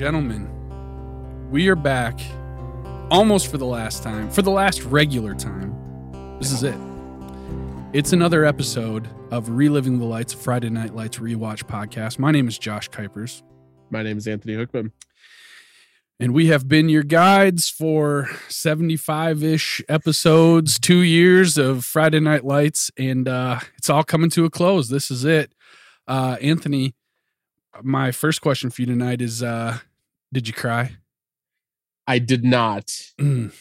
Gentlemen, we are back almost for the last time, for the last regular time. This is it. It's another episode of Reliving the Lights, Friday Night Lights Rewatch podcast. My name is Josh Kuipers, My name is Anthony Hookman. and we have been your guides for 75 ish episodes, two years of Friday Night Lights, and uh, it's all coming to a close. This is it. Uh, Anthony, my first question for you tonight is uh, Did you cry? I did not. Mm.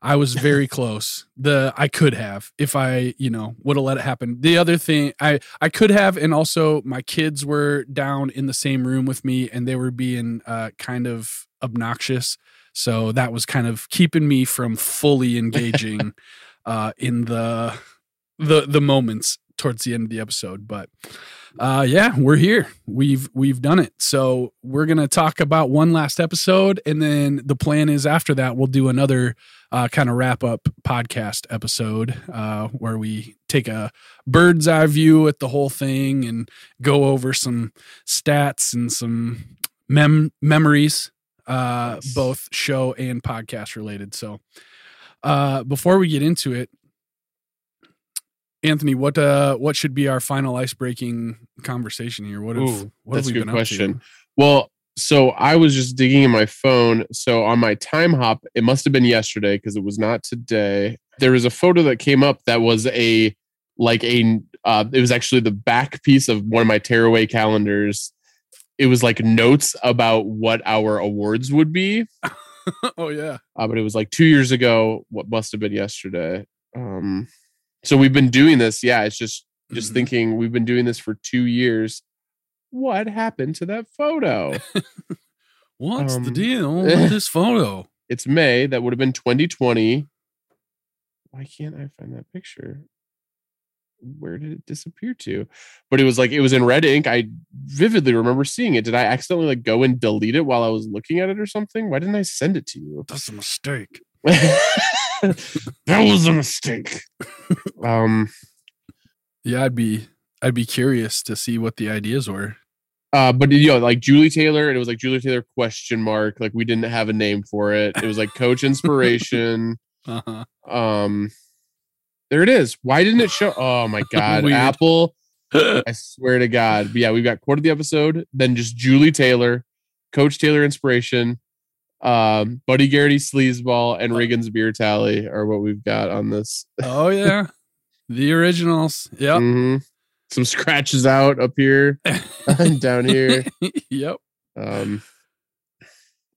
I was very close. The I could have if I, you know, would have let it happen. The other thing I I could have, and also my kids were down in the same room with me, and they were being uh, kind of obnoxious. So that was kind of keeping me from fully engaging uh, in the the the moments towards the end of the episode. But uh, yeah, we're here. We've we've done it. So we're gonna talk about one last episode, and then the plan is after that we'll do another uh, kind of wrap up podcast episode uh, where we take a bird's eye view at the whole thing and go over some stats and some mem- memories, uh, Nice. both show and podcast related. So uh, before we get into it, Anthony, what uh, what should be our final ice breaking conversation here? What have Ooh, what that's have a good question. Well, so I was just digging in my phone. So on my Timehop, it must have been yesterday because it was not today. There was a photo that came up that was a like a uh, it was actually the back piece of one of my tearaway calendars. It was like notes about what our awards would be, oh yeah, uh, but it was like two years ago. What must have been yesterday. Um, so we've been doing this. Yeah, it's just just Mhm. thinking we've been doing this for two years. What happened to that photo? What's the um, deal with this photo? it's May. That would have been 2020. Why can't I find that picture? Where did it disappear to? But it was like it was in red ink. I vividly remember seeing it. Did I accidentally like go and delete it while I was looking at it or something? Why didn't I send it to you? That's a mistake. that was a mistake. um Yeah, I'd be I'd be curious to see what the ideas were. uh but you know like Julie Taylor and it was like Julie Taylor question mark like we didn't have a name for it. It was like coach inspiration. Uh-huh. Um, there it is. Why didn't it show? Oh my god, Apple! I swear to God. But yeah, we've got quarter of the episode, then just Julie Taylor, Coach Taylor inspiration, um, Buddy Garrity sleazeball, and Riggins beer tally are what we've got on this. oh yeah, the originals. Yep. Mhm. Some scratches out up here and down here. yep. Um,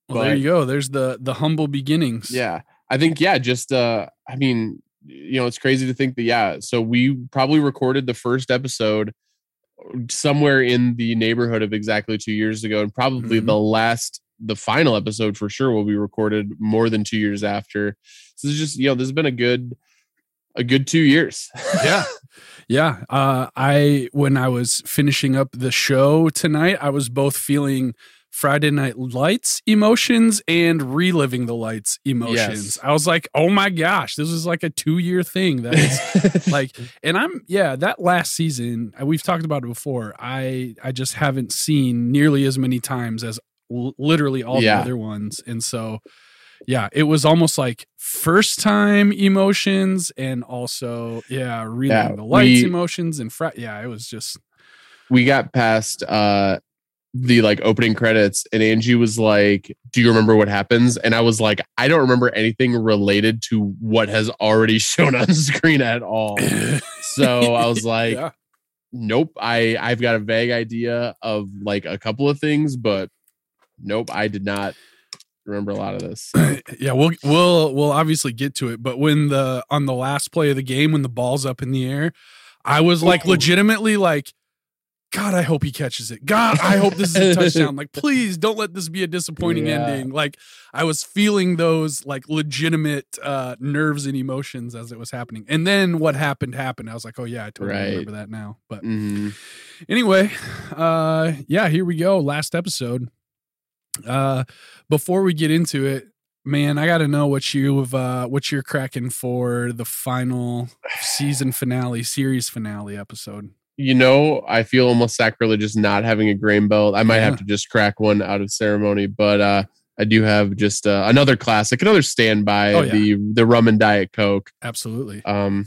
Well, there you go. There's the the humble beginnings. yeah, I think yeah, just uh, I mean, you know, it's crazy to think that yeah. So we probably recorded the first episode somewhere in the neighborhood of exactly two years ago, and probably Mhm. the last, the final episode for sure will be recorded more than two years after. So this is just you know, this has been a good, a good two years. yeah yeah uh i when i was finishing up the show tonight i was both feeling friday night lights emotions and reliving the lights emotions Yes. i was like oh my gosh this is like a two year thing that is like and i'm yeah that last season uh, we've talked about it before i i just haven't seen nearly as many times as l- literally all Yeah. the other ones and so yeah it was almost like first time emotions and also yeah reading Yeah, the lights we- emotions and fr- yeah it was just we got past uh the like opening credits and Angie was like, "Do you remember what happens?" And I was like, "I don't remember anything related to what has already shown on screen at all." So I was like, yeah "Nope, I I've got a vague idea of like a couple of things, but nope, I did not remember a lot of this." yeah we'll we'll we'll obviously get to it but when the on the last play of the game when the ball's up in the air i was like legitimately like god i hope he catches it. God i hope this is a touchdown. Like please don't let this be a disappointing Yeah. ending. Like i was feeling those like legitimate uh nerves and emotions as it was happening. And then what happened happened. I was like oh yeah i totally Right. remember that now. But Mhm. anyway uh yeah here we go. Last episode uh before we get into it man i gotta know what you've uh what you're cracking for the final season finale series finale episode you know, I feel almost sacrilegious not having a grain belt. I might Yeah. have to just crack one out of ceremony, but uh, I do have just uh, another classic, another standby, Oh, yeah. the the rum and diet coke. Absolutely. Um,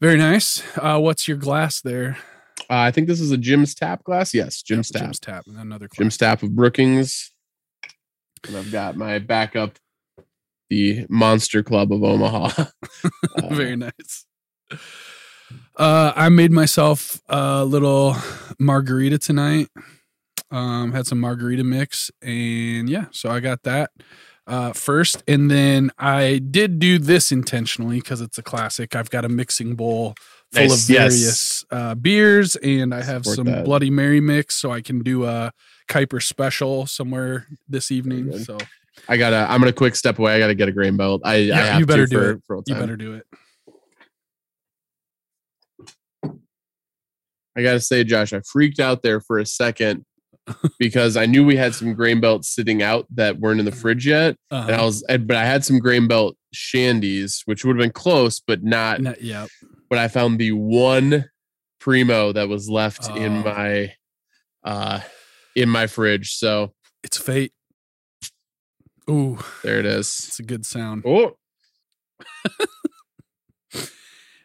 Very nice. Uh, what's your glass there? Uh, I think this is a Jim's Tap glass. Yes, Jim's Yep, Tap. Jim's tap. Another glass. Jim's Tap of Brookings. And I've got my backup, the Monster Club of Omaha. Uh, Very nice. Uh, I made myself a little margarita tonight. Um, had some margarita mix, and yeah, so I got that uh, first, and then I did do this intentionally because it's a classic. I've got a mixing bowl full Nice, of yes. various uh, beers, and I have Support some that. Bloody Mary mix, so I can do a Kuiper special somewhere this evening. So I gotta. I'm gonna quick step away. I gotta get a grain belt. I, I Yeah, have you better to do for, it. for you better do it. I gotta say, Josh, I freaked out there for a second because I knew we had some grain belts sitting out that weren't in the fridge yet, and I Uh-huh. was, but I had some grain belt shandies, which would have been close, but not. Not- yeah, But I found the one primo that was left in Oh. my, uh, in my fridge. So it's fate. Ooh, there it is. it's a good sound. Oh,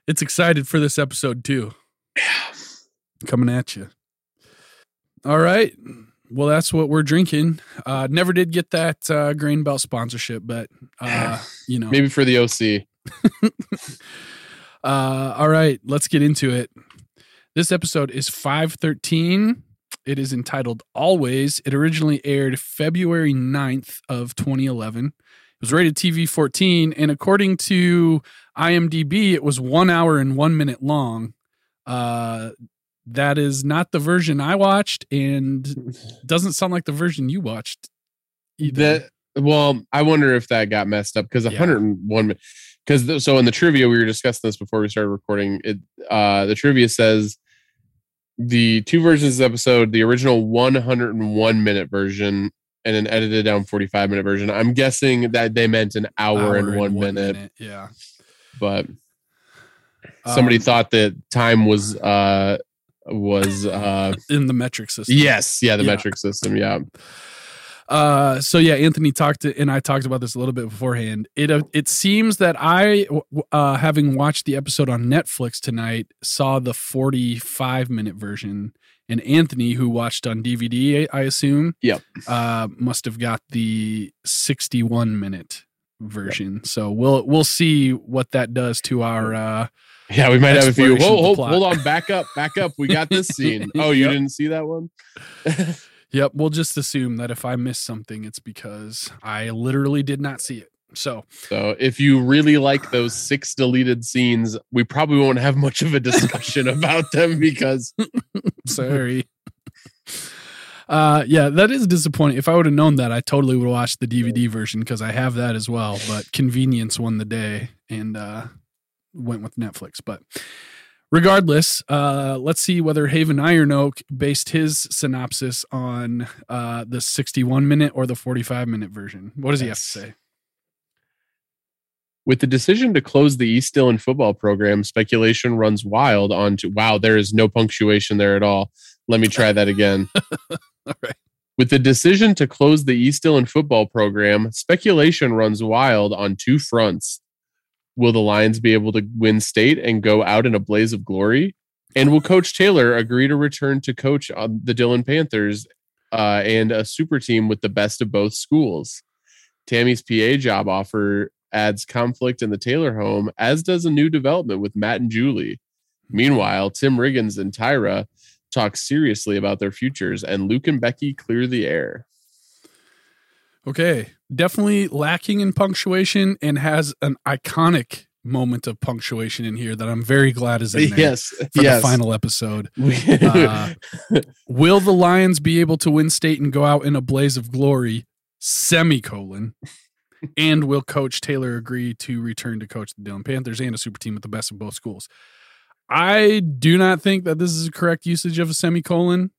It's excited for this episode too. Coming at you. All right. Well, that's what we're drinking. Uh, never did get that uh, grain belt sponsorship, but uh, you know. maybe for the OC. Uh, all right, let's get into it. This episode is 513. It is entitled Always. It originally aired February 9th of 2011. It was rated TV 14, and according to IMDb, it was one hour and one minute long. Uh, that is not the version I watched, and doesn't sound like the version you watched either. That well, I wonder if that got messed up because Yeah. 101 because so in the trivia we were discussing this before we started recording. It uh the trivia says the two versions of the episode, the original 101 minute version and an edited down 45 minute version. I'm guessing that they meant an hour, and one minute, Yeah. but somebody Um, thought that time was uh was uh in the metric system. yes, yeah, the Yeah. metric system, yeah. Uh, so yeah, Anthony talked to, and I talked about this a little bit beforehand. It uh, it seems that I, uh, having watched the episode on Netflix tonight, saw the 45 minute version, and Anthony, who watched on DVD, I assume, Yep. uh, must have got the 61 minute version. So we'll we'll see what that does to our. Uh, Yeah, we might have a few. Whoa, hold, hold on, back up, back up. We got this scene. Oh, you Yep. didn't see that one? yep, we'll just assume that if I miss something, it's because I literally did not see it. So so, if you really like those six deleted scenes, we probably won't have much of a discussion about them because Sorry. uh yeah, that is disappointing. If I would have known that, I totally would have watched the DVD version because I have that as well. But convenience won the day and uh went with Netflix. But regardless, uh let's see whether Haven Iron Oak based his synopsis on uh the 61 minute or the 45 minute version. What does he have to say? with the decision to close the East Dillon football program, speculation runs wild on to wow, there is no punctuation there at all. Let me try that again. All right. With the decision to close the East Dillon football program, speculation runs wild on two fronts. Will the Lions be able to win state and go out in a blaze of glory? And will Coach Taylor agree to return to coach on the Dillon Panthers uh, and a super team with the best of both schools? Tami's PA job offer adds conflict in the Taylor home, as does a new development with Matt and Julie. Meanwhile, Tim Riggins and Tyra talk seriously about their futures, and Luke and Becky clear the air. Okay. Definitely lacking in punctuation and has an iconic moment of punctuation in here that I'm very glad is in there Yes, for yes. the final episode. Uh, will the Lions be able to win state and go out in a blaze of glory? Semicolon. and will Coach Taylor agree to return to coach the Dillon Panthers and a super team with the best of both schools? I do not think that this is a correct usage of a semicolon.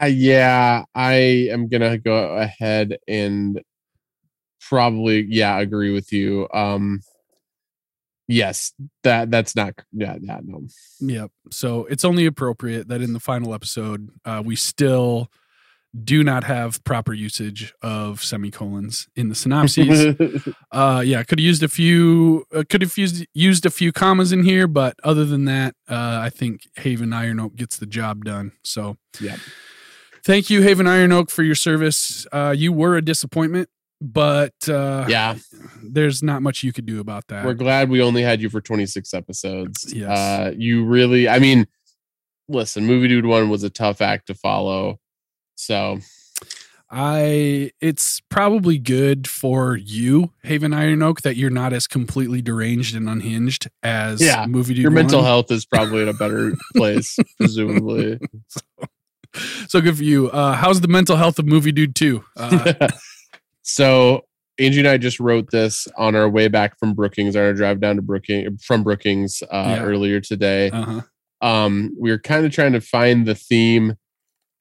Uh, yeah, I am gonna go ahead and probably yeah agree with you. Um, Yes, that that's not yeah, yeah, no. Yep. So it's only appropriate that in the final episode, uh, we still do not have proper usage of semicolons in the synopses. uh, yeah, could have used a few. Uh, could have used used a few commas in here, but other than that, uh, I think Haven Iron Oak gets the job done. So, yeah. Thank you, Haven Iron Oak, for your service. Uh, you were a disappointment, but uh, yeah, there's not much you could do about that. We're glad we only had you for 26 episodes. Yes. Uh, you really, I mean, listen, Movie Dude One was a tough act to follow. So I it's probably good for you, Haven Iron Oak, that you're not as completely deranged and unhinged as Yeah, movie dude. your mental health is probably in a better place, presumably. So good for you. Uh, how's the mental health of movie dude two? Uh, so Angie and I just wrote this on our way back from Brookings, on our drive down to Brookings from Brookings uh, Yeah. earlier today. uh-huh. um we were kind of trying to find the theme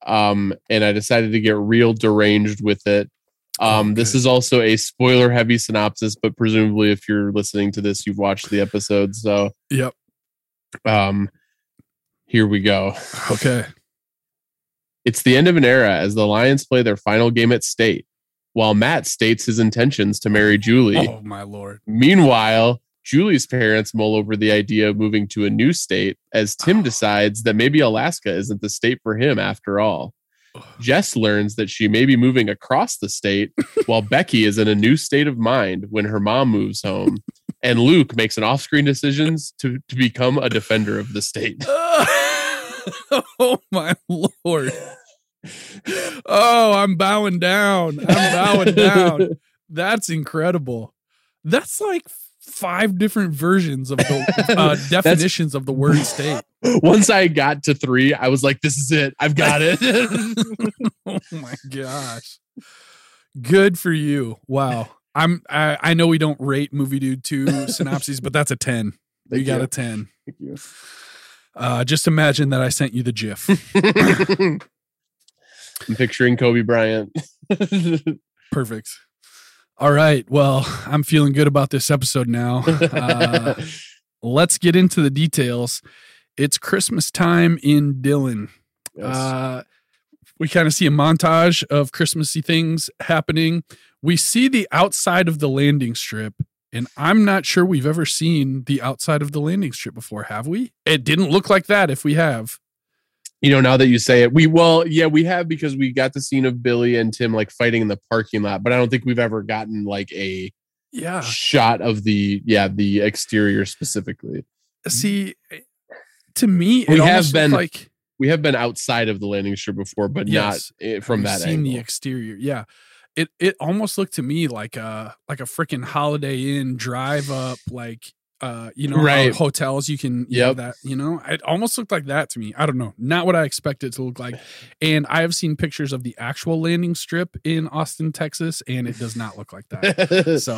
um and i decided to get real deranged with it um Oh, this is also a spoiler heavy synopsis but presumably if you're listening to this you've watched the episode so Yep. um here we go Okay. It's the end of an era as the lions play their final game at state while matt states his intentions to marry julie Oh my lord. Meanwhile, Julie's parents mull over the idea of moving to a new state as Tim decides that maybe Alaska isn't the state for him after all. Jess learns that she may be moving across the state while Becky is in a new state of mind when her mom moves home. And Luke makes an off screen decisions to, to become a defender of the state. oh my lord. Oh, I'm bowing down. I'm bowing down. That's incredible. That's like five different versions of the uh, definitions of the word state. Once I got to three, I was like, this is it. I've got it. oh my gosh. Good for you. Wow. I'm I, I know we don't rate movie dude two synopses, but that's a 10. you Thank got you. a 10. Thank you. Uh just imagine that I sent you the GIF. I'm picturing Kobe Bryant. Perfect. All right. Well, I'm feeling good about this episode now. Uh, let's get into the details. It's Christmas time in Dillon. Yes. Uh, we kind of see a montage of Christmassy things happening. We see the outside of the landing strip, and I'm not sure we've ever seen the outside of the landing strip before, have we? It didn't look like that if we have. you know, now that you say it, we well, yeah, we have because we got the scene of Billy and Tim like fighting in the parking lot, but I don't think we've ever gotten like a Yeah. shot of the yeah the exterior specifically. See, to me, it We have been like We have been outside of the landing strip before, but Yes. not eh, from that seen angle. the exterior. Yeah. It it almost looked to me like a like a freaking Holiday Inn drive up, like uh, you know, Right. hotels you can you know, that, you know, it almost looked like that to me. I don't know. Not what I expected it to look like. And I have seen pictures of the actual landing strip in Austin, Texas, and it does not look like that. So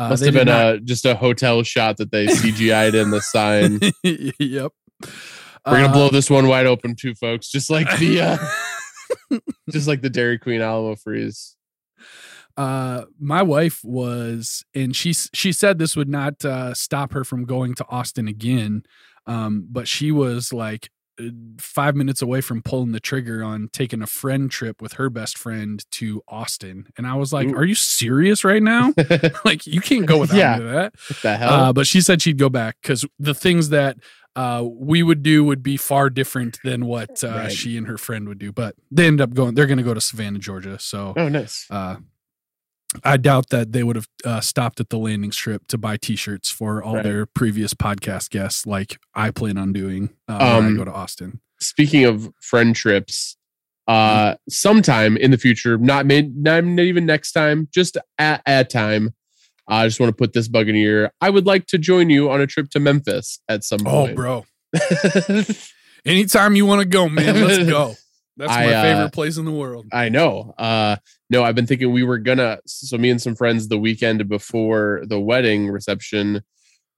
uh, Must have been not- a just a hotel shot that they CGI'd in the sign. yep. We're gonna Uh, blow this one wide open too, folks. Just like the uh, just like the Dairy Queen Alamo freeze. Uh my wife was and she she said this would not uh stop her from going to Austin again um but she was like uh, 5 minutes away from pulling the trigger on taking a friend trip with her best friend to Austin and I was like Ooh. are you serious right now like you can't go without Yeah. that What the hell? uh but she said she'd go back cuz the things that uh we would do would be far different than what uh Right. she and her friend would do but they end up going they're going to go to Savannah Georgia so oh, nice. uh, I doubt that they would have uh, stopped at the landing strip to buy T-shirts for all Right. their previous podcast guests, like I plan on doing uh, when I Um, go to Austin. speaking of friend trips, uh, sometime in the future, not made, not even next time, just at a time. I just want to put this bug in your ear. I would like to join you on a trip to Memphis at some Oh, bro! Anytime you want to go, man, let's go. That's I, my uh, favorite place in the world. I know. Uh, no, I've been thinking we were gonna. So me and some friends the weekend before the wedding reception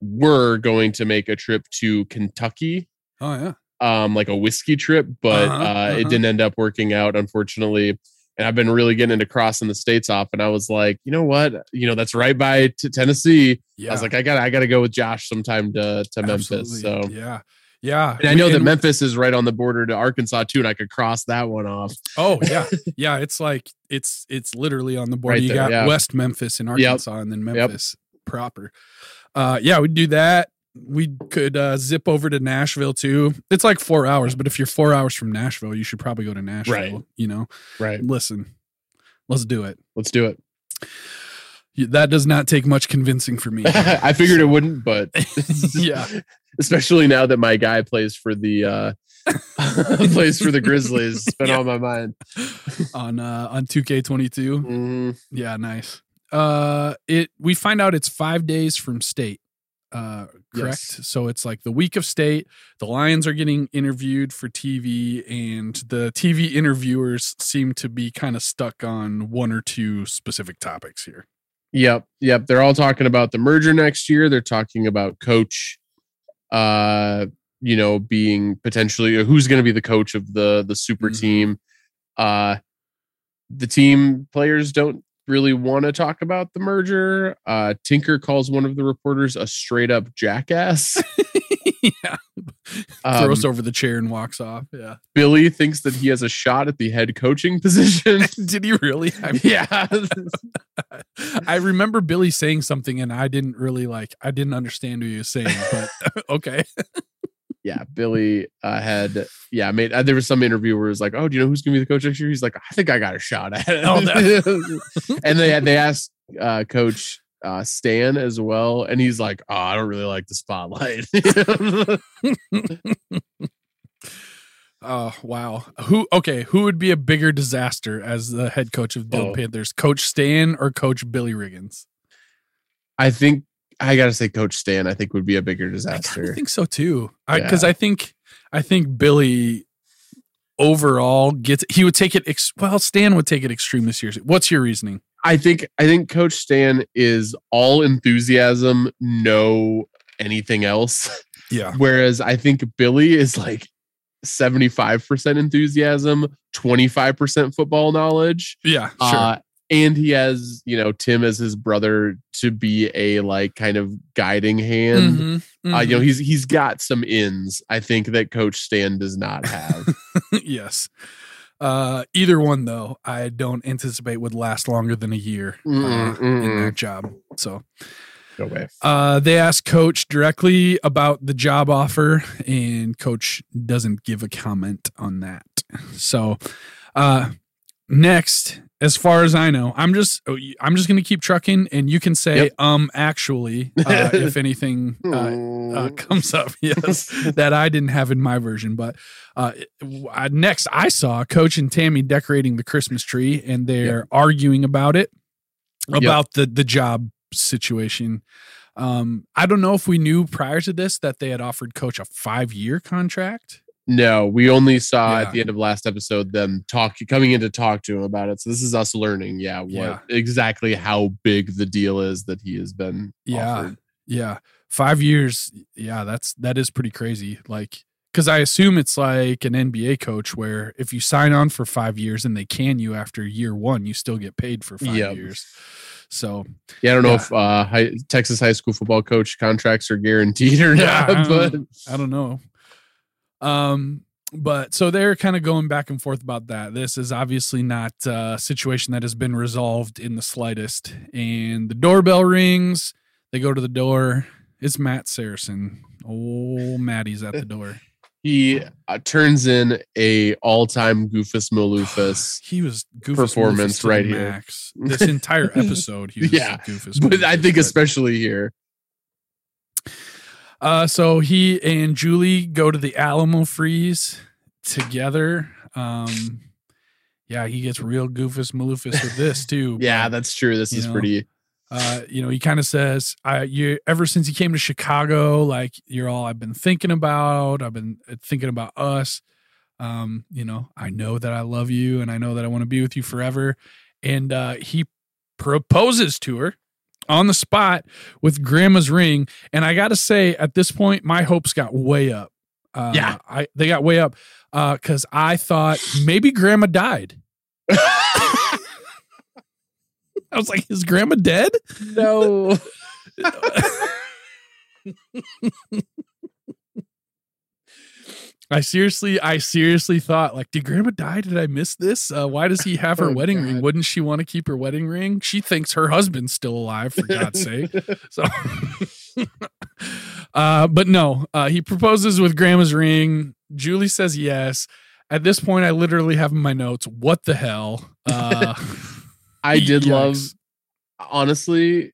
were going to make a trip to Kentucky Oh yeah, um like a whiskey trip but Uh-huh, uh it uh-huh. didn't end up working out unfortunately and I've been really getting into crossing the states off. And I was like, you know what? You know, that's right by t- Tennessee. Yeah. I was like, I got I got to go with Josh sometime to to Memphis. Absolutely. So. yeah. Yeah. And I know that Memphis is right on the border to Arkansas too, and I could cross that one off. Oh yeah, yeah. It's like it's it's literally on the border. Right you there, got yeah. West Memphis in Arkansas, and then Yep. Memphis proper. Uh, yeah, we'd do that. We could uh, zip over to Nashville too. It's like four hours, but if you're four hours from Nashville, you should probably go to Nashville. Right. You know, Right. listen, let's do it. Let's do it. That does not take much convincing for me. I figured it wouldn't, but yeah, especially now that my guy plays for the uh plays for the Grizzlies. It's been Yeah. on my mind. on uh, on 2K22. Mhm. Yeah, nice. Uh it we find out it's 5 days from state. Uh correct. Yes. So it's like the week of state, the Lions are getting interviewed for TV and the TV interviewers seem to be kind of stuck on one or two specific topics here. Yep, yep. They're all talking about the merger next year. They're talking about coach uh you know being potentially who's going to be the coach of the the super Mhm. team. Uh the team players don't really want to talk about the merger. Uh Tinker calls one of the reporters a straight up jackass. yeah. Um, Throws over the chair and walks off. Yeah. Billy thinks that he has a shot at the head coaching position. Did he really? I, yeah. I remember Billy saying something and I didn't really like I didn't understand what he was saying, but okay. Yeah, Billy uh, had yeah made. Uh, there was some interview where it was like, "Oh, do you know who's gonna be the coach next year?" He's like, "I think I got a shot at it." Oh, and they they asked uh, Coach uh, Stan as well, and he's like, "Oh, I don't really like the spotlight." Oh wow. Who okay, who would be a bigger disaster as the head coach of the Oh. Panthers? Coach Stan or Coach Billy Riggins? I think I gotta say, Coach Stan, I think would be a bigger disaster. I think so too. I Yeah. because I think I think Billy overall gets he would take it ex, well, Stan would take it extremely seriously. What's your reasoning? I think I think Coach Stan is all enthusiasm, no anything else. Yeah. Whereas I think Billy is like 75% enthusiasm, 25% football knowledge. Yeah, sure. Uh, and he has, you know, Tim as his brother to be a like kind of guiding hand. Mhm, Uh, you know, mhm. he's he's got some ins. I think that Coach Stan does not have. yes. Uh, either one though, I don't anticipate would last longer than a year uh, in that job. So no way. Uh, they asked Coach directly about the job offer, and Coach doesn't give a comment on that. So, uh, next, as far as I know, I'm just oh, I'm just gonna keep trucking, and you can say Yep. um actually uh, if anything uh, uh, comes up. Yes, that I didn't have in my version, but uh, next I saw Coach and Tami decorating the Christmas tree, and they're arguing about it about the the job situation. Um, I don't know if we knew prior to this that they had offered Coach a five year contract. No, we only saw Yeah. at the end of last episode them talk coming in to talk to him about it. So this is us learning, yeah, what Yeah. exactly how big the deal is that he has been. Yeah. offered. Yeah, five years. Yeah, that's that is pretty crazy. Like, because I assume it's like an NBA coach where if you sign on for five years and they can you after year one, you still get paid for five Yep. years. So yeah. I don't know if uh, high, Texas high school football coach contracts are guaranteed or Yeah, not, don't but I don't know. Um, but so they're kind of going back and forth about that. This is obviously not a situation that has been resolved in the slightest. And the doorbell rings. They go to the door. It's Matt Saracen. Oh, Maddie's at the door. he uh, turns in a all time Goofus Maloofus. He was goofus Performance Moofus to the right here. max. This entire episode, he was Yeah, goofus. but I think especially here. Uh, so he and Julie go to the Alamo Freeze together. Um, yeah, he gets real goofus maloofus with this too. Yeah, but, that's true. This is know, pretty. uh, you know, he kind of says, "I you ever since you came to Chicago, like you're all I've been thinking about. I've been uh, thinking about us. Um, you know, I know that I love you, and I know that I want to be with you forever." And uh, he proposes to her on the spot with grandma's ring and i gotta say at this point my hopes got way up uh, Yeah. i they got way up uh because i thought maybe grandma died I was like, is grandma dead? no. I seriously, I seriously thought, like, did grandma die? Did I miss this? Uh, why does he have her Oh, wedding ring? Wouldn't she want to keep her wedding ring? She thinks her husband's still alive, for God's sake. So, uh, but no, uh, he proposes with grandma's ring. Julie says yes. At this point, I literally have in my notes, what the hell? Uh, I did love honestly,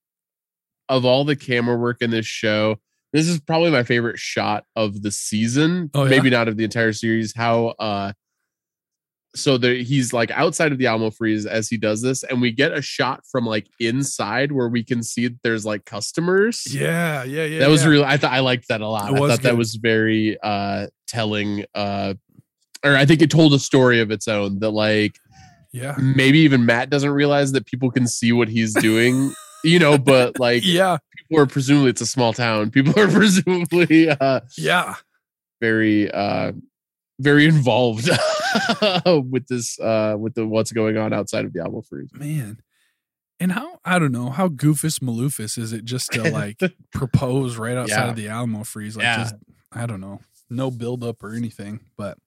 of all the camera work in this show, this is probably my favorite shot of the season. Oh, yeah? Maybe not of the entire series. How uh so there he's like outside of the Alamo Freeze as he does this, and we get a shot from like inside where we can see there's like customers. Yeah, yeah, yeah. that was yeah. real. I thought I liked that a lot. It I thought that was very uh telling uh or I think it told a story of its own that like Yeah. maybe even Matt doesn't realize that people can see what he's doing, you know, but like Yeah. people are presumably it's a small town. People are presumably uh Yeah. very uh very involved with this uh with the what's going on outside of the Alamo Freeze. Man. And how I don't know, how goofus maloofus is it just to like propose right outside Yeah. of the Alamo freeze? Like Yeah. just I don't know, no build up or anything. But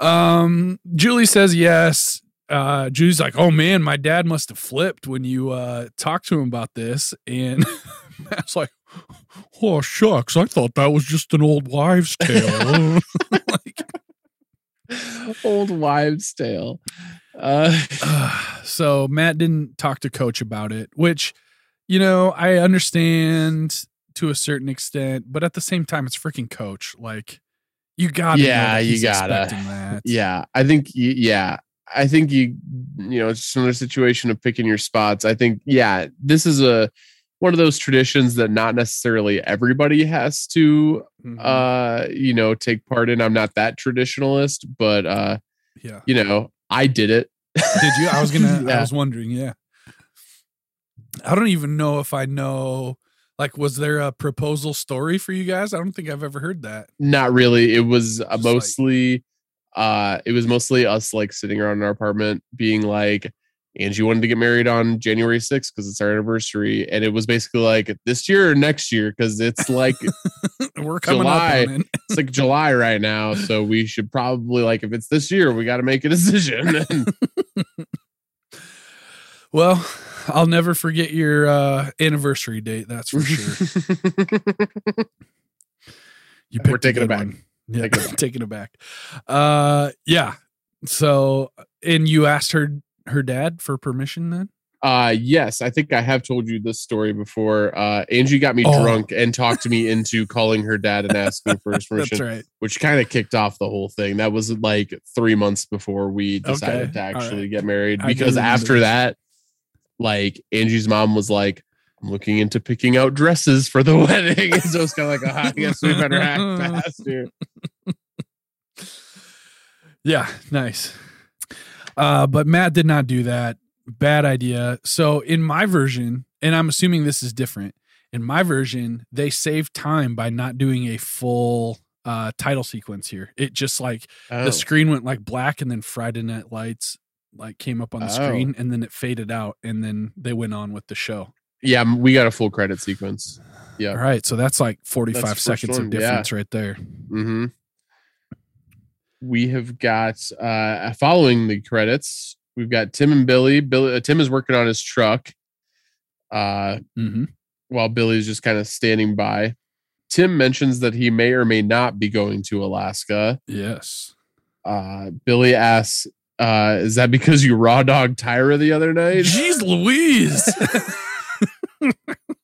um Julie says yes. Uh Julie's like, oh man, my dad must have flipped when you uh talked to him about this. And Matt's like, Oh shucks, I thought that was just an old wives' tale. like Old wives' tale. Uh so Matt didn't talk to coach about it, which, you know, I understand to a certain extent, but at the same time, it's freaking coach. Like, you gotta, know Yeah, that you gotta. that. yeah, I think yeah. I think you you know, it's just another situation of picking your spots. I think yeah, this is a one of those traditions that not necessarily everybody has to Mhm. uh you know take part in i'm not that traditionalist but uh yeah. you know i did it Did you? I was gonna. I was wondering. Yeah. I don't even know if I know. Like, was there a proposal story for you guys? I don't think I've ever heard that. not really it was uh, Just like- mostly uh it was mostly us like sitting around in our apartment being like Angie wanted to get married on January 6th because it's our anniversary. And it was basically like this year or next year because it's like We're coming July. up it. it's like July right now. So we should probably like if it's this year, we got to make a decision. Well, I'll never forget your uh, anniversary date. That's for sure. You We're taking it back. one. Yeah, Taking it back. taking it back. Uh, yeah. So, and you asked her her dad for permission then? Uh yes, I think I have told you this story before. Uh Angie got me Oh. drunk and talked me into calling her dad and asking for his That's permission, right. which kind of kicked off the whole thing. That was like three months before we decided Okay, to actually right. get married. Because after that, like Angie's mom was like, I'm looking into picking out dresses for the wedding. And so it's kind of like, oh, I guess we better act fast here. Yeah, nice. Uh, but Matt did not do that. Bad idea. So in my version, and I'm assuming this is different. In my version, they saved time by not doing a full uh title sequence here. It just like Oh. the screen went like black and then Friday Night Lights like came up on the Oh. screen and then it faded out and then they went on with the show. Yeah, we got a full credit sequence. Yeah. All right, so that's like 45 That's seconds of yeah. difference right there. hmm We have got uh following the credits. We've got Tim and Billy. Billy uh, Tim is working on his truck, uh, mm-hmm. while Billy's just kind of standing by. Tim mentions that he may or may not be going to Alaska. Yes. Uh, Billy asks, uh, "Is that because you raw dog Tyra the other night?" Jeez Louise.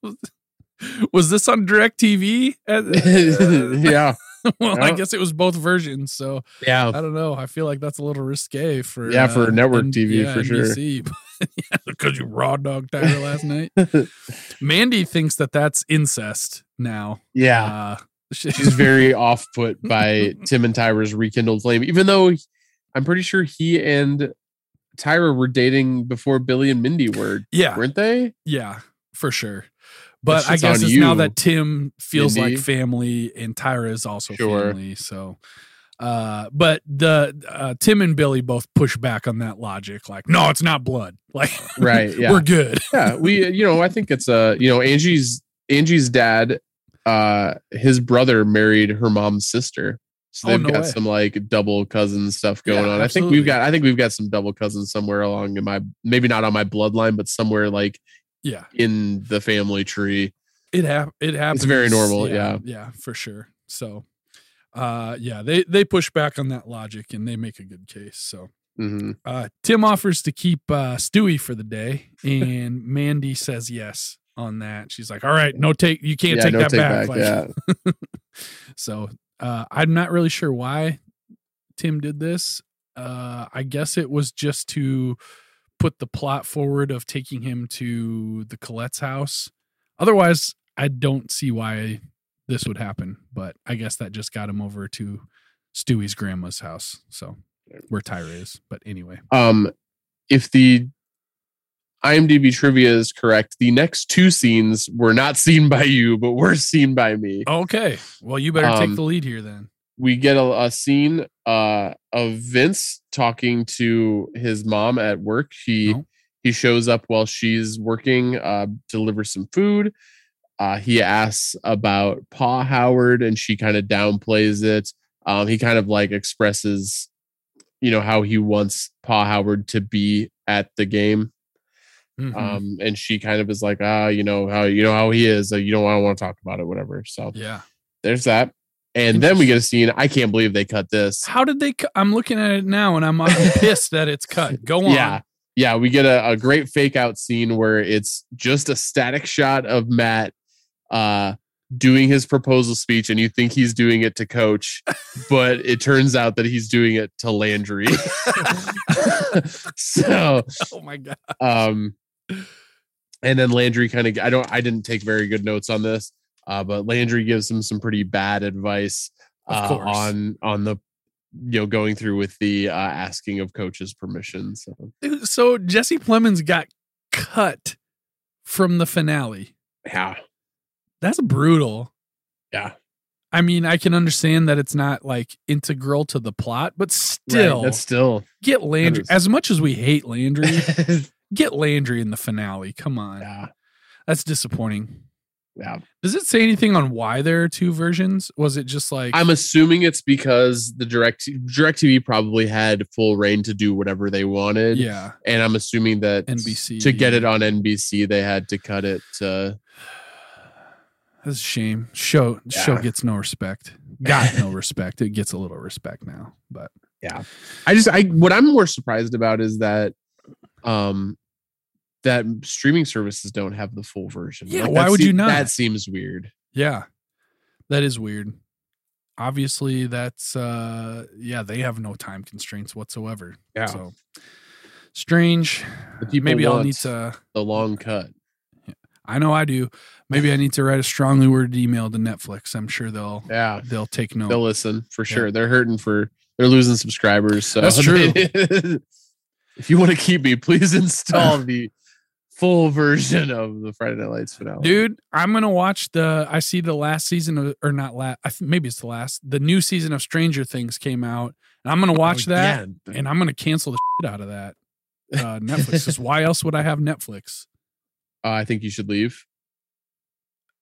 was this on DirecTV? Uh, uh, yeah, well, I guess it was both versions. So yeah. I don't know. I feel like that's a little risque for Yeah, for uh, network TV, for sure. Yeah, because you raw dog Tyra last night. Mindy thinks that that's incest now. Yeah, Uh, she- she's very off put by Tim and Tyra's rekindled flame, even though I'm pretty sure he and Tyra were dating before Billy and Mindy were, yeah, weren't they? yeah, for sure. But I guess it's now that Tim feels Mindy. like family and Tyra is also Sure. family. So Uh, but the uh, Tim and Billy both push back on that logic, like, no, it's not blood. Like, Right, yeah. we're good. yeah we you know i think it's uh you know angie's angie's dad uh his brother married her mom's sister so Oh, they've no got way. some like double cousin stuff going Yeah, on i think we've got i think we've got some double cousins somewhere along in my maybe not on my bloodline but somewhere like Yeah, in the family tree it hap- It happens. It's very normal, yeah. yeah, for sure. So, uh, yeah, they they push back on that logic and they make a good case. So, Mhm. uh, Tim offers to keep uh, Stewie for the day, and Mindy says yes on that. She's like, "All right, no take. You can't Yeah, take no that take back." back, yeah. so uh, I'm not really sure why Tim did this. Uh, I guess it was just to put the plot forward of taking him to the Collette's house. Otherwise, I don't see why this would happen. But I guess that just got him over to Stewie's grandma's house. So where Tyra is. But anyway, um if the imdb trivia is correct the next two scenes were not seen by you but were seen by me okay. Well, you better Um, take the lead here then. We get a, a scene uh of Vince talking to his mom at work. He he shows up while she's working, uh, delivers some food. Uh, he asks about Pa Howard, and she kind of downplays it. Um, he kind of like expresses, you know, how he wants Pa Howard to be at the game. Mhm. Um, and she kind of is like, ah, you know how you know how he is. You don't want to talk about it, whatever. So yeah. there's that. And then we get a scene. I can't believe they cut this. How did they? cu- I'm looking at it now, and I'm, I'm pissed that it's cut. Go on. Yeah. Yeah. We get a, a great fake out scene where it's just a static shot of Matt uh doing his proposal speech and you think he's doing it to coach, but it turns out that he's doing it to Landry. so Oh my god. um and then Landry kind of I don't I didn't take very good notes on this. Uh, but Landry gives him some pretty bad advice uh, on on the you know going through with the uh, asking of coaches permission. So So Jesse Plemons got cut from the finale. yeah, That's brutal. yeah, I mean, I can understand that it's not like integral to the plot, but still, right. that's still get Landry. As much as we hate Landry, get Landry in the finale. Come on, yeah, that's disappointing. Yeah. Does it say anything on why there are two versions? Was it just like I'm assuming it's because the direct DirecTV probably had full reign to do whatever they wanted. yeah, And I'm assuming that NBC. to get it on NBC, they had to cut it. To, That's a shame. Show show gets no respect. Got no respect. It gets a little respect now, but yeah. I just I what I'm more surprised about is that um that streaming services don't have the full version. Yeah, Like, why would you not? That seems weird. yeah, that is weird. Obviously, that's uh yeah, they have no time constraints whatsoever. Yeah. So strange. Maybe I'll need to the long cut. I know I do. Maybe I need to write a strongly worded email to Netflix. I'm sure they'll Yeah. they'll take note. They'll listen for Yeah. sure. They're hurting for they're losing subscribers. So That's true. if you want to keep me, please install the full version of the Friday Night Lights finale. Dude, I'm gonna watch the. I see the last season of, or not last. Maybe it's the last. The new season of Stranger Things came out, and I'm gonna watch Oh, that, yeah. and I'm gonna cancel the shit out of that uh, Netflix. 'cause why else would I have Netflix? Uh, I think you should leave.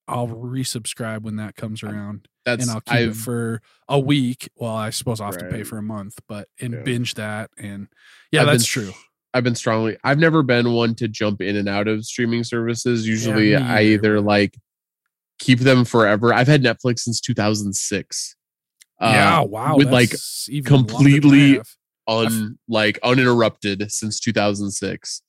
I'll resubscribe when that comes around, That's and I'll keep I've it for a week. Well, I suppose I'll have to pay for a month, but and Yeah. binge that, and yeah, I've been that's s- true. I've been strongly. I've never been one to jump in and out of streaming services. Usually, me I either, like keep them forever. I've had Netflix since 2006. yeah, Uh, wow, with, like, that's even longer than I completely un like uninterrupted since 2006.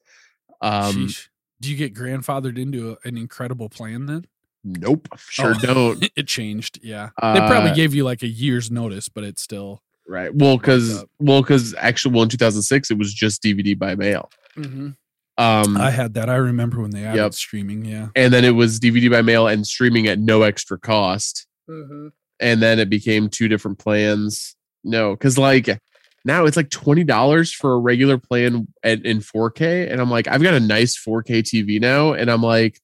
Um, Sheesh. Do you get grandfathered into a, an incredible plan then? nope, sure Oh. don't. it changed. Yeah. they probably Uh, gave you like a year's notice, but it's still. Right. Well, because well, because actually, well, in 2006, it was just DVD by mail. Um, I had that. I remember when they added Yep. streaming. Yeah. and then it was DVD by mail and streaming at no extra cost. and then it became two different plans. No, because like now it's like twenty dollars for a regular plan at, in 4K, and I'm like, I've got a nice 4K TV now, and I'm like,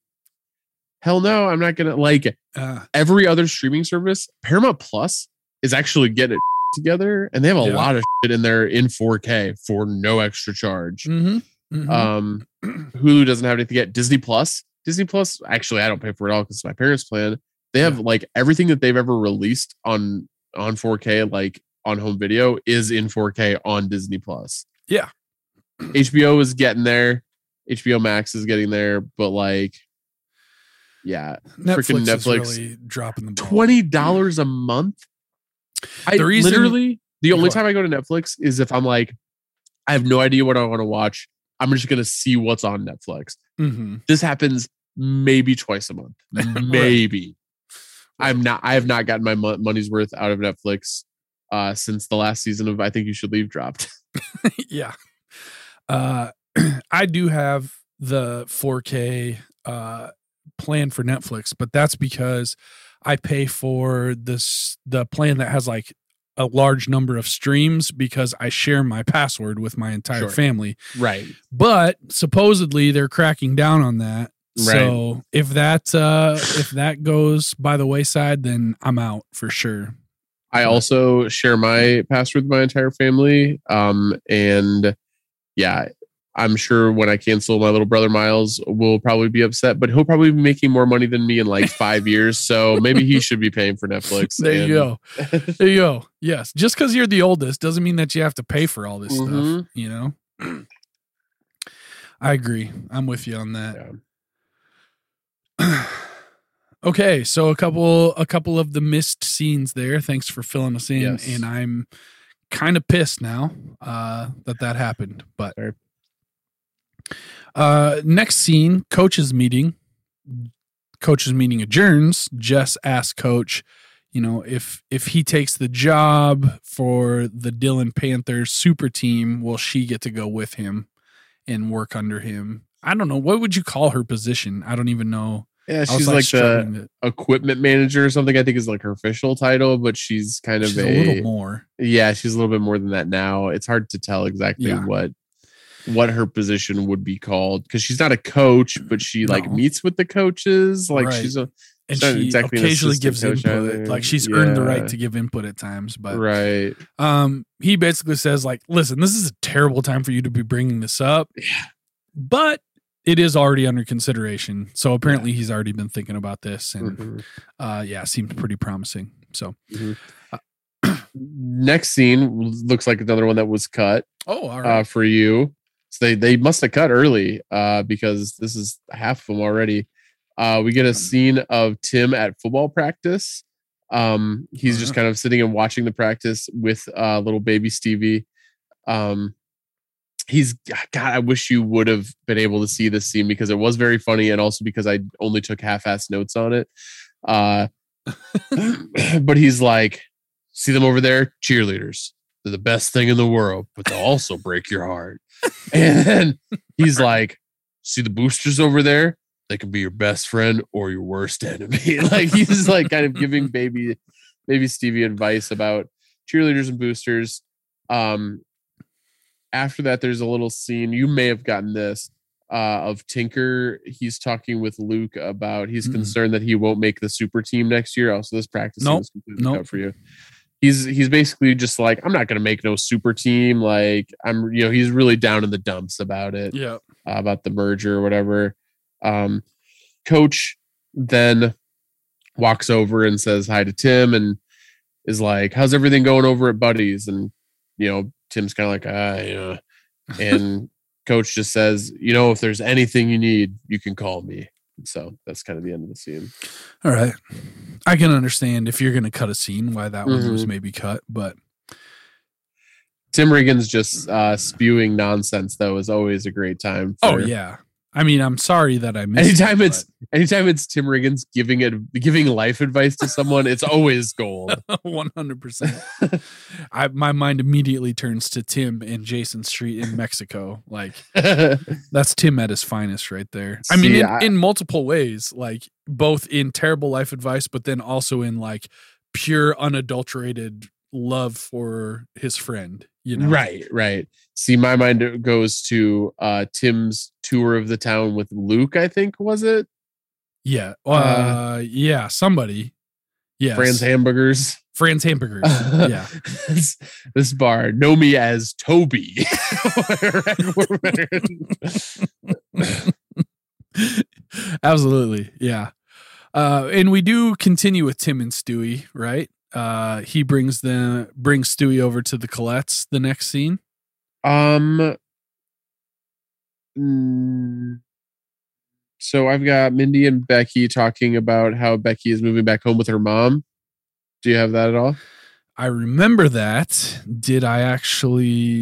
hell no, I'm not gonna like Uh, every other streaming service. Paramount Plus is actually getting it together, and they have a Yeah. lot of shit in there in 4K for no extra charge. Mm-hmm. Um, Hulu doesn't have anything yet. Disney Plus, Disney Plus. Actually, I don't pay for it all because my parents' plan. They have like everything that they've ever released on on 4K, like on home video, is in 4K on Disney Plus. Yeah. HBO is getting there. HBO Max is getting there, but like, yeah, Netflix, freaking Netflix. is really dropping the ball. twenty dollars a month. I The reason- literally the only time I go to Netflix is if I'm like, I have no idea what I want to watch. I'm just gonna see what's on Netflix. Mhm. This happens maybe twice a month, maybe. I'm not. I have not gotten my money's worth out of Netflix uh, since the last season of I think you should leave dropped. yeah. Uh, I do have the 4K uh, plan for Netflix, but that's because I pay for this the plan that has like a large number of streams because I share my password with my entire Sure. family. right. But supposedly they're cracking down on that. So if that uh if that goes by the wayside, then I'm out for sure. I also share my password with my entire family. Um, and yeah, I'm sure when I cancel my little brother Miles will probably be upset, but he'll probably be making more money than me in like five years. So maybe he should be paying for Netflix. There and- you go. There you go. Yes. Just because you're the oldest doesn't mean that you have to pay for all this stuff. Mhm. You know? I agree. I'm with you on that. Yeah. okay, so a couple a couple of the missed scenes there. Thanks for filling us in. Yes. And I'm kind of pissed now uh, that that happened. But Fair. Uh, next scene, coaches meeting. Coaches meeting adjourns. Jess asks coach, you know, if if he takes the job for the Dillon Panthers super team, will she get to go with him and work under him? I don't know. What would you call her position? I don't even know. Yeah, she's like, the struggling to- equipment manager or something. I think is like her official title, but she's kind of she's a, a little more. yeah, she's a little bit more than that now. It's hard to tell exactly Yeah. what what her position would be called because she's not a coach, but she like No. meets with the coaches. Like Right. she's a And She's she exactly occasionally gives input. Like she's earned the right to give input at times. But right. um, he basically says like, "Listen, this is a terrible time for you to be bringing this up, but it is already under consideration. So apparently he's already been thinking about this, and Mhm. uh, yeah, seemed pretty promising. So Next scene looks like another one that was cut oh, all uh, for you. So they they must have cut early uh, because this is half of them already. Uh, we get a scene of Tim at football practice. Um, he's just Uh-huh. kind of sitting and watching the practice with uh, little baby Stevie. Um, he's God. I wish you would have been able to see this scene because it was very funny, and also because I only took half-ass notes on it. Uh, but he's like, see them over there, cheerleaders. They're the best thing in the world, but they'll also break your heart. And he's like, see the boosters over there? They can be your best friend or your worst enemy. like he's like kind of giving baby baby Stevie advice about cheerleaders and boosters. Um after that, there's a little scene. You may have gotten this uh, of Tinker. He's talking with Luke about he's Mm-mm. concerned that he won't make the super team next year. Also, this practice Nope. is completely Nope. cut for you. He's he's basically just like I'm not going to make no super team. Like I'm, you know, he's really down in the dumps about it yeah, uh, about the merger or whatever. Um, coach then walks over and says hi to Tim and is like, "How's everything going over at Buddies?" And you know, Tim's kind of like, "Ah, yeah." And coach just says, "You know, if there's anything you need, you can call me." So that's kind of the end of the scene. all right. I can understand if you're going to cut a scene why that one was Mhm. maybe cut, but Tim Riggins just uh, spewing nonsense though is always a great time. oh yeah. I mean, I'm sorry that I missed. Anytime it, it's anytime it's Tim Riggins giving it giving life advice to someone, it's always gold. One hundred percent. I my mind immediately turns to Tim and Jason Street in Mexico. Like that's Tim at his finest, right there. I mean, in, I- in multiple ways, like both in terrible life advice, but then also in like pure, unadulterated love for his friend. You know, Right, right. See, my mind goes to uh Tim's tour of the town with Luke, I think, was it? Yeah. Uh, Uh, yeah. Somebody. Yes. Franz Hamburgers. Franz Hamburgers. yeah. this, this bar know me as Toby. Absolutely. Yeah. Uh, and we do continue with Tim and Stevie, right? Uh, he brings the brings Stevie over to the Collettes the next scene. um. mm, So I've got Mindy and Becky talking about how Becky is moving back home with her mom. Do you have that at all? I remember that. Did I actually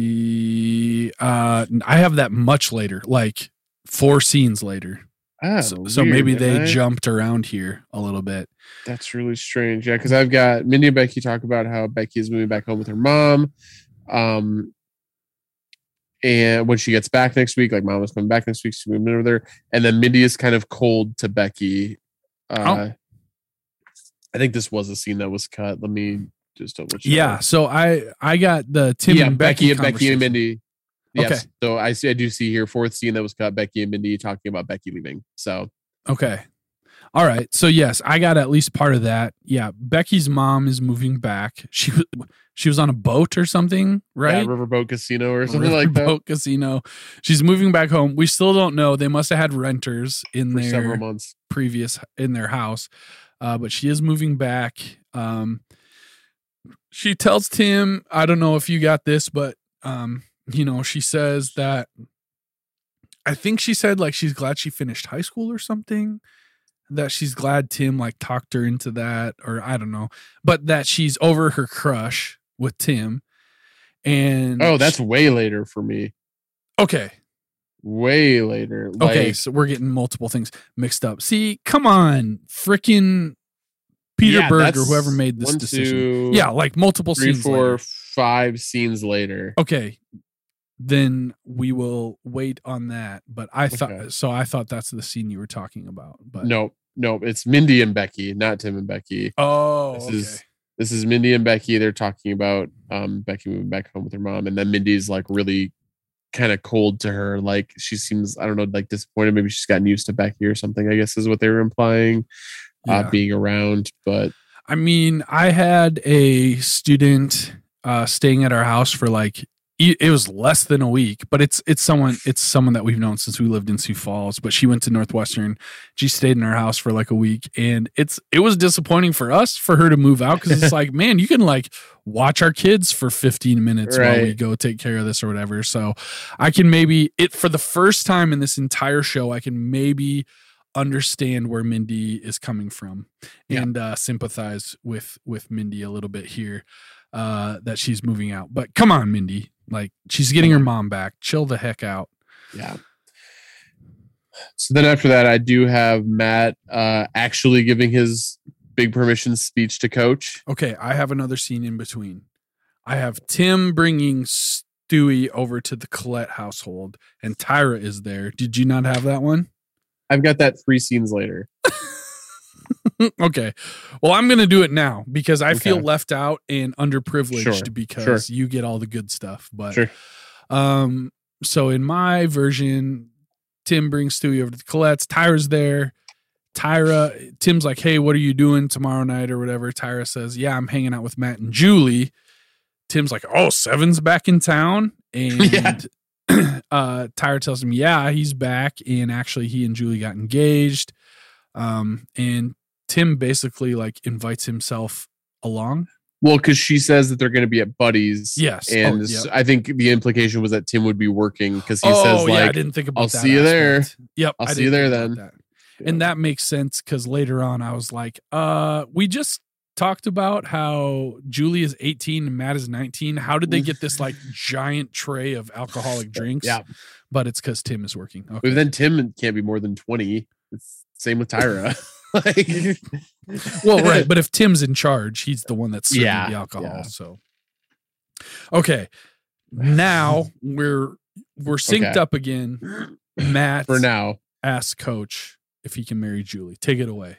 uh I have that much later, like four scenes later. Ah, so, so weird, maybe they I? jumped around here a little bit. That's really strange. Yeah, because I've got Mindy and Becky talk about how Becky is moving back home with her mom. Um, and when she gets back next week, like mom is coming back next week, she's moving over there. And then Mindy is kind of cold to Becky. Uh, I think this was a scene that was cut. Let me just double check. Yeah, so I I got the Tim yeah, and Becky Becky, and Becky and. Mindy. Yes. Okay. So I see I do see here fourth scene that was cut, Becky and Mindy talking about Becky leaving. So Okay. All right. So yes, I got at least part of that. Yeah, Becky's mom is moving back. She was she was on a boat or something, right? yeah, Riverboat Casino or something like that Riverboat Casino. She's moving back home. We still don't know. They must have had renters in for their several months. previous in their house, uh, but she is moving back. Um, she tells Tim, I don't know if you got this, but um, you know, she says that I think she said like she's glad she finished high school or something. That she's glad Tim like talked her into that, or I don't know, but that she's over her crush with Tim. And Oh, that's way later for me. okay. Way later. Okay, so we're getting multiple things mixed up. See, come on, freaking Peter yeah, Berg or whoever made this one, decision. two, yeah, like multiple three, scenes. four, later. five scenes later. Okay, then we will wait on that. But I thought Okay. so. I thought that's the scene you were talking about. But No, no, it's Mindy and Becky, not Tim and Becky. oh, This okay. is this is Mindy and Becky. They're talking about um Becky moving back home with her mom, and then Mindy's like really kind of cold to her. Like she seems, I don't know, like disappointed. Maybe she's gotten used to Becky or something. I guess is what they were implying. Yeah. Uh, being around, but I mean, I had a student uh, staying at our house for like it was less than a week, but it's it's someone it's someone that we've known since we lived in Sioux Falls. But she went to Northwestern. She stayed in our house for like a week, and it's it was disappointing for us for her to move out because it's like, man, you can like watch our kids for 15 minutes while we go take care of this or whatever. So I can maybe it for the first time in this entire show, I can maybe understand where Mindy is coming from Yeah. and uh, sympathize with with Mindy a little bit here uh, that she's moving out. But come on, Mindy, like she's getting her mom back. Chill the heck out. yeah. So then after that, I do have Matt uh actually giving his big permission speech to Coach. Okay, I have another scene in between. I have Tim bringing Stevie over to the Collette household, and Tyra is there. Did you not have that one? I've got that three scenes later. okay. Well, I'm going to do it now because I feel left out and underprivileged Sure, because you get all the good stuff. But Sure. um, so in my version, Tim brings Stevie over to the Collette's. Tyra's there. Tyra, Tim's like, "Hey, what are you doing tomorrow night or whatever?" Tyra says, "Yeah, I'm hanging out with Matt and Julie." Tim's like, "Oh, Seven's back in town," and uh, Tyra tells him, "Yeah, he's back, and actually, he and Julie got engaged." Um, and Tim basically like invites himself along. Well, because she says that they're going to be at Buddies. Yes. Oh, And. I think the implication was that Tim would be working because he oh, says, yeah, I didn't think about "I'll see you there. Yep, I'll I see you there then. that. And that makes sense because later on I was like, uh, we just talked about how Julie is 18 and Matt is 19. How did they get this like giant tray of alcoholic drinks? yeah. But it's because Tim is working. Okay. But then Tim can't be more than 20. It's same with Tyra. like, well, right. But if Tim's in charge, he's the one that's serving Yeah, the alcohol. yeah. So okay. Now we're we're synced Okay. up again. Matt for now. asks coach if he can marry Julie. Take it away.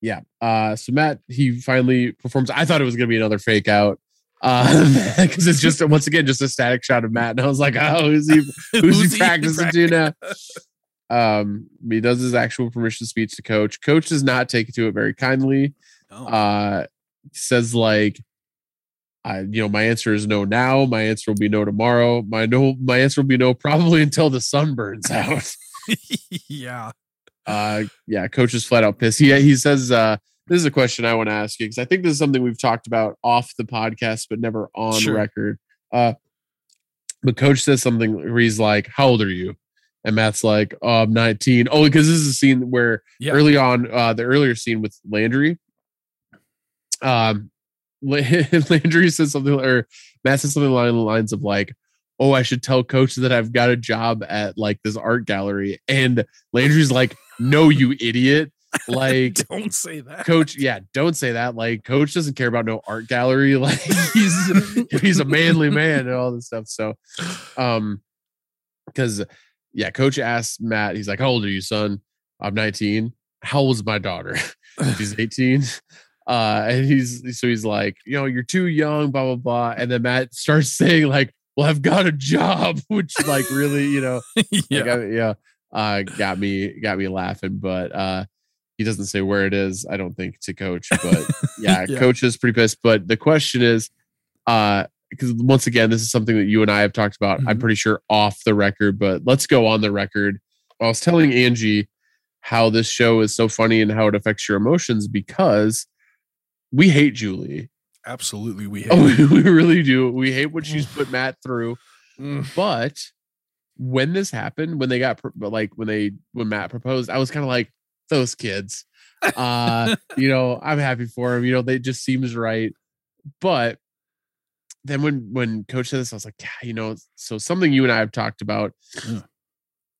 Yeah. Uh, so Matt, he finally performs. I thought it was going to be another fake out. because it's just once again just a static shot of Matt, and I was like, "Oh, who's he? Who's, he practicing to now?" Um, he does his actual permission speech to coach. Coach does not take to it very kindly. Oh. uh says like I, you know, my answer is no now. My answer will be no tomorrow. My no, my answer will be no probably until the sun burns out. yeah. uh, yeah, coach is flat out pissed. He he says, uh, this is a question I want to ask you because I think this is something we've talked about off the podcast, but never on Sure. record. Uh, but coach says something where he's like, "How old are you?" And Matt's like, "Oh, I'm 19." Oh, because this is a scene where Yeah. early on, uh, the earlier scene with Landry, um, Landry says something, or Matt says something along the lines of like, "Oh, I should tell Coach that I've got a job at like this art gallery," and Landry's like, "No, you idiot!" Like, Don't say that. Coach, yeah, don't say that. Like, Coach doesn't care about no art gallery. Like, he's he's a manly man and all this stuff. So, um, because yeah, Coach asked Matt, he's like, "How old are you, son?" I'm 19. How old is my daughter? She's 18. Uh, and he's so he's like, you know, you're too young, blah blah blah. And then Matt starts saying like, "Well, I've got a job," which like really, you know, yeah. like, I- yeah, uh, got me got me laughing. But uh, he doesn't say where it is. I don't think to Coach, but yeah, Yeah. Coach is pretty pissed. But the question is, uh, because once again, this is something that you and I have talked about. I'm Mhm. pretty sure off the record, but let's go on the record. I was telling Angie how this show is so funny and how it affects your emotions because we hate Julie. Absolutely. We hate Oh, we really do. We hate what she's put Matt through. But when this happened, when they got like when they when Matt proposed, I was kind of like those kids. Uh, you know, I'm happy for him. You know, they just seems right. But then when when coach said this, I was like, yeah, you know, so something you and I have talked about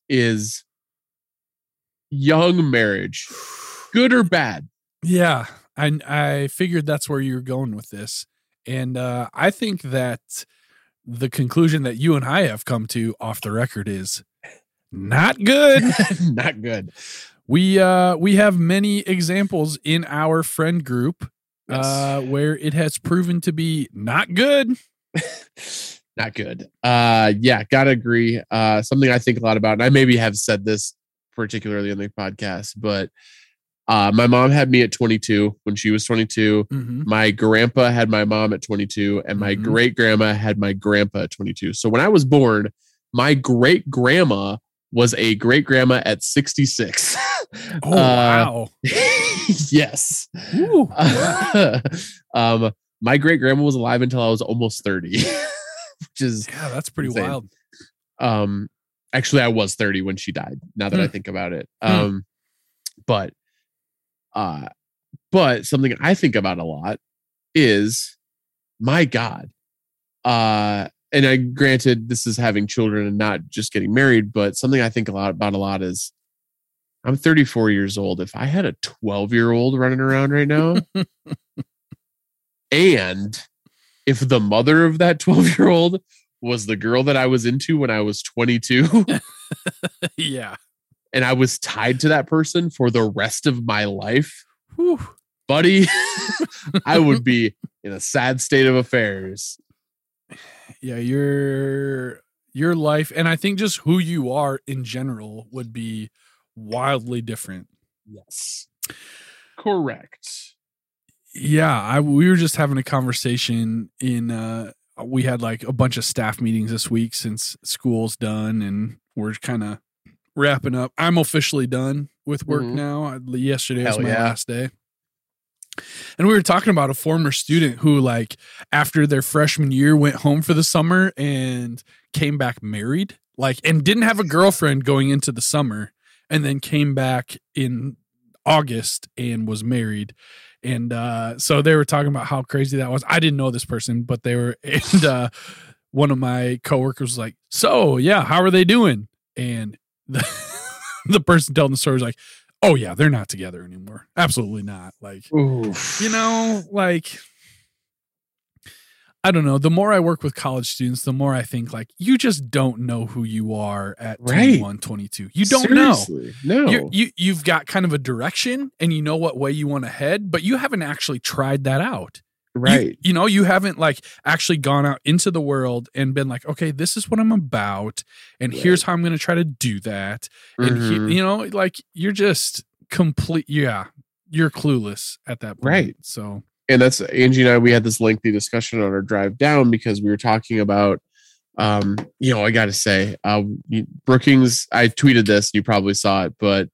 is young marriage, good or bad. Yeah, I I figured that's where you're going with this, and uh, I think that the conclusion that you and I have come to off the record is not good. Not good. we uh we have many examples in our friend group uh where it has proven to be not good. not good. Uh yeah, gotta agree. Uh something I think a lot about, and I maybe have said this particularly on the podcast, but uh my mom had me at 22 when she was 22. Mhm. My grandpa had my mom at 22, and my Mhm. great grandma had my grandpa at 22. So when I was born, my great grandma was a great grandma at 66. Oh Uh, wow. yes. Ooh. um, my great grandma was alive until I was almost 30, which is Yeah, that's pretty insane. wild. um actually I was 30 when she died, now that I Hmm. think about it. Hmm. Um but uh but something I think about a lot is my God. Uh and I granted this is having children and not just getting married, but something I think a lot about a lot is I'm 34 years old. If I had a 12 year old running around right now, and if the mother of that 12 year old was the girl that I was into when I was 22, yeah. and I was tied to that person for the rest of my life, Whew. buddy, I would be in a sad state of affairs. Yeah, your your life and I think just who you are in general would be wildly different. Yes. Correct. Yeah, I we were just having a conversation in uh we had like a bunch of staff meetings this week since school's done and we're kind of wrapping up. I'm officially done with work Mhm. now. Yesterday was my yeah. last day. And we were talking about a former student who like after their freshman year went home for the summer and came back married, like and didn't have a girlfriend going into the summer and then came back in August and was married. And uh, so they were talking about how crazy that was. I didn't know this person, but they were, and uh, one of my coworkers was like, "So yeah, how are they doing?" And the the person telling the story was like, "Oh yeah, they're not together anymore. Absolutely not." Like Oof. you know, like I don't know. The more I work with college students, the more I think like you just don't know who you are at Right. 21, 22. You don't know No. you're, you you've got kind of a direction and you know what way you want to head, but you haven't actually tried that out. You- right. You, know, you haven't like actually gone out into the world and been like, okay, this is what I'm about, and Right. here's how I'm going to try to do that. And he- you know, like you're just complete. Yeah, you're clueless at that point. Right. So and that's Angie and I. We had this lengthy discussion on our drive down because we were talking about, um, you know, I got to say, uh, Brookings. I tweeted this, you probably saw it, but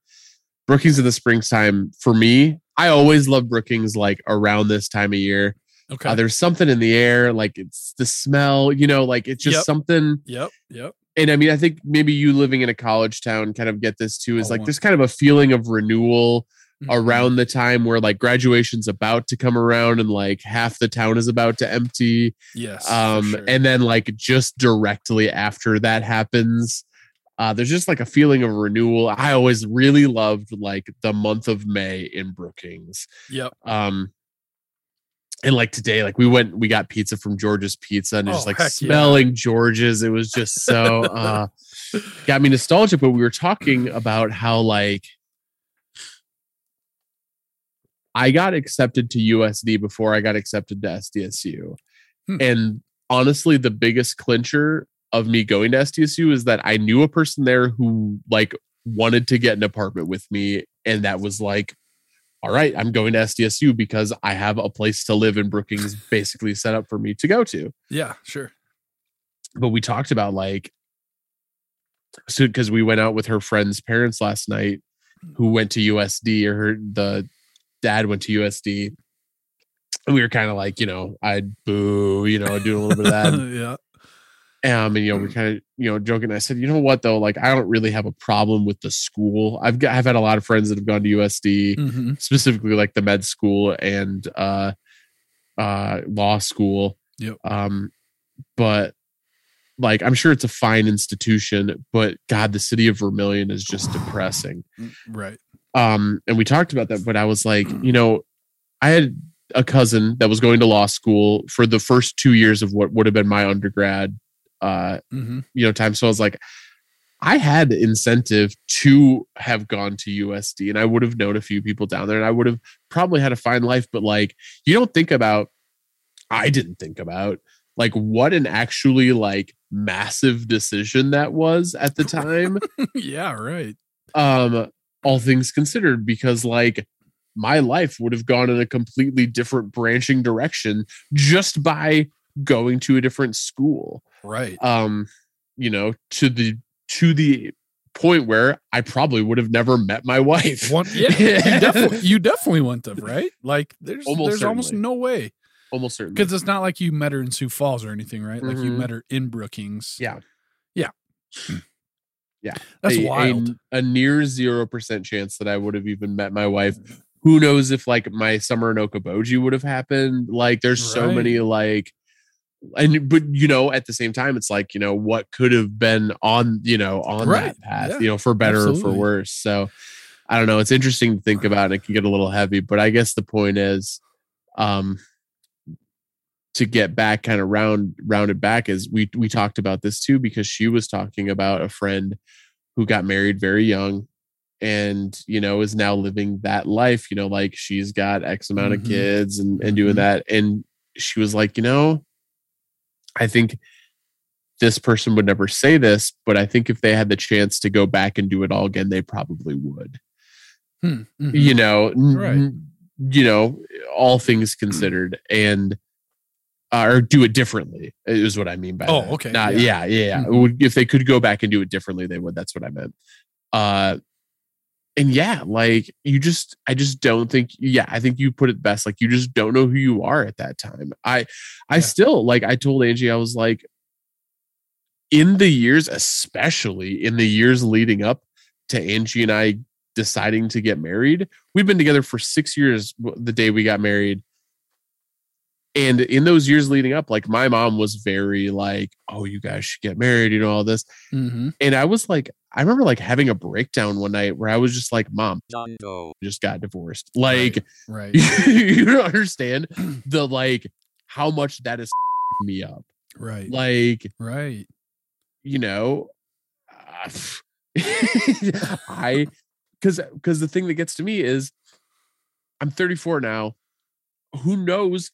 Brookings in the springtime for me, I always love Brookings like around this time of year. Okay. Uh, there's something in the air, like it's the smell, you know, like it's just Yep. something. yep. Yep. And I mean, I think maybe you living in a college town kind of get this too. Is Oh, like one- there's kind of a feeling of renewal Mhm. around the time where like graduation's about to come around and like half the town is about to empty Yes. um sure. and then like just directly after that happens uh there's just like a feeling of renewal i always really loved like the month of may in brookings yep. um and like today like we went we got pizza from george's pizza and just Oh, like heck yeah. smelling george's it was just so uh got me nostalgic but we were talking about how like I got accepted to USD before I got accepted to SDSU. Hmm. And honestly, the biggest clincher of me going to SDSU is that I knew a person there who like wanted to get an apartment with me. And that was like, all right, I'm going to SDSU because I have a place to live in Brookings basically set up for me to go to Yeah. Sure. but we talked about like so because we went out with her friend's parents last night who went to USD or her the dad went to USD and we were kind of like you know I'd boo you know doing a little bit of that yeah. Um and you know we kind of you know joking I said you know what though? Like I don't really have a problem with the school. I've got I've had a lot of friends that have gone to USD hmm specifically like the med school and uh uh law school Yep. um but like i'm sure it's a fine institution but god the city of vermillion is just depressing. Right. um and we talked about that but i was like you know i had a cousin that was going to law school for the first two years of what would have been my undergrad uh hmm you know time so i was like i had incentive to have gone to usd and i would have known a few people down there and i would have probably had a fine life but like you don't think about i didn't think about like what an actually like massive decision that was at the time yeah. Right. um all things considered because like my life would have gone in a completely different branching direction just by going to a different school Right. um you know to the to the point where i probably would have never met my wife One, yeah, you definitely, you definitely wouldn't have, right? Like, there's Almost there's almost no way almost certainly because it's not like you met her in Sioux Falls or anything, right? Like you Mhm. met her in Brookings. Yeah. yeah, Yeah. That's a, wild. a, a near zero percent chance that i would have even met my wife who knows if like my summer in okoboji would have happened like there's so many like and but you know at the same time it's like you know what could have been on you know on Right. that path Yeah. you know for better or for worse so i don't know it's interesting to think about and it can get a little heavy but i guess the point is um to get back kind of round rounded back is we we talked about this too because she was talking about a friend who got married very young and you know is now living that life you know like she's got x amount Mhm. of kids and and doing Mhm. that and she was like you know i think this person would never say this but i think if they had the chance to go back and do it all again they probably would Hmm, mhm. you know Right. n- you know all things considered and uh, or do it differently is what i mean by Oh, that. okay, Not, yeah. yeah yeah, yeah. Mhm. would- if they could go back and do it differently they would that's what i meant uh and yeah like you just i just don't think yeah i think you put it best like you just don't know who you are at that time i i Yeah. still like i told angie i was like in the years especially in the years leading up to angie and i deciding to get married we've been together for six years the day we got married and in those years leading up like my mom was very like oh you guys should get married you know all this Mhm. and I was like, I remember like having a breakdown one night where I was just like, Mom, John Doe. just got divorced. Like, right. you don't understand the like how much that is me up. Right. Like, right. you know, uh, I because because the thing that gets to me is I'm 34 now. Who knows?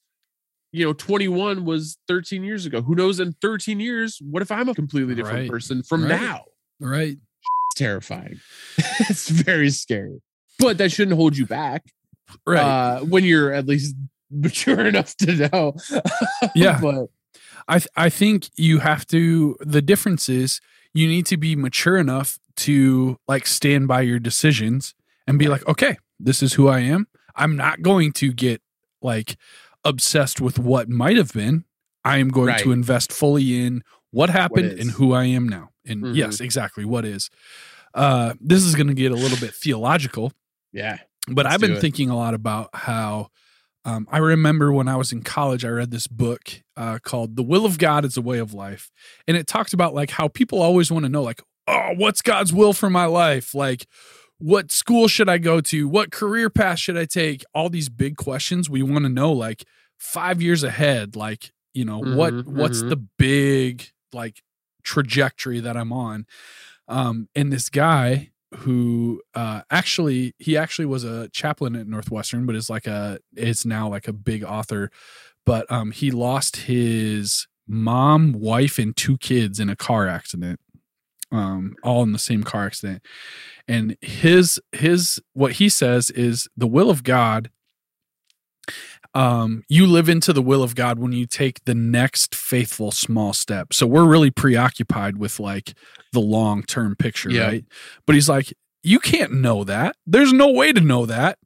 You know, 21 was 13 years ago. Who knows in 13 years, what if I'm a completely different Right. person from Right. now? Right. It's terrifying. it's very scary. But that shouldn't hold you back. right. uh, when you're at least mature enough to know. Yeah. but I th- I think you have to. The difference is you need to be mature enough to like stand by your decisions and be like, okay, this is who I am. I'm not going to get like obsessed with what might have been. I am going to invest fully in what happened is. and who I am now. And Mhm. yes, exactly what is. Uh, this is going to get a little bit theological, yeah, but I've been thinking a lot about how um, I remember when I was in college, I read this book uh, called "The Will of God Is a Way of Life," and it talked about like how people always want to know, like, oh, what's God's will for my life? Like, what school should I go to? What career path should I take? All these big questions we want to know, like five years ahead. Like, you know, what Mhm, what's mhm. the big like trajectory that I'm on? Um, and this guy who uh actually he actually was a chaplain at Northwestern, but is like a is now like a big author. But um he lost his mom, wife, and two kids in a car accident. Um, all in the same car accident. And his his what he says is the will of God um, you live into the will of God when you take the next faithful small step. So we're really preoccupied with like the long term picture, Yeah. right? But he's like, you can't know that. There's no way to know that.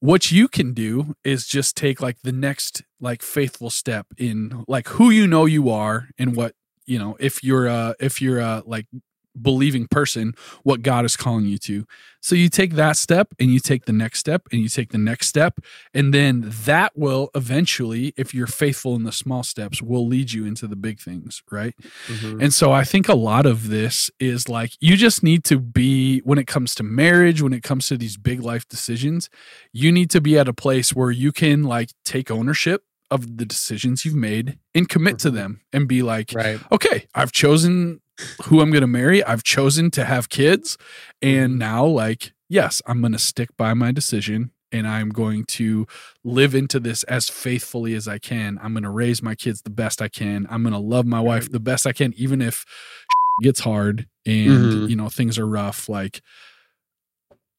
What you can do is just take like the next like faithful step in like who you know you are and what you know if you're a if you're a like believing person what God is calling you to. So you take that step and you take the next step and you take the next step and then that will eventually if you're faithful in the small steps will lead you into the big things, right? Mhm. And so I think a lot of this is like you just need to be when it comes to marriage, when it comes to these big life decisions, you need to be at a place where you can like take ownership of the decisions you've made and commit to Mhm. them and be like, right. okay, I've chosen who I'm going to marry. I've chosen to have kids. And now, like, yes, I'm going to stick by my decision and I'm going to live into this as faithfully as I can. I'm going to raise my kids the best I can. I'm going to love my wife the best I can, even if gets hard and, Mhm. you know, things are rough. Like,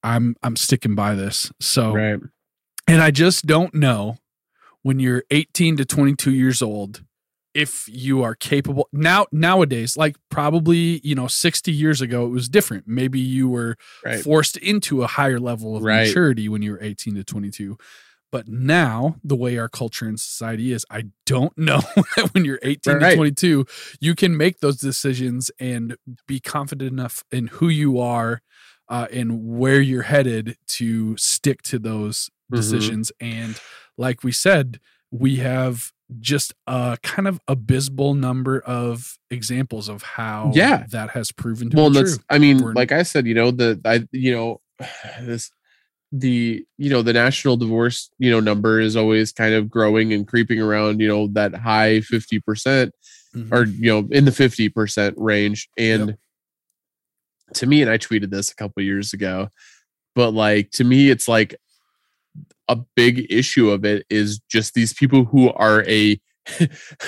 I'm I'm sticking by this. So Right. and I just don't know when you're 18 to 22 years old if you are capable now nowadays like probably you know 60 years ago it was different maybe you were Right. forced into a higher level of Right. maturity when you were 18 to 22 but now the way our culture and society is i don't know that when you're 18 Right. to 22 you can make those decisions and be confident enough in who you are uh, and where you're headed to stick to those Mhm. decisions and like we said we have just a kind of abysmal number of examples of how Yeah. that has proven to well be that's true i mean We're- like i said you know the i you know this the you know the national divorce you know number is always kind of growing and creeping around you know that high 50% Mhm. or you know in the 50% range and to me and i tweeted this a couple years ago but like to me it's like a big issue of it is just these people who are a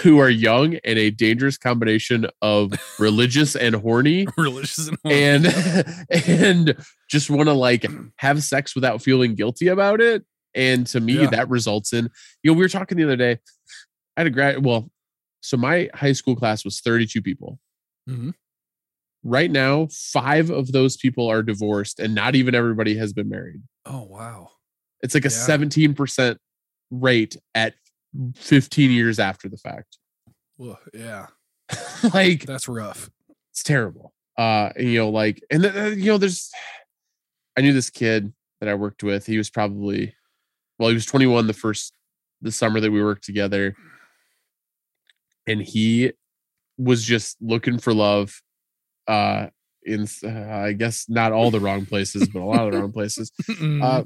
who are young and a dangerous combination of religious and horny. Religious and, and and just want to like have sex without feeling guilty about it. And to me Yeah. that results in you know we were talking the other day i had a grad well so my high school class was 32 people. Mhm. right now five of those people are divorced and not even everybody has been married. Oh wow it's like a Yeah. 17% rate at 15 years after the fact well, yeah like that's rough it's terrible. Uh, and, you know, like, and uh, you know, there's, I knew this kid that I worked with. He was probably, well, he was 21 the first, the summer that we worked together. And he was just looking for love, uh, in, uh, I guess not all the wrong places, but a lot of the wrong places. Uh,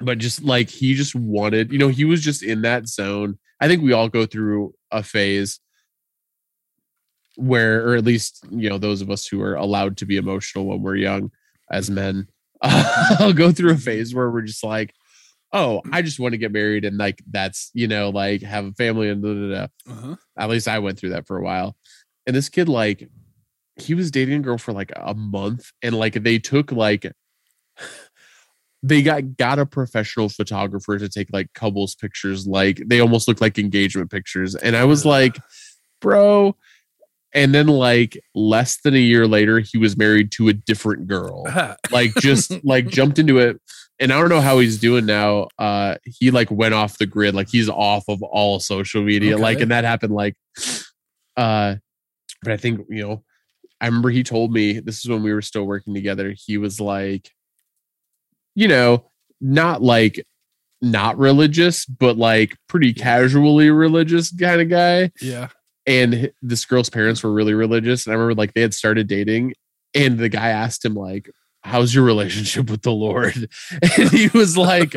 but just like he just wanted, you know, he was just in that zone. I think we all go through a phase where, or at least, you know, those of us who are allowed to be emotional when we're young as men, I'll go through a phase where we're just like, oh, I just want to get married and like that's, you know, like have a family and da, da, da. uh-huh. At least I went through that for a while. And this kid, like, he was dating a girl for like a month and like they took like they got got a professional photographer to take like couples pictures like they almost look like engagement pictures and i was like bro and then like less than a year later he was married to a different girl like just like jumped into it and i don't know how he's doing now uh he like went off the grid like he's off of all social media like and that happened like uh but i think you know i remember he told me this is when we were still working together he was like you know not like not religious but like pretty casually religious kind of guy. Yeah. and this girl's parents were really religious and i remember like they had started dating and the guy asked him like how's your relationship with the lord? And he was like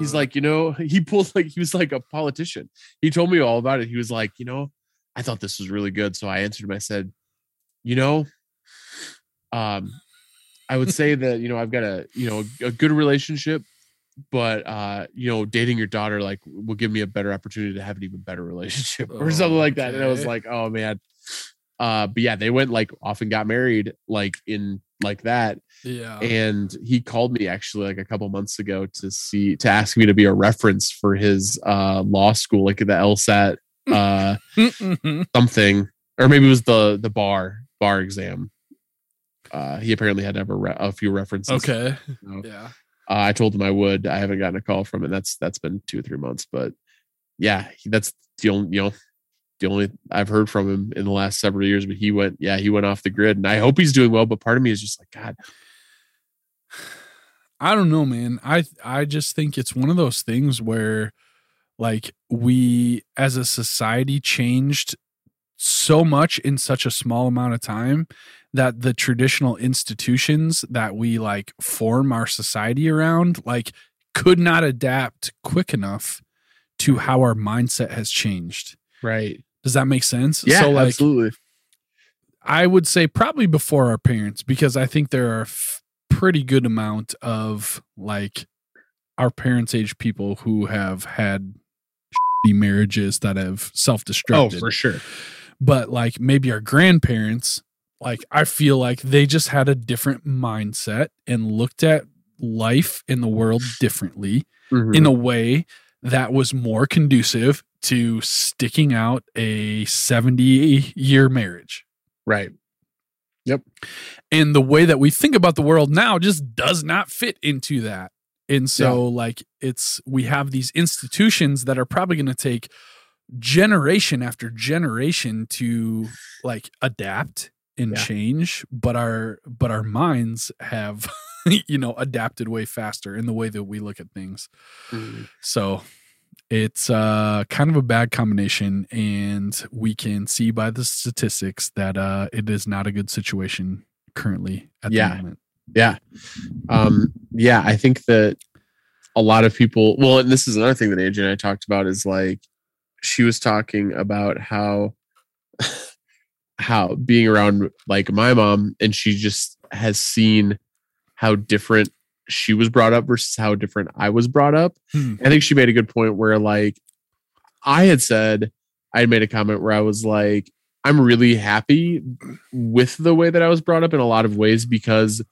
he's like you know he pulled like he was like a politician. He told me all about it. He was like you know i thought this was really good. So i answered him. I said you know um i would say that you know i've got a you know a good relationship but uh you know dating your daughter like will give me a better opportunity to have an even better relationship or something like that. And i was like oh man. Uh but yeah they went like off and got married like in like that. Yeah. and he called me actually like a couple months ago to see to ask me to be a reference for his uh law school like the lsat uh something. Or maybe it was the the bar bar exam uh he apparently had to have a, re- a few references okay. So, Yeah. uh, i told him i would i haven't gotten a call from it that's that's been two or three months but yeah that's the only you know the only i've heard from him in the last several years but he went yeah he went off the grid and i hope he's doing well but part of me is just like god I don't know, man. I I just think it's one of those things where like we as a society changed so much in such a small amount of time that the traditional institutions that we like form our society around like could not adapt quick enough to how our mindset has changed. right Does that make sense? yeah so like absolutely I would say probably before our parents because I think there are a f- pretty good amount of like our parents' age people who have had marriages that have oh self-destructed. Oh, for sure But like maybe our grandparents, like I feel like they just had a different mindset and looked at life in the world differently Mhm. in a way that was more conducive to sticking out a 70 year marriage right Yep. and the way that we think about the world now just does not fit into that and so like it's we have these institutions that are probably going to take generation after generation to like adapt and Yeah. change but our but our minds have you know adapted way faster in the way that we look at things Mhm. so it's uh kind of a bad combination and we can see by the statistics that uh it is not a good situation currently at Yeah. the moment. Yeah. Um, yeah, I think that a lot of people well, and this is another thing that Angie and I talked about is like she was talking about how how being around like my mom and she just has seen how different she was brought up versus how different I was brought up. Hmm. I think she made a good point where like I had said I had made a comment where I was like I'm really happy with the way that I was brought up in a lot of ways because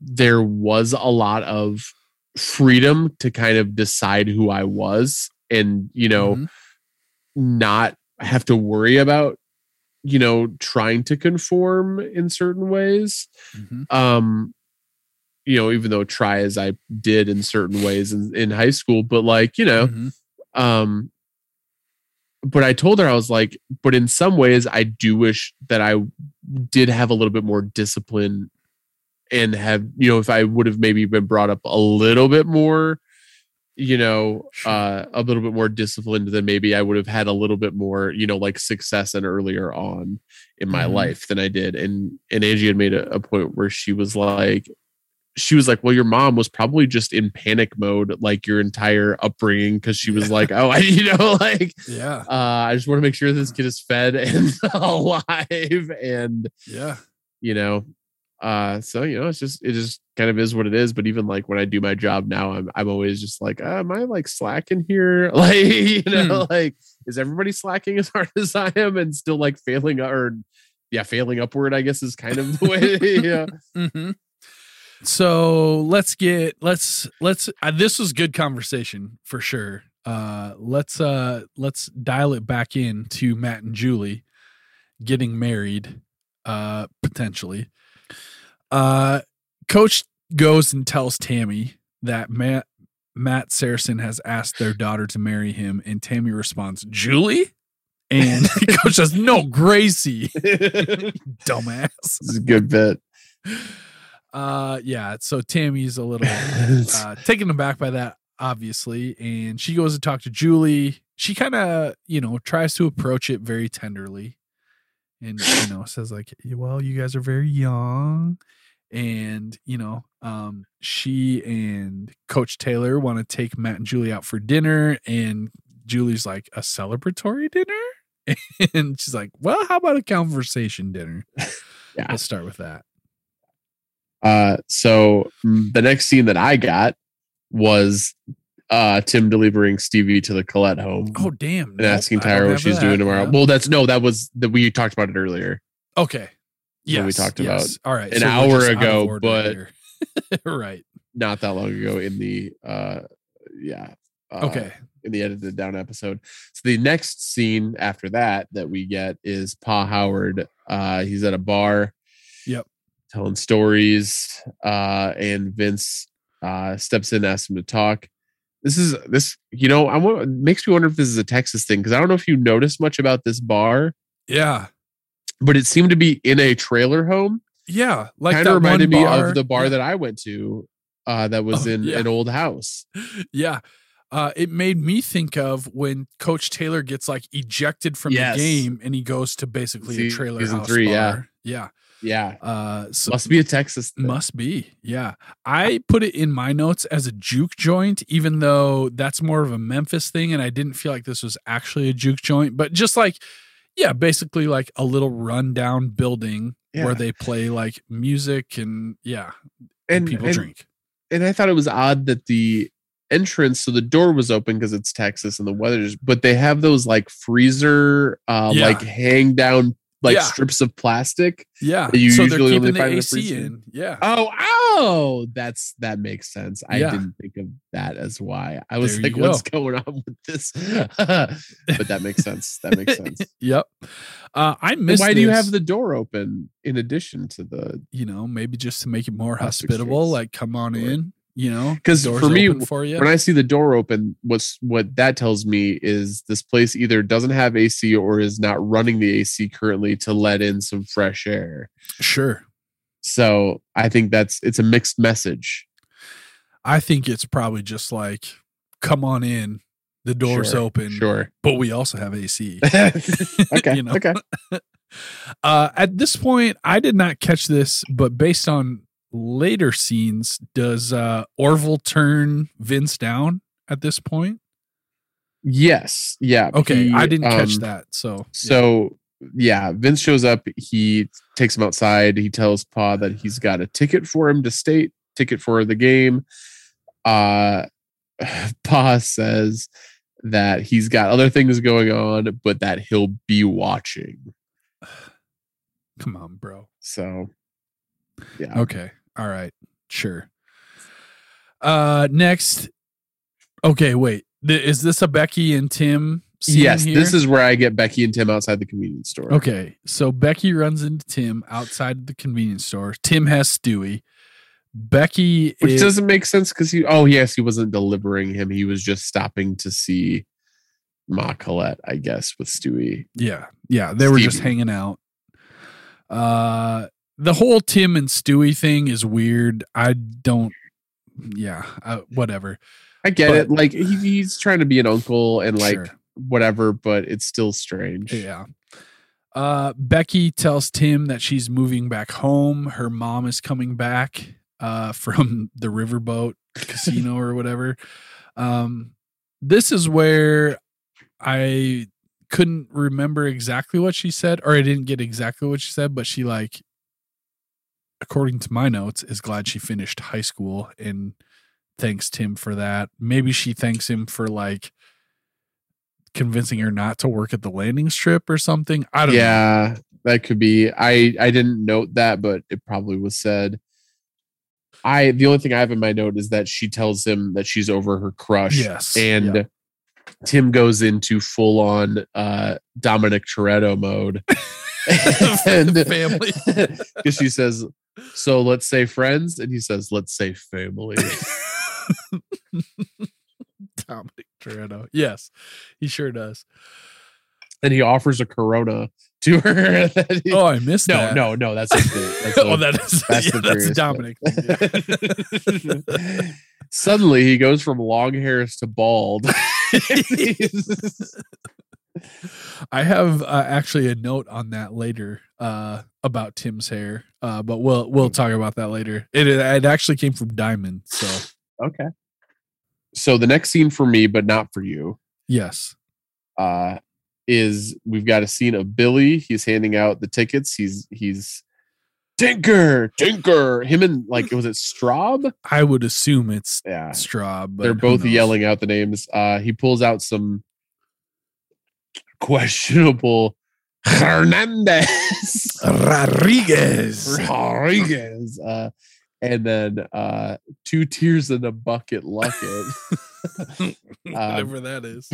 there was a lot of freedom to kind of decide who I was and you know Mhm. not have to worry about you know trying to conform in certain ways Mhm. um you know even though try as i did in certain ways in, in high school but like you know Mhm. um but i told her i was like but in some ways i do wish that i did have a little bit more discipline and have you know if i would have maybe been brought up a little bit more you know uh a little bit more disciplined than maybe i would have had a little bit more you know like success and earlier on in my Mhm. life than i did and and angie had made a, a point where she was like she was like well your mom was probably just in panic mode like your entire upbringing because she was like oh I, you know like Yeah. uh i just want to make sure this kid is fed and alive and Yeah. you know uh so you know it's just it just kind of is what it is but even like when i do my job now i'm i'm always just like uh, am i like slacking here like you know like is everybody slacking as hard as i am and still like failing or yeah failing upward i guess is kind of the way yeah hmm So let's get let's let's uh, this was good conversation for sure. Uh let's uh let's dial it back in to Matt and Julie getting married uh potentially. Uh coach goes and tells Tami that Matt Matt Saracen has asked their daughter to marry him and Tami responds, "Julie?" And coach says, "No, Gracie." Dumbass. This is a good bit. Uh yeah, so Tami's a little uh taken aback by that obviously and she goes to talk to Julie. She kind of, you know, tries to approach it very tenderly and you know, says like, "Well, you guys are very young." And, you know, um she and coach Taylor want to take Matt and Julie out for dinner and Julie's like, "A celebratory dinner?" And she's like, "Well, how about a conversation dinner?" Yeah. Let's start with that. Uh, so mm, the next scene that I got was uh Tim delivering Stevie to the Collette home Oh damn! and asking Tyra what she's doing tomorrow. Well, that's no, that was that we talked about it earlier. Okay. Yeah, we talked about All right. an we're hour just out of ago, but- right. Not that long ago in the uh yeah. Uh, Okay. in the edited down episode. So the next scene after that that we get is Pa Howard. Uh he's at a bar. Yep. Telling stories. Uh and Vince uh steps in, asks him to talk. This is this, you know, I want makes me wonder if this is a Texas thing because I don't know if you noticed much about this bar, Yeah. but it seemed to be in a trailer home. Yeah. Like kind of reminded one me of the bar yeah. that I went to uh that was Oh, in yeah. an old house. Yeah. Uh, it made me think of when Coach Taylor gets like ejected from Yes. the game and he goes to basically a trailer house three, bar. Yeah. Yeah. Uh, so Must be a Texas thing. Must be. Yeah. I put it in my notes as a juke joint, even though that's more of a Memphis thing. And I didn't feel like this was actually a juke joint, but just like, yeah, basically like a little rundown building Yeah. where they play like music and yeah, and people and, drink. and I thought it was odd that the entrance so the door was open because it's Texas and the weather's but they have those like freezer uh Yeah. like hang down like Yeah. strips of plastic. Yeah. you so they're usually only the find in AC in. Yeah. Oh, oh, that's that makes sense. I Yeah. didn't think of that as why. I was There like, what's going on with this? but that makes sense. That makes sense. Yep. Uh, I missed why do you have the door open in addition to the you know, maybe just to make it more hospitable, strips. like come on Sure. in, you know, 'Cause doors for me, for you. when I see the door open, what's what that tells me is this place either doesn't have AC or is not running the AC currently to let in some fresh air. sure. So I think that's it's a mixed message. I think it's probably just like, come on in, the door's Sure, open, Sure. but we also have AC. okay. You know? Okay. Uh, at this point, I did not catch this, but based on later scenes, does uh, Orville turn Vince down at this point? Yes. Yeah. Okay, he, I didn't catch um, that. So, So yeah, Vince shows up. He takes him outside. He tells Pa that he's got a ticket for him to state, ticket for the game. Uh Pa says that he's got other things going on, but that he'll be watching. come on, bro. So yeah. Okay. All right. Sure. Uh, next. Okay, wait. Th- Is this a Becky and Tim? Scene Yes, here? this is where I get Becky and Tim outside the convenience store. Okay, so Becky runs into Tim outside the convenience store. Tim has Stevie. Becky Which is, doesn't make sense because he oh yes, he wasn't delivering him. He was just stopping to see Ma Collette, I guess, with Stevie. yeah, yeah, they were just hanging out. Uh the whole Tim and Stevie thing is weird. I don't yeah, uh, whatever. I get But- it. Like he, he's trying to be an uncle and like Sure. whatever, but it's still strange. Yeah. Uh, Becky tells Tim that she's moving back home. Her mom is coming back uh, from the riverboat casino or whatever. Um, this is where I couldn't remember exactly what she said, or I didn't get exactly what she said, but she, like, according to my notes, is glad she finished high school and thanks Tim for that. Maybe she thanks him for, like, convincing her not to work at the landing strip or something. I don't know. Yeah, that could be. I I didn't note that, but it probably was said. I the only thing I have in my note is that she tells him that she's over her crush. Yes. And yeah. Tim goes into full on uh Dominic Toretto mode. and family. because she says, So let's say friends, and he says, Let's say family. Dominic Toretto. Yes, he sure does. and he offers a corona to her. he- Oh, I missed no, that. no, no, no. that's a, that's oh, a- that is yeah, that's Dominic. thing, yeah. Suddenly he goes from long hairs to bald. I have uh, actually a note on that later uh, about Tim's hair, uh, but we'll we'll talk about that later. It it actually came from Diamond, so okay. So the next scene for me, but not for you, yes, uh, is we've got a scene of Billy. He's handing out the tickets. He's he's Tinker, Tinker. Him and like was it Straub? I would assume it's Yeah. Straub. But They're both yelling out the names. Uh he pulls out some questionable Hernandez. Rodriguez. Rodriguez. Uh, and then uh, two tears in a bucket Luckett. Whatever that is.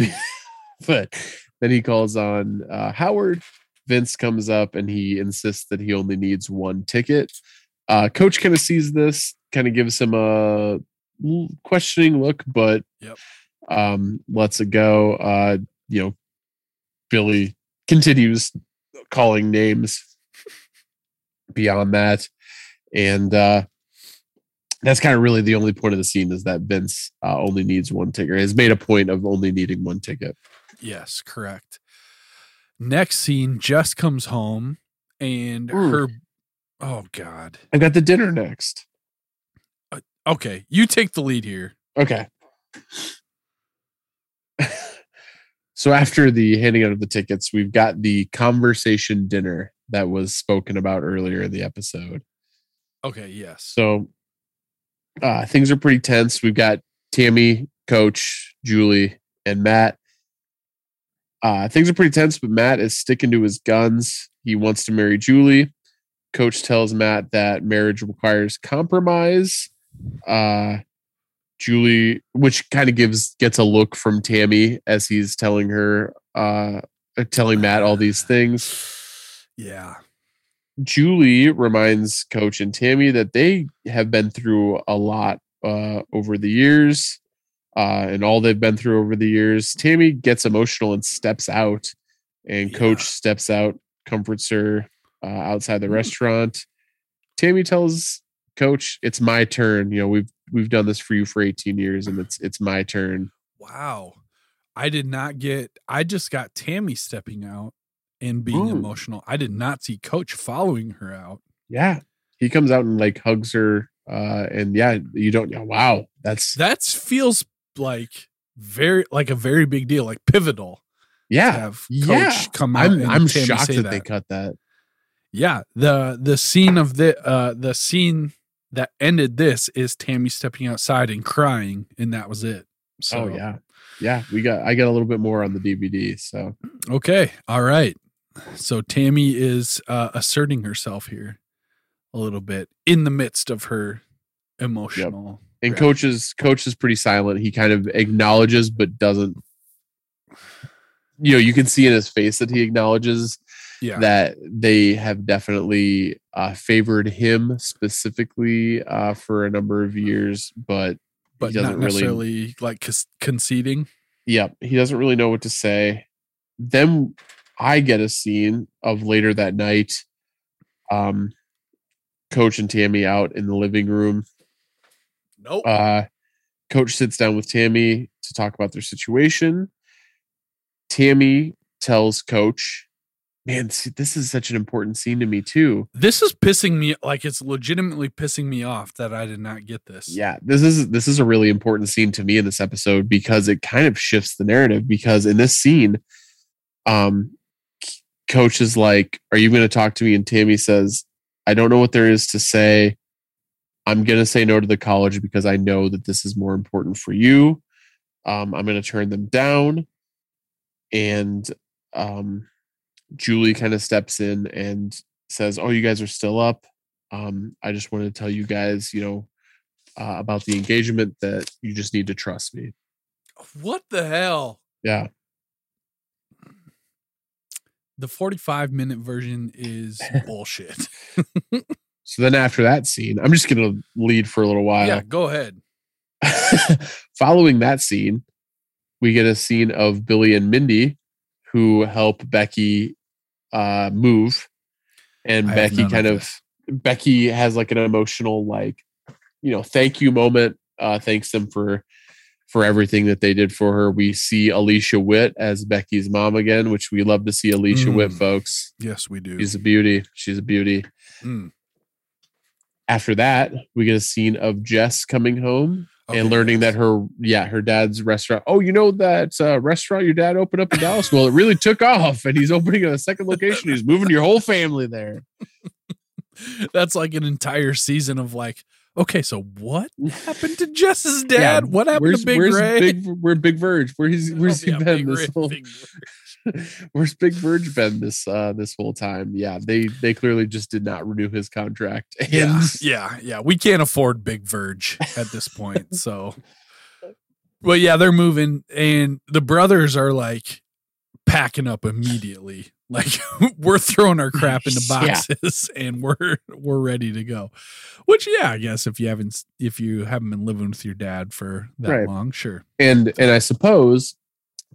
but then he calls on uh, Howard. Vince comes up and he insists that he only needs one ticket. Uh, Coach kind of sees this, kind of gives him a questioning look, but Yep. um, lets it go. Uh, you know, Billy continues calling names beyond that, and uh, that's kind of really the only point of the scene is that Vince uh, only needs one ticket. Has made a point of only needing one ticket. Yes, correct. Next scene, Jess comes home and Ooh. her. Oh God. I got the dinner next. Okay, you take the lead here. Okay. So after the handing out of the tickets, we've got the conversation dinner that was spoken about earlier in the episode. Okay. Yes. So uh, things are pretty tense. We've got Tami, Coach, Julie, and Matt. Uh, things are pretty tense, but Matt is sticking to his guns. He wants to marry Julie. Coach tells Matt that marriage requires compromise. Uh, Julie, which kind of gives gets a look from Tami as he's telling her, uh, telling Matt all these things. Yeah. Julie reminds Coach and Tami that they have been through a lot uh, over the years, uh, and all they've been through over the years. Tami gets emotional and steps out, and Yeah. Coach steps out, comforts her uh, outside the Mm. restaurant. Tami tells Coach, "It's my turn. You know we've we've done this for you for 18 years, and it's it's my turn." Wow. I did not get. I just got Tami stepping out and being Ooh. emotional. I did not see Coach following her out. Yeah, he comes out and like hugs her, uh, and yeah, you don't. yeah, Wow, that's That feels like very like a very big deal, like pivotal. yeah. have Coach yeah. come out. I'm I'm shocked say that, they cut that. Yeah, the the scene of the uh the scene that ended this is Tami stepping outside and crying, and that was it. So oh yeah, yeah. We got I got a little bit more on the DVD. So okay, all right. So Tami is uh asserting herself here a little bit in the midst of her emotional. and Right. coach is coach is pretty silent. He kind of acknowledges but doesn't. You know, you can see in his face that he acknowledges Yeah. that they have definitely uh, favored him specifically uh, for a number of years, but but he doesn't not really- necessarily like con- conceding. yeah, he doesn't really know what to say. Then I get a scene of later that night, um, Coach and Tami out in the living room. Nope. Uh, Coach sits down with Tami to talk about their situation. Tami tells Coach, "Man, see, this is such an important scene to me too." this is pissing me like it's legitimately pissing me off that I did not get this. Yeah, this is this is a really important scene to me in this episode because it kind of shifts the narrative. Because in this scene, um, Coach is like, "Are you going to talk to me?" And Tami says, "I don't know what there is to say. I'm going to say no to the college because I know that this is more important for you. Um, I'm going to turn them down." And um, Julie kind of steps in and says, "Oh, you guys are still up. Um, I just wanted to tell you guys, you know." uh, about the engagement that you just need to trust me. What the hell? Yeah. The 45 minute version is bullshit. So then after that scene, I'm just going to lead for a little while. yeah, go ahead. Following that scene, we get a scene of Billy and Mindy who help Becky uh, move, and I Becky kind of of Becky has like an emotional like you know thank you moment. Uh, thanks them for for everything that they did for her. We see Alicia Witt as Becky's mom again, which we love to see Alicia Witt, Mm. folks. Yes, we do. She's a beauty. She's a beauty. Mm. After that, we get a scene of Jess coming home Okay, and learning that her yeah her dad's restaurant oh you know that uh, restaurant your dad opened up in dallas? Well it really took off and he's opening a second location. He's moving your whole family there. That's like an entire season of like, okay, so what happened to Jess's dad? Yeah, what happened where's, to Big where's Ray? big where big verge? Where's where's Oh, he yeah, been Big this Ray, whole where's big verge been this uh this whole time yeah they they clearly just did not renew his contract and yeah, yeah, yeah. We can't afford Big Verge at this point. So, but yeah, they're moving, and the brothers are like packing up immediately. Like we're throwing our crap into Yeah. boxes, and we're we're ready to go. Which, yeah, I guess if you haven't if you haven't been living with your dad for that Right. long, sure. and and I suppose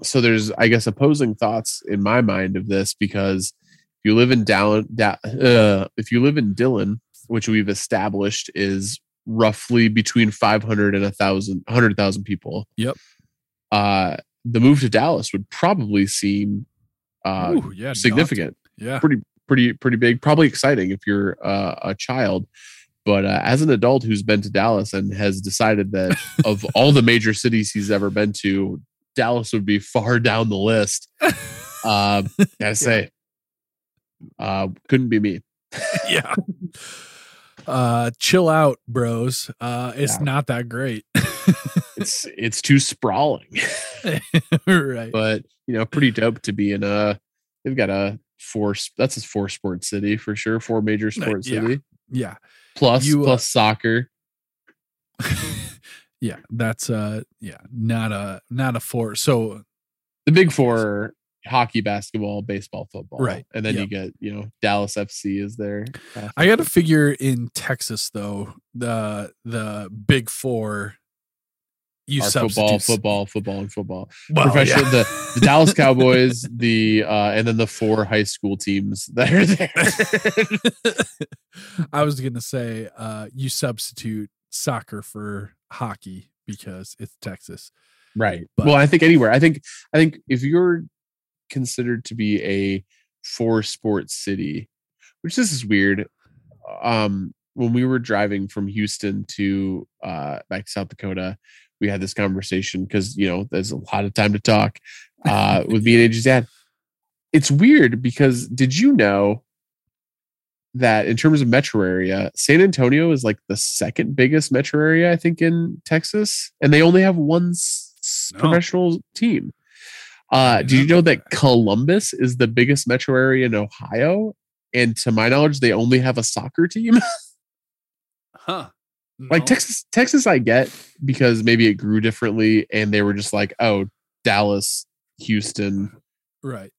so. There's I guess opposing thoughts in my mind of this because if you live in Dallin, da, uh, if you live in Dillon, which we've established is roughly between 500 and a thousand, hundred thousand people. Yep. Uh, the move to Dallas would probably seem uh, Ooh, yeah, significant, daunting. Yeah, pretty pretty pretty big, probably exciting if you're uh, a child. But uh, as an adult who's been to Dallas and has decided that of all the major cities he's ever been to, Dallas would be far down the list. Uh, gotta say, uh, couldn't be me. yeah. Uh, chill out, bros. Uh, it's Yeah. not that great. It's it's too sprawling, right. but you know, pretty dope to be in a. They've got a four. That's a four sport city for sure. Four major sport yeah. city Yeah. plus You, uh, plus soccer. Yeah. That's uh yeah, not a not a four. So the big four hockey basketball baseball football Right, and then you get you know dallas fc is there Uh, I gotta figure in Texas though, the the big four you our football football football and football well, professional yeah. the, the dallas cowboys the uh and then the four high school teams that are there I was gonna say uh you substitute soccer for hockey because it's Texas. right But- well i think anywhere i think i think if you're considered to be a four sports city which this is weird um when we were driving from houston to uh back to south dakota we had this conversation because you know there's a lot of time to talk uh with me and AJ's dad it's weird because did you know that in terms of metro area san antonio is like the second biggest metro area i think in texas and they only have one s- No. professional team uh do you know that that. columbus is the biggest metro area in ohio and to my knowledge they only have a soccer team Huh. like texas texas i get because maybe it grew differently and they were just like oh dallas houston Right.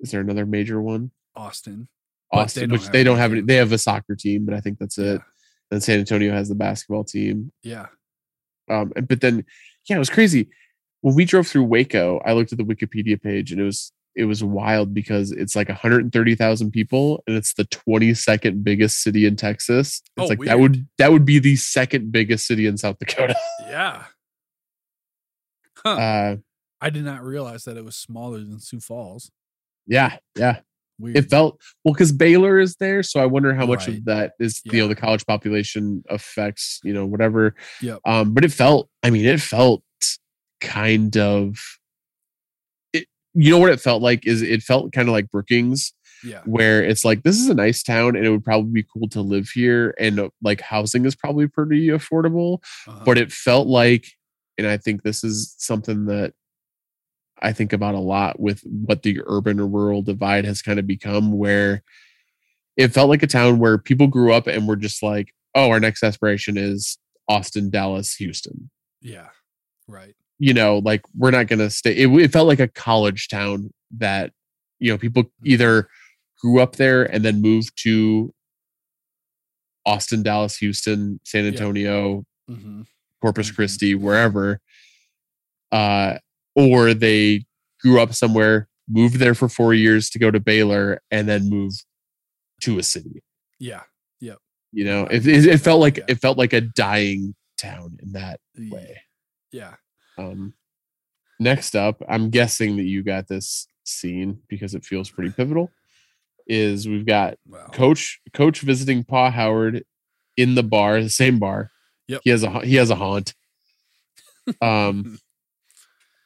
is there another major one Austin. But they austin which they don't have any they have a soccer team but i think that's it Yeah. then san antonio has the basketball team Yeah. um but then yeah it was crazy when we drove through waco i looked at the wikipedia page and it was it was wild because it's like 130,000 people and it's the 22nd biggest city in Texas. It's Oh, like that would that would be the second biggest city in South Dakota. Yeah. Huh. Uh I did not realize that it was smaller than Sioux Falls. yeah, yeah. Weird. It felt well because Baylor is there, so I wonder how much Right. of that is you Yeah. know the college population affects you know whatever. Yep. Um, but it felt, I mean, it felt kind of. It, you know what it felt like is it felt kind of like Brookings, yeah. where it's like this is a nice town and it would probably be cool to live here, and uh, like housing is probably pretty affordable. Uh-huh. But it felt like, and I think this is something that I think about a lot with what the urban or rural divide has kind of become, where it felt like a town where people grew up and were just like, oh, our next aspiration is Austin, Dallas, Houston. Yeah. Right. You know, like we're not going to stay. It, it felt like a college town that, you know, people either grew up there and then moved to Austin, Dallas, Houston, San Yeah. Antonio, Mm-hmm. Corpus Mhm. Christi, wherever, uh, or they grew up somewhere, moved there for four years to go to Baylor, and then move to a city. Yeah. Yep. You know, it, it, it felt like Yeah. it felt like a dying town in that way. Yeah. Um, next up, I'm guessing that you got this scene because it feels pretty pivotal. Is we've got Wow. coach coach visiting Pa Howard in the bar, the same bar. Yep. He has a he has a haunt. Um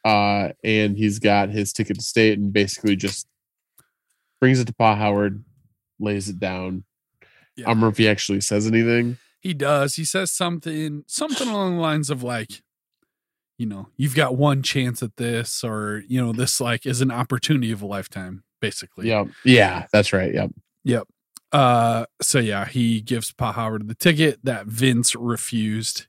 uh and he's got his ticket to state and basically just brings it to Pa Howard, lays it down. Yeah. I don't remember if he actually says anything. He does. He says something something along the lines of like, you know, you've got one chance at this, or you know, this like is an opportunity of a lifetime, basically. Yep. Yeah, that's right. Yep. Yep. Uh so yeah, he gives Pa Howard the ticket that Vince refused.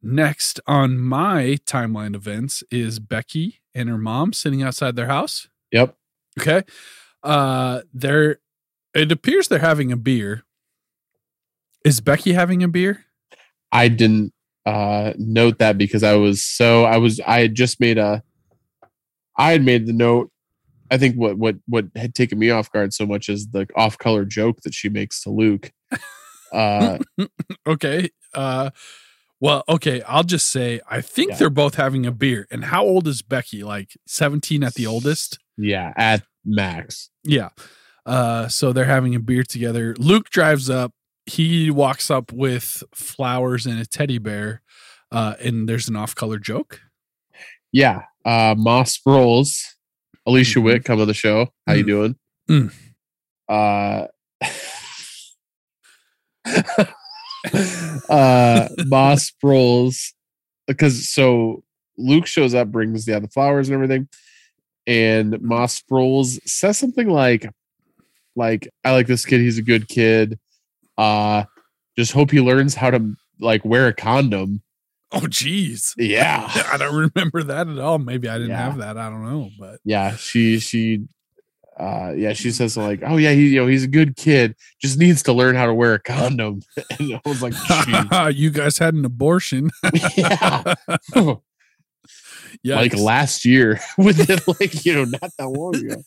Next on my timeline events is Becky and her mom sitting outside their house. Yep. Okay. Uh they're it appears they're having a beer. Is Becky having a beer? I didn't uh note that because I was so I was I had just made a I had made the note. I think what what what had taken me off guard so much is the off color joke that she makes to Luke. Uh Okay. Uh well, okay, I'll just say I think Yeah. they're both having a beer. And how old is Becky? Like 17 at the oldest? yeah, at max. Yeah. Uh so they're having a beer together. Luke drives up. He walks up with flowers and a teddy bear. Uh and there's an off-color joke. Yeah. Uh Moss Sproles, Alicia Mhm. Witt come on the show. How you Mm. doing? Mm. Uh uh Moss Sproles because so Luke shows up, brings yeah the flowers and everything, and Moss Sproles says something like, like I like this kid. He's a good kid. Uh, just hope he learns how to like wear a condom. Oh geez. Yeah, I don't remember that at all. Maybe I didn't Yeah. have that. I don't know, but yeah. She she, uh, yeah. She says like, oh yeah, he you know he's a good kid. Just needs to learn how to wear a condom. And I was like, you guys had an abortion. yeah. Like last year within like you know not that long ago.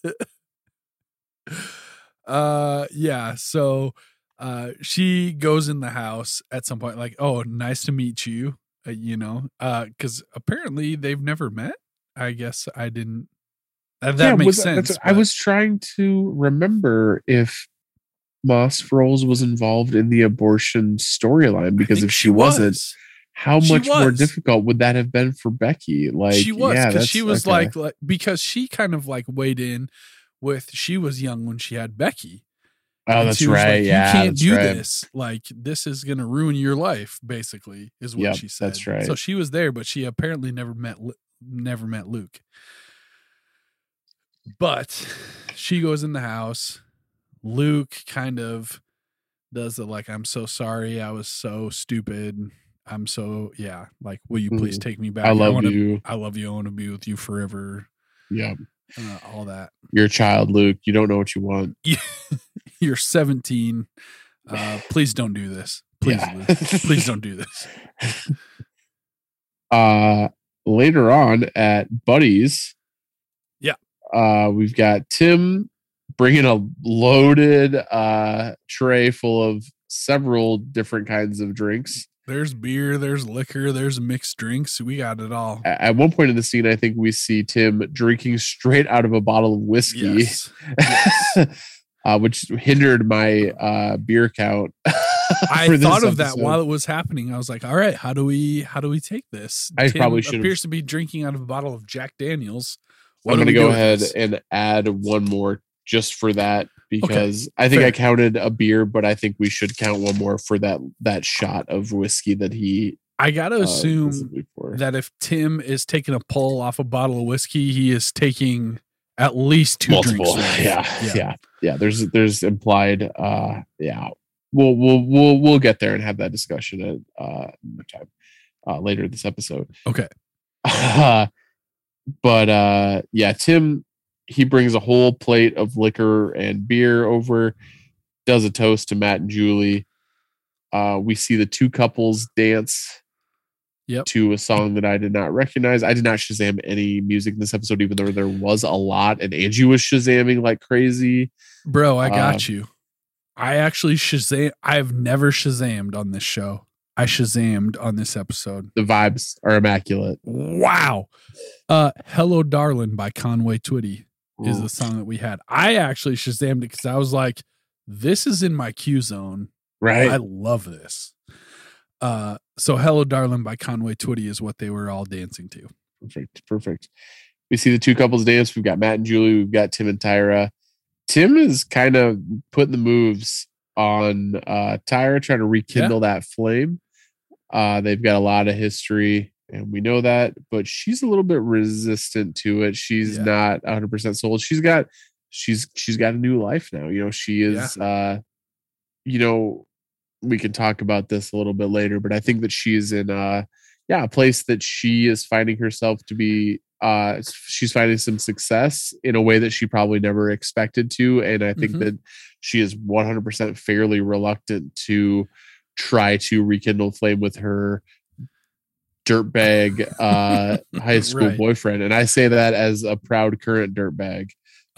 uh yeah so uh she goes in the house at some point like oh nice to meet you uh, you know uh because apparently they've never met i guess i didn't that, that Yeah, makes was- sense I was trying to remember if Moss Sproles was involved in the abortion storyline because if she, wasn't, was. how She much more difficult would that have been for Becky? Like she was yeah, because she was okay. like, like because she kind of like weighed in with she was young when she had becky oh, And that's right. like, yeah, you can't do right. this. Like this is gonna ruin your life. Basically, is what Yep, she said. that's right. So she was there, but she apparently never met never met Luke. But she goes in the house. Luke kind of does the like, "I'm so sorry. I was so stupid. I'm so yeah. Like, will you please take me back? Mm-hmm. I love wanna, you. I love you. I want to be with you forever. Yeah, Uh, all that. you're a child, Luke. You don't know what you want. You're 17. Uh, please don't do this. Please, Yeah. Luke. please don't do this. uh later on at buddies Yeah. Uh we've got tim bringing a loaded uh tray full of several different kinds of drinks There's beer, there's liquor, there's mixed drinks. We got it all. At one point in the scene i think we see tim drinking straight out of a bottle of whiskey Yes. Yes. uh which hindered my uh beer count I thought of that while it was happening. I was like, all right, how do we how do we take this? I probably should've- appears to be drinking out of a bottle of Jack Daniels. I'm gonna go ahead this? and add one more just for that because I think fair. I counted a beer, but I think we should count one more for that that shot of whiskey that he I gotta uh, assume that if Tim is taking a pull off a bottle of whiskey, he is taking at least two multiple. drinks. worth. Yeah, yeah, yeah, There's there's implied. uh Yeah, we'll we'll we'll we'll get there and have that discussion at uh time uh, later this episode. Okay. but uh yeah, Tim he brings a whole plate of liquor and beer over, does a toast to Matt and Julie. Uh we see the two couples dance Yep. to a song that I did not recognize. I did not Shazam any music in this episode, even though there was a lot, and Angie was Shazamming like crazy. Bro, I Uh, got you. I actually Shazam. I've never Shazammed on this show. I Shazammed on this episode. The vibes are immaculate. Wow. Uh, Hello Darling by Conway Twitty is the song that we had. I actually Shazammed it because I was like, this is in my Q zone. right. I love this. Uh, so Hello Darling by Conway Twitty is what they were all dancing to. Perfect. Perfect. We see the two couples dance. We've got Matt and Julie. We've got Tim and Tyra. Tim is kind of putting the moves on uh, Tyra, trying to rekindle that flame. Uh, they've got a lot of history, and we know that, but she's a little bit resistant to it. She's Yeah. not 100 percent sold. She's got she's she's got a new life now. You know, she is. uh You know, we can talk about this a little bit later, but I think that she's in. uh yeah, a place that she is finding herself to be uh she's finding some success in a way that she probably never expected to and I think Mhm. that she is 100% fairly reluctant to try to rekindle flame with her dirtbag uh high school Right. boyfriend and I say that as a proud current dirtbag.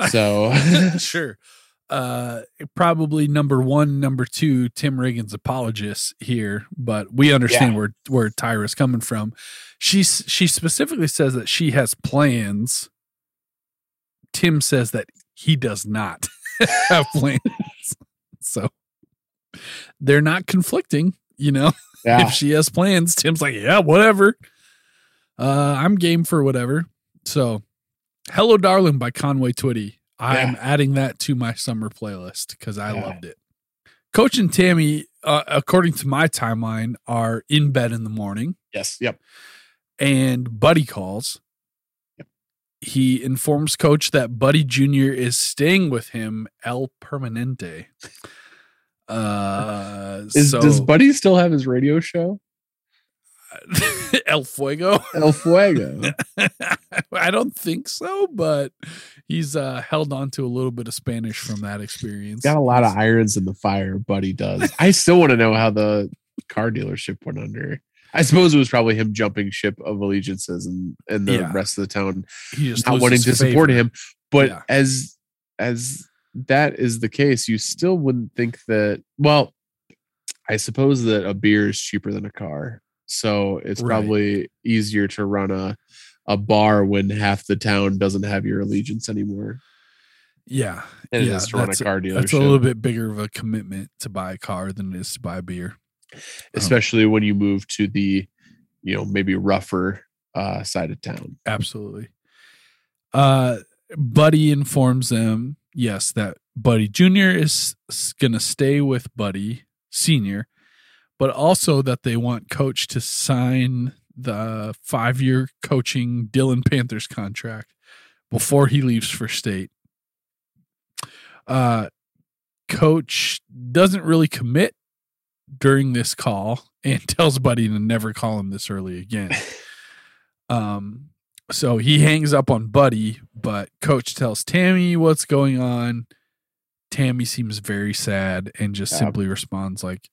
So sure. Uh, probably number one, number two, Tim Riggins apologists here, but we understand Yeah. where where Tyra's coming from. She's she specifically says that she has plans. Tim says that he does not have plans, so they're not conflicting. You know, yeah, if she has plans, Tim's like, yeah, whatever. Uh, I'm game for whatever. So, Hello Darling by Conway Twitty. I'm Yeah. adding that to my summer playlist because I Yeah. loved it. Coach and Tami, uh, according to my timeline, are in bed in the morning yes, yep. And Buddy calls. He informs Coach that Buddy Jr. is staying with him El Permanente. Uh, Is so, does Buddy still have his radio show? El Fuego? El Fuego. I don't think so, but he's uh, held on to a little bit of Spanish from that experience. got a lot of irons in the fire, Buddy does. I still want to know how the car dealership went under. I suppose it was probably him jumping ship of allegiances and, and the Yeah. rest of the town he just not wanting to support him. But Yeah. as as that is the case, you still wouldn't think that well, I suppose that a beer is cheaper than a car. So it's Right. probably easier to run a a bar when half the town doesn't have your allegiance anymore Yeah, than yeah, it is to run a car dealership. That's a little bit bigger of a commitment to buy a car than it is to buy a beer. Especially when you move to the you know maybe rougher uh side of town Absolutely. Uh, Buddy informs them, yes, that Buddy Jr. is going to stay with Buddy Sr., but also that they want Coach to sign the five year coaching Dillon Panthers contract before he leaves for state. Uh, Coach doesn't really commit during this call and tells Buddy to never call him this early again. Um, so he hangs up on Buddy, but Coach tells Tami what's going on. Tami seems very sad and just Yeah. simply responds like,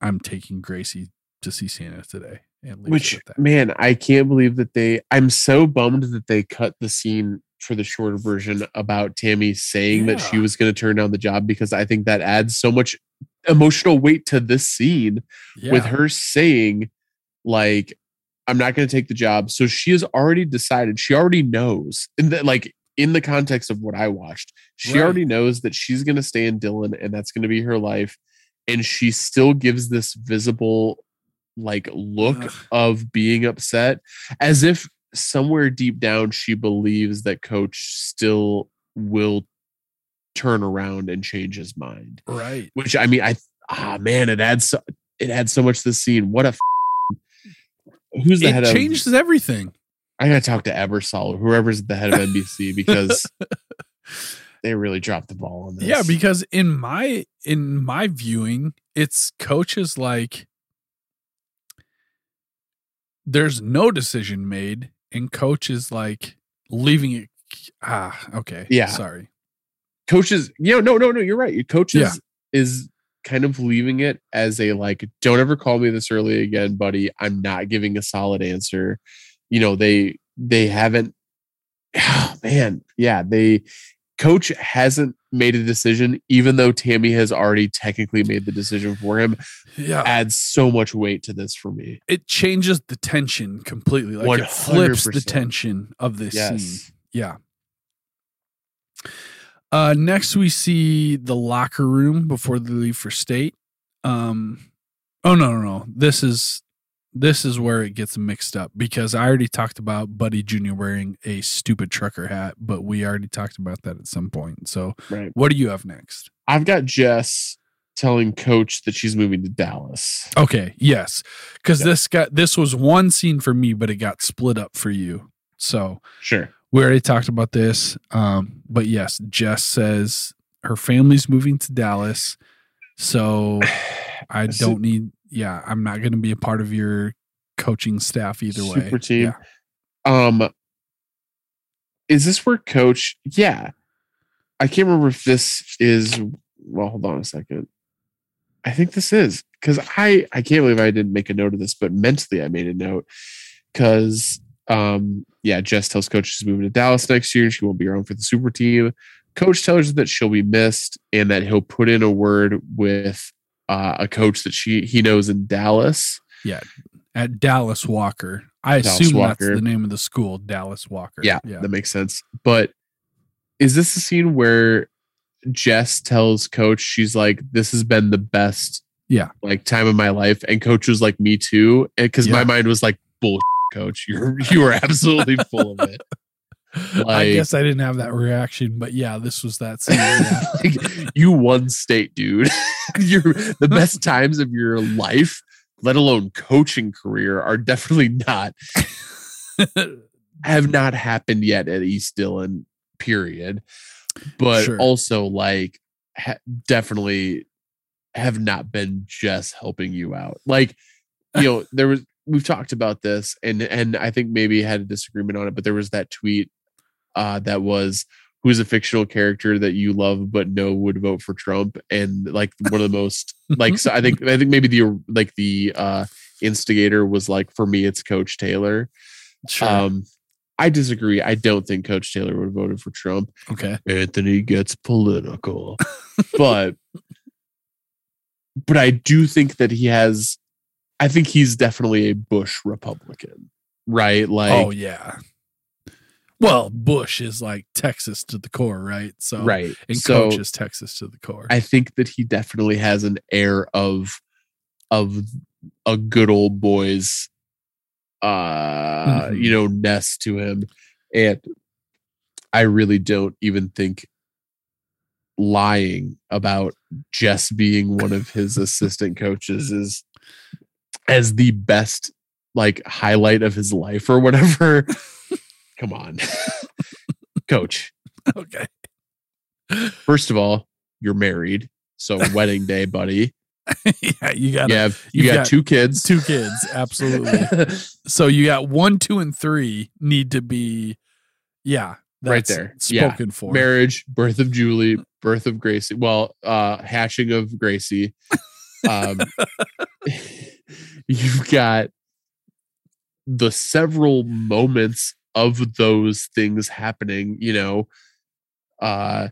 "I'm taking Gracie to see Santa today." And which man i can't believe that they i'm so bummed that they cut the scene for the shorter version about Tami saying that she was going to turn down the job because i think that adds so much emotional weight to this scene with her saying like i'm not going to take the job so she has already decided she already knows and that like in the context of what i watched she Right. already knows that she's going to stay in Dillon and that's going to be her life and she still gives this visible like look Ugh. of being upset as if somewhere deep down she believes that coach still will turn around and change his mind right. which I mean, I ah man, it adds so, it adds so much to the scene. What a f- who's the head It of? changes everything. I gotta talk to Ebersol, whoever's the head of NBC, because they really dropped the ball on this. Yeah, because in my in my viewing, it's coaches like there's no decision made, and coaches like leaving it. Ah, okay. Yeah. Sorry. Coaches, you know, no, no, no, you're right. Your coaches Yeah. is kind of leaving it as a like, don't ever call me this early again, buddy. I'm not giving a solid answer. You know, they they haven't. Oh, man, yeah, they coach hasn't made a decision, even though Tami has already technically made the decision for him. Yeah. Adds so much weight to this for me. It changes the tension completely. Like it flips the tension of this scene. Yeah. Uh, next, we see the locker room before they leave for state. Um, oh no, no, no! This is this is where it gets mixed up because I already talked about Buddy Junior wearing a stupid trucker hat, but we already talked about that at some point. So, Right. what do you have next? I've got Jess telling coach that she's moving to Dallas. Okay, yes, because Yeah. this got this was one scene for me, but it got split up for you. So Sure. We already talked about this. Um, but yes, Jess says her family's moving to Dallas. So I don't need, yeah, I'm not going to be a part of your coaching staff either way. Super team. Yeah. Um, is this where coach? Yeah, I can't remember if this is. Well, hold on a second. I think this is because I I can't believe I didn't make a note of this, but mentally I made a note because um yeah, Jess tells coach she's moving to Dallas next year and she won't be around for the super team. Coach tells her that she'll be missed and that he'll put in a word with uh, a coach that she he knows in Dallas. Yeah, at Dallas Walker. I Dallas assume Walker. that's the name of the school, Dallas Walker. Yeah, Yeah. that makes sense. But is this the scene where Jess tells coach she's like, This has been the best Yeah. like time of my life, and coach was like, Me too. Because my mind was like, Bull coach. You're you were absolutely full of it. I guess I didn't have that reaction, but yeah, this was that scene. Yeah. Like, you won state, dude. You're the best times of your life, let alone coaching career, are definitely not have not happened yet at East Dillon, period. But Sure. also, like, ha- definitely have not been just helping you out. Like, you know, there was we've talked about this, and and I think maybe had a disagreement on it, but there was that tweet uh, that was who's a fictional character that you love but no would vote for Trump, and like one of the most like so I think I think maybe the like the uh instigator was like for me it's Coach Taylor. sure. Um, I disagree. I don't think Coach Taylor would have voted for Trump. okay. Anthony gets political, but but I do think that he has. I think he's definitely a Bush Republican, right? Like, oh, yeah. Well, Bush is like Texas to the core, right? So, right. And so coach is Texas to the core. I think that he definitely has an air of of a good old boys, uh, Mhm. you know, nest to him, and I really don't even think lying about just being one of his assistant coaches is as the best like highlight of his life or whatever. Come on, coach. okay. First of all, you're married, so wedding day, buddy. yeah, you got You have you got, got two kids. two kids. Absolutely. so you got one, two, and three need to be, yeah, Right there. Yeah. spoken for. Marriage, birth of Julie, birth of Gracie. Well, uh, hashing of Gracie. Um, you've got the several moments of those things happening. You know, uh,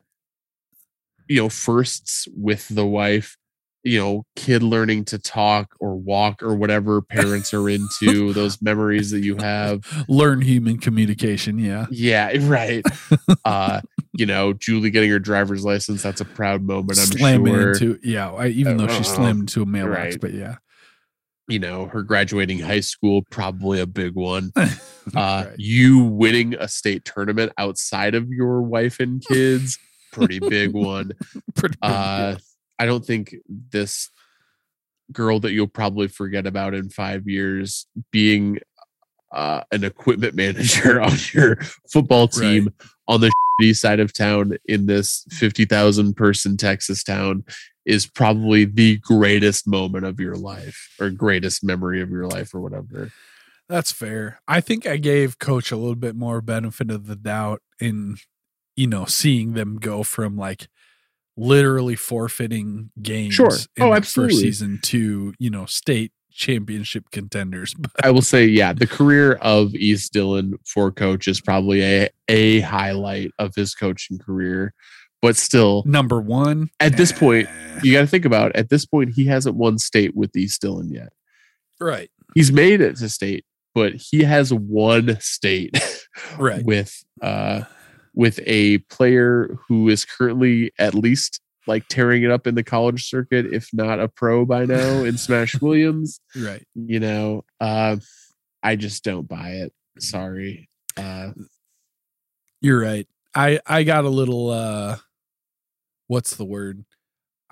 you know, firsts with the wife. You know, kid learning to talk or walk or whatever parents are into. those memories that you have. Learn human communication. Yeah. Yeah, right. uh, you know, Julie getting her driver's license, that's a proud moment, I'm slamming sure. into, yeah, I, even though she Uh, slammed into a mailbox, right. but yeah. You know, her graduating high school, probably a big one. Uh, Right. you winning a state tournament outside of your wife and kids, pretty big one. Pretty big Uh. I don't think this girl that you'll probably forget about in five years being uh, an equipment manager on your football team on the east side of town in this 50,000 person Texas town is probably the greatest moment of your life or greatest memory of your life or whatever. That's fair. I think I gave coach a little bit more benefit of the doubt in, you know, seeing them go from like literally forfeiting games Sure. in Oh, absolutely. first season to, you know, state championship contenders. But I will say, yeah, the career of East Dillon for coach is probably a, a highlight of his coaching career. But still, number one. At this point, you got to think about at this point, he hasn't won state with East Dillon yet. right. He's made it to state, but he has won state Right. with uh with a player who is currently at least like tearing it up in the college circuit, if not a pro by now in Smash Williams. Right. You know, uh I just don't buy it. Sorry. Uh You're right. I I got a little uh what's the word?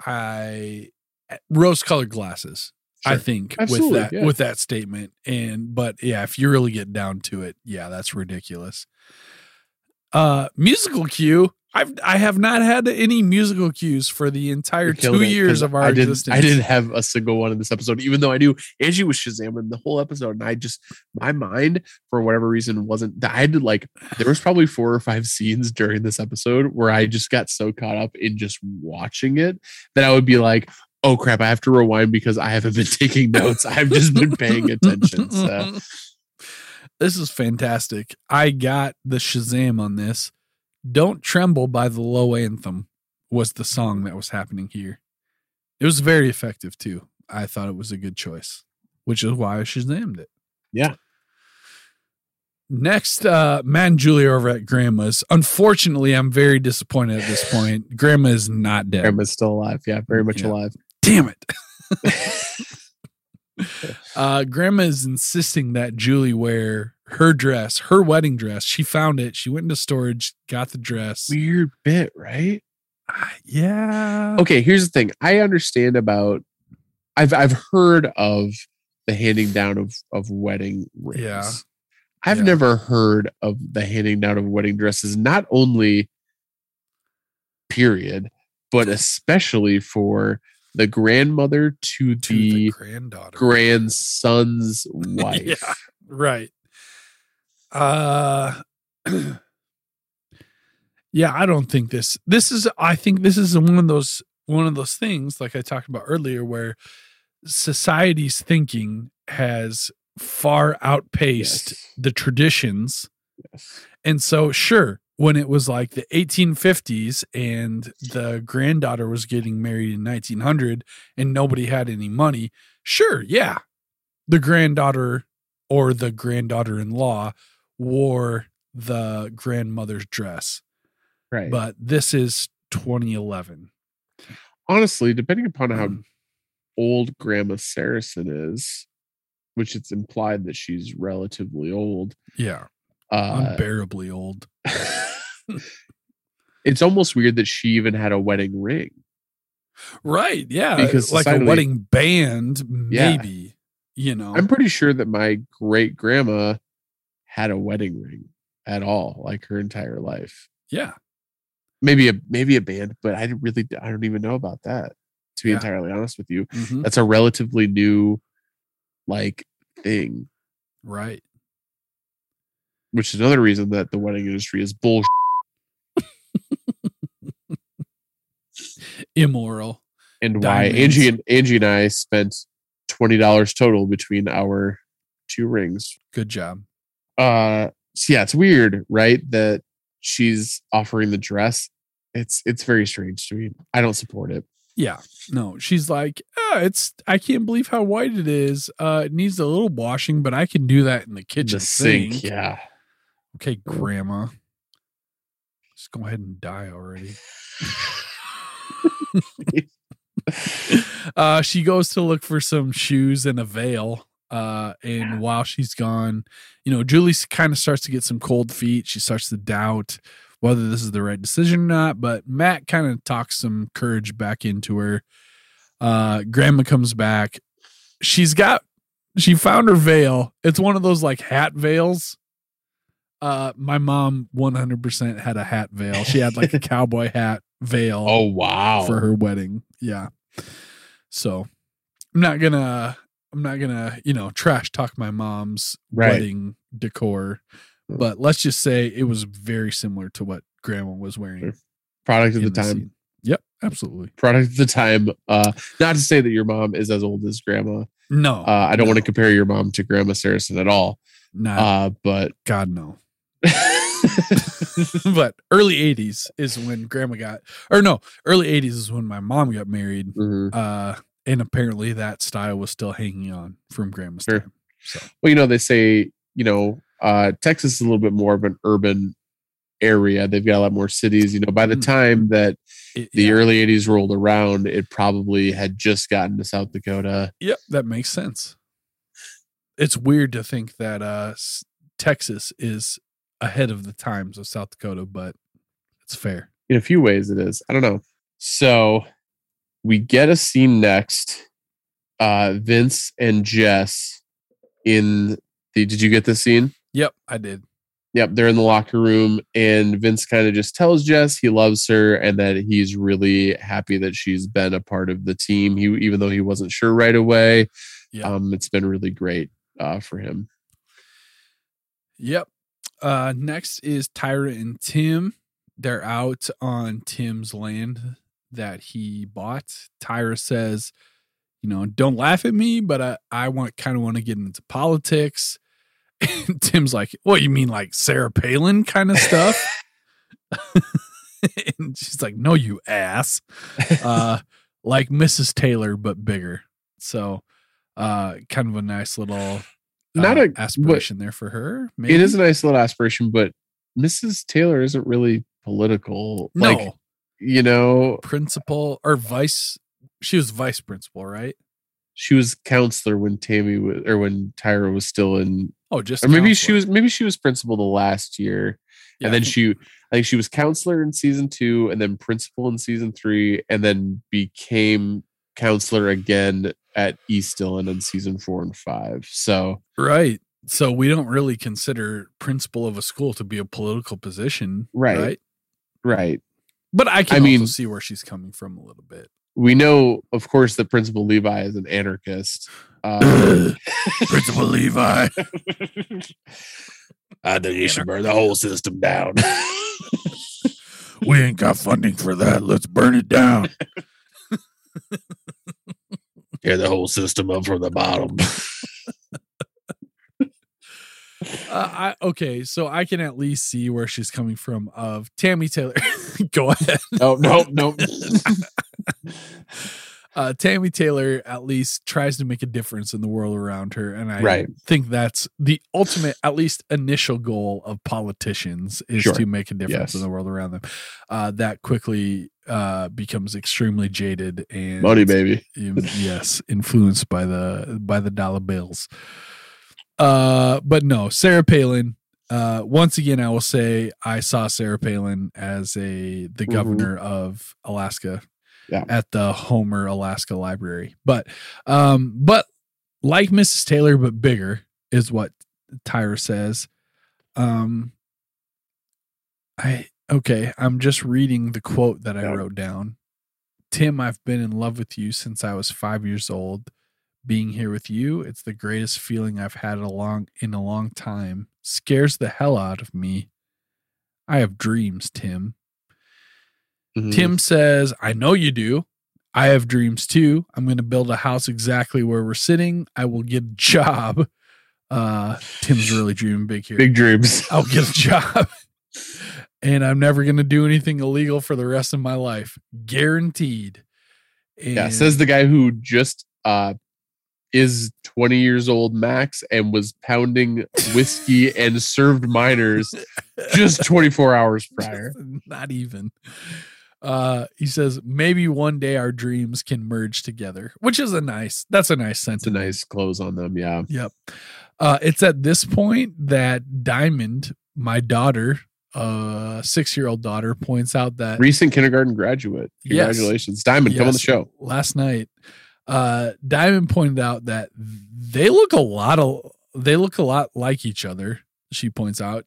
I rose colored glasses. I think Absolutely, with that yeah. with that statement. And but yeah, if you really get down to it, yeah, that's ridiculous. Uh musical cue. I've I have not had any musical cues for the entire two it, years of our I didn't, existence. I didn't have a single one in this episode, even though I knew Angie was Shazamming the whole episode. And I just, my mind, for whatever reason, wasn't. I had to like, there was probably four or five scenes during this episode where I just got so caught up in just watching it that I would be like, oh crap, I have to rewind because I haven't been taking notes. I've just been paying attention. So, this is fantastic. I got the Shazam on this. Don't Tremble by the Low Anthem was the song that was happening here. It was very effective too. I thought it was a good choice, which is why I Shazammed it. Yeah. Next, uh, Matt and Julie over at Grandma's. Unfortunately, I'm very disappointed at this point. Grandma is not dead. Grandma's still alive. Yeah, very much Yeah. alive. Damn it. uh, grandma is insisting that Julie wear her dress, her wedding dress. She found it. She went into storage, got the dress. Weird bit, right? Ah, yeah. okay here's the thing i understand about i've i've heard of the handing down of of wedding rings Yeah. i've Yeah. never heard of the handing down of wedding dresses not only period but especially for the grandmother to, To the the granddaughter. grandson's wife Yeah. Right. Uh Yeah, I don't think this this is I think this is one of those one of those things like I talked about earlier where society's thinking has far outpaced Yes. the traditions Yes. and so, sure, when it was like the 1850s and the granddaughter was getting married in 1900 and nobody had any money, sure, yeah, the granddaughter or the granddaughter in law wore the grandmother's dress. right But this is 2011. honestly depending upon how Mm. old grandma saracen is which it's implied that she's relatively old Yeah, uh unbearably old. it's almost weird that she even had a wedding ring. Right. Yeah. Because like a wedding band, Yeah. maybe, you know. I'm pretty sure that my great grandma had a wedding ring at all, like her entire life. yeah. Maybe a maybe a band, but I didn't really I don't even know about that. To be Yeah. entirely honest with you, Mhm. that's a relatively new like thing, Right. Which is another reason that the wedding industry is bull. Immoral. And why Angie and Angie and I spent twenty dollars total between our two rings Good job. uh so yeah it's weird right that she's offering the dress it's it's very strange to me i don't support it Yeah. No, she's like, oh, it's I can't believe how white it is. Uh it needs a little washing, but I can do that in the kitchen the sink, sink. yeah Okay, grandma. Just go ahead and die already. uh she goes to look for some shoes and a veil. Uh and Yeah. while she's gone, you know, Julie kind of starts to get some cold feet. She starts to doubt whether this is the right decision or not, but Matt kind of talks some courage back into her. Uh grandma comes back. She's got she found her veil. It's one of those like hat veils. Uh, my mom 100% had a hat veil. She had like a cowboy hat veil Oh wow. for her wedding. Yeah. So I'm not gonna I'm not gonna, you know, trash talk my mom's Right. wedding decor, but let's just say it was very similar to what grandma was wearing. Product of the the time. scene. Yep, absolutely. Product of the time. Uh not to say that your mom is as old as grandma. No. Uh I don't want to compare your mom to grandma Saracen at all. not Uh but God no. but early 80s is when grandma got or no, early 80s is when my mom got married. Mhm. Uh and apparently that style was still hanging on from grandma's Sure. time. So well, you know, they say, you know, uh, Texas is a little bit more of an urban area. They've got a lot more cities. You know, by the Mm. time that it- the yeah. early 80s rolled around, it probably had just gotten to South Dakota. Yep, that makes sense. It's weird to think that uh Texas is ahead of the times of South Dakota, but it's fair. In a few ways, it is. I don't know. So we get a scene next. Uh, Vince and Jess in the. Did you get the scene? Yep, I did. Yep, they're in the locker room, and Vince kind of just tells Jess he loves her and that he's really happy that she's been a part of the team. He, even though he wasn't sure right away, Yeah. um, it's been really great uh, for him. Yep. Uh next is Tyra and Tim. They're out on Tim's land that he bought. Tyra says, you know, don't laugh at me, but I, I want kind of want to get into politics. And Tim's like, what you mean like Sarah Palin kind of stuff? and she's like, no, you ass. Uh like Mrs. Taylor, but bigger. So uh kind of a nice little Not uh, a- aspiration there for her. Maybe. It is a nice little aspiration, but Mrs. Taylor isn't really political. no Like, you know, principal or vice. She was vice principal, right? she was counselor when Tami was, or when Tyra was still in, Oh, just or maybe she was, maybe she was principal the last year. Yeah, and then she i think she was counselor in season two and then principal in season three and then became counselor again at east dillon in season four and five so right. So we don't really consider principal of a school to be a political position, Right. right? right But I can I mean- see where she's coming from a little bit. we know of course that principal levi is an anarchist uh, Principal Levi. i think you should burn the whole system down We ain't got funding for that. Let's burn it down. tear the whole system up from the bottom Uh, I, okay, so I can at least see where she's coming from. Of Tami Taylor, go ahead. no no no uh, Tami Taylor at least tries to make a difference in the world around her, and I Right. think that's the ultimate, at least initial goal of politicians is Sure. to make a difference Yes. in the world around them. Uh, that quickly uh, becomes extremely jaded and money baby yes, influenced by the by the dollar bills. Uh, but no, Sarah Palin. Uh, once again, I will say I saw Sarah Palin as a the Mhm. governor of Alaska Yeah. at the Homer, Alaska Library. But um, but like Mrs. Taylor, but bigger is what Tyra says. Um, I okay. I'm just reading the quote that I Yeah. wrote down. Tim, I've been in love with you since I was five years old. Being here with you, it's the greatest feeling I've had a long in a long time. Scares the hell out of me. I have dreams, Tim. Mhm. Tim says, I know you do. I have dreams too. I'm going to build a house exactly where we're sitting. I will get a job. Uh, Tim's really dreaming big here. big dreams I'll get a job. and I'm never going to do anything illegal for the rest of my life. Guaranteed. And Yeah, says the guy who just uh is 20 years old max and was pounding whiskey and served minors just 24 hours prior. Not even. Uh, he says maybe one day our dreams can merge together, which is a nice. That's a nice It's a nice close on them, yeah. Yep. Uh, it's at this point that Diamond, my daughter, uh, six year old daughter, points out that Recent kindergarten graduate. Yes. Congratulations. Diamond, come on the show. last night, uh, Diamond pointed out that they look a lot of they look a lot like each other. She points out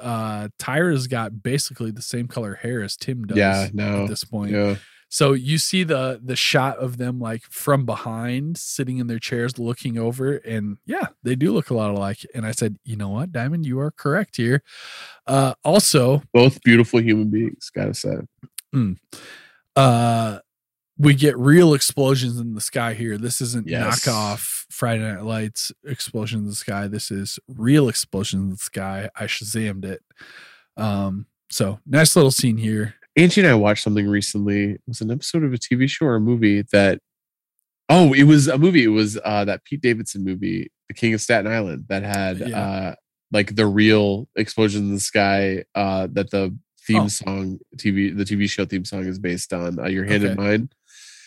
uh Tyra's got basically the same color hair as Tim does Yeah, no. at this point. Yeah. So you see the the shot of them like from behind, sitting in their chairs, looking over, and yeah, they do look a lot alike. And I said, you know what, Diamond, you are correct here. Uh, also, Both beautiful human beings, gotta say. Mm, uh, we get real explosions in the sky here. This isn't Yes. knockoff Friday Night Lights explosions in the sky. This is real explosions in the sky. I shazammed it. Um, so nice little scene here. Angie and I watched something recently. It was an episode of a TV show or a movie that oh, it was a movie. It was uh that Pete Davidson movie, The King of Staten Island, that had Yeah. uh like the real explosion in the sky uh that the theme Oh. song TV the TV show theme song is based on uh, Your Hand in Mine.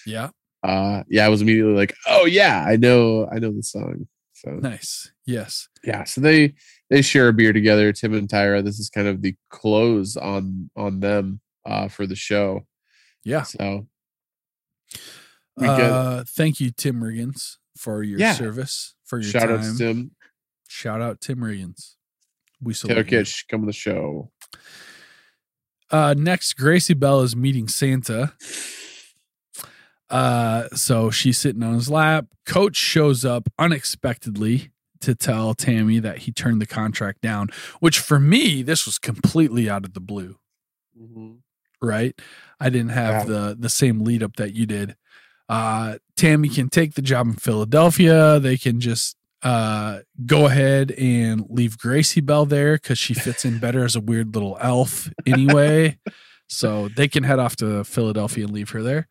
Yeah, Uh yeah, I was immediately like, "Oh yeah, I know I know the song." So nice. Yes. yeah so they they share a beer together tim and tyra this is kind of the close on on them uh for the show Yeah. so Uh, thank you, Tim Riggins, for your Yeah. service, for your shout time. out tim Shout out Tim Riggins. We taylor kitsch come on the show Uh, next, Gracie Belle is meeting Santa. Uh, so she's sitting on his lap. Coach shows up unexpectedly to tell Tami that he turned the contract down, which for me, this was completely out of the blue, right? I didn't have Yeah. the the same lead up that you did. Uh, Tami can take the job in Philadelphia. They can just uh go ahead and leave Gracie Belle there because she fits in better as a weird little elf anyway. so they can head off to Philadelphia and leave her there.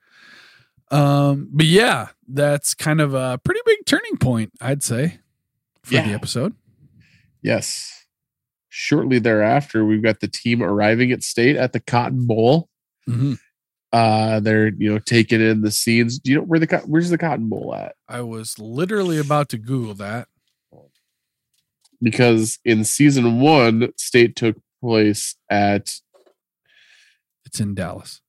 Um, but yeah, that's kind of a pretty big turning point, I'd say, for the episode. yes shortly thereafter we've got the team arriving at state at the cotton bowl hmm uh they're you know taking in the scenes do you know where the where's the cotton bowl at I was literally about to Google that. because in season one state took place at It's in Dallas.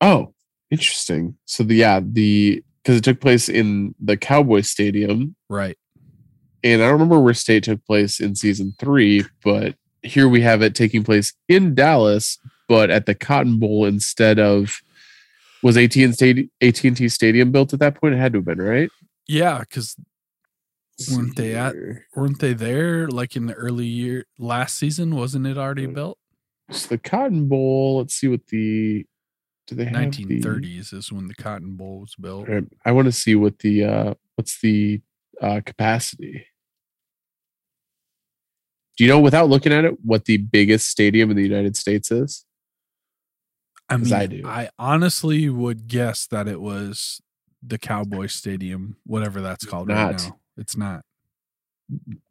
Oh, interesting. So the yeah, the because it took place in the Cowboy Stadium, Right. and I don't remember where state took place in season three, but here we have it taking place in Dallas, but at the Cotton Bowl instead of was AT and Stadium AT and T Stadium built at that point? It had to have been right. Yeah, because Weren't they at- weren't they there like in the early year last season? Wasn't it already Mm. built? So the Cotton Bowl? Let's see what the do they have the- 1930s is when the Cotton Bowl was built. I want to see what the uh what's the uh capacity. Do you know without looking at it what the biggest stadium in the United States is? I mean, I I, honestly would guess that it was the Cowboy Stadium, whatever that's called right Not. now. It's not.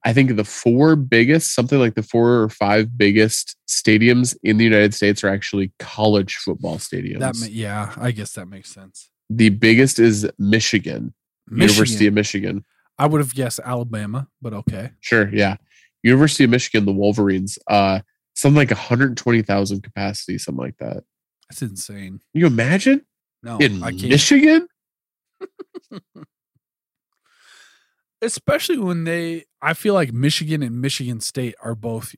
I think the four biggest, something like the four or five biggest stadiums in the United States are actually college football stadiums. That ma- yeah, I guess that makes sense. the biggest is Michigan, University of Michigan. I would have guessed Alabama, but okay. Sure, yeah. University of Michigan, the Wolverines, uh something like 120,000 capacity, something like that. That's insane. Can you imagine? No, in I can't. Michigan? especially when they i feel like michigan and michigan state are both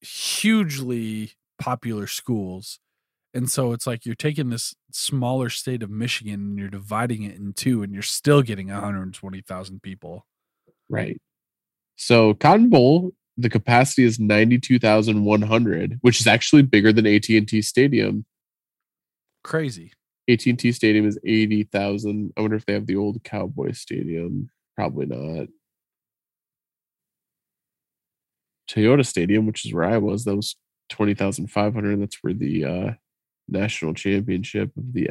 hugely popular schools and so it's like you're taking this smaller state of michigan and you're dividing it in two and you're still getting 120000 people Right. So Cotton Bowl, the capacity is 92,100, which is actually bigger than AT&T Stadium. crazy AT&T Stadium is 80,000. I wonder if they have the old Cowboy Stadium. Probably not. Toyota Stadium, which is where I was, that was 20,500. That's where the uh, national championship of the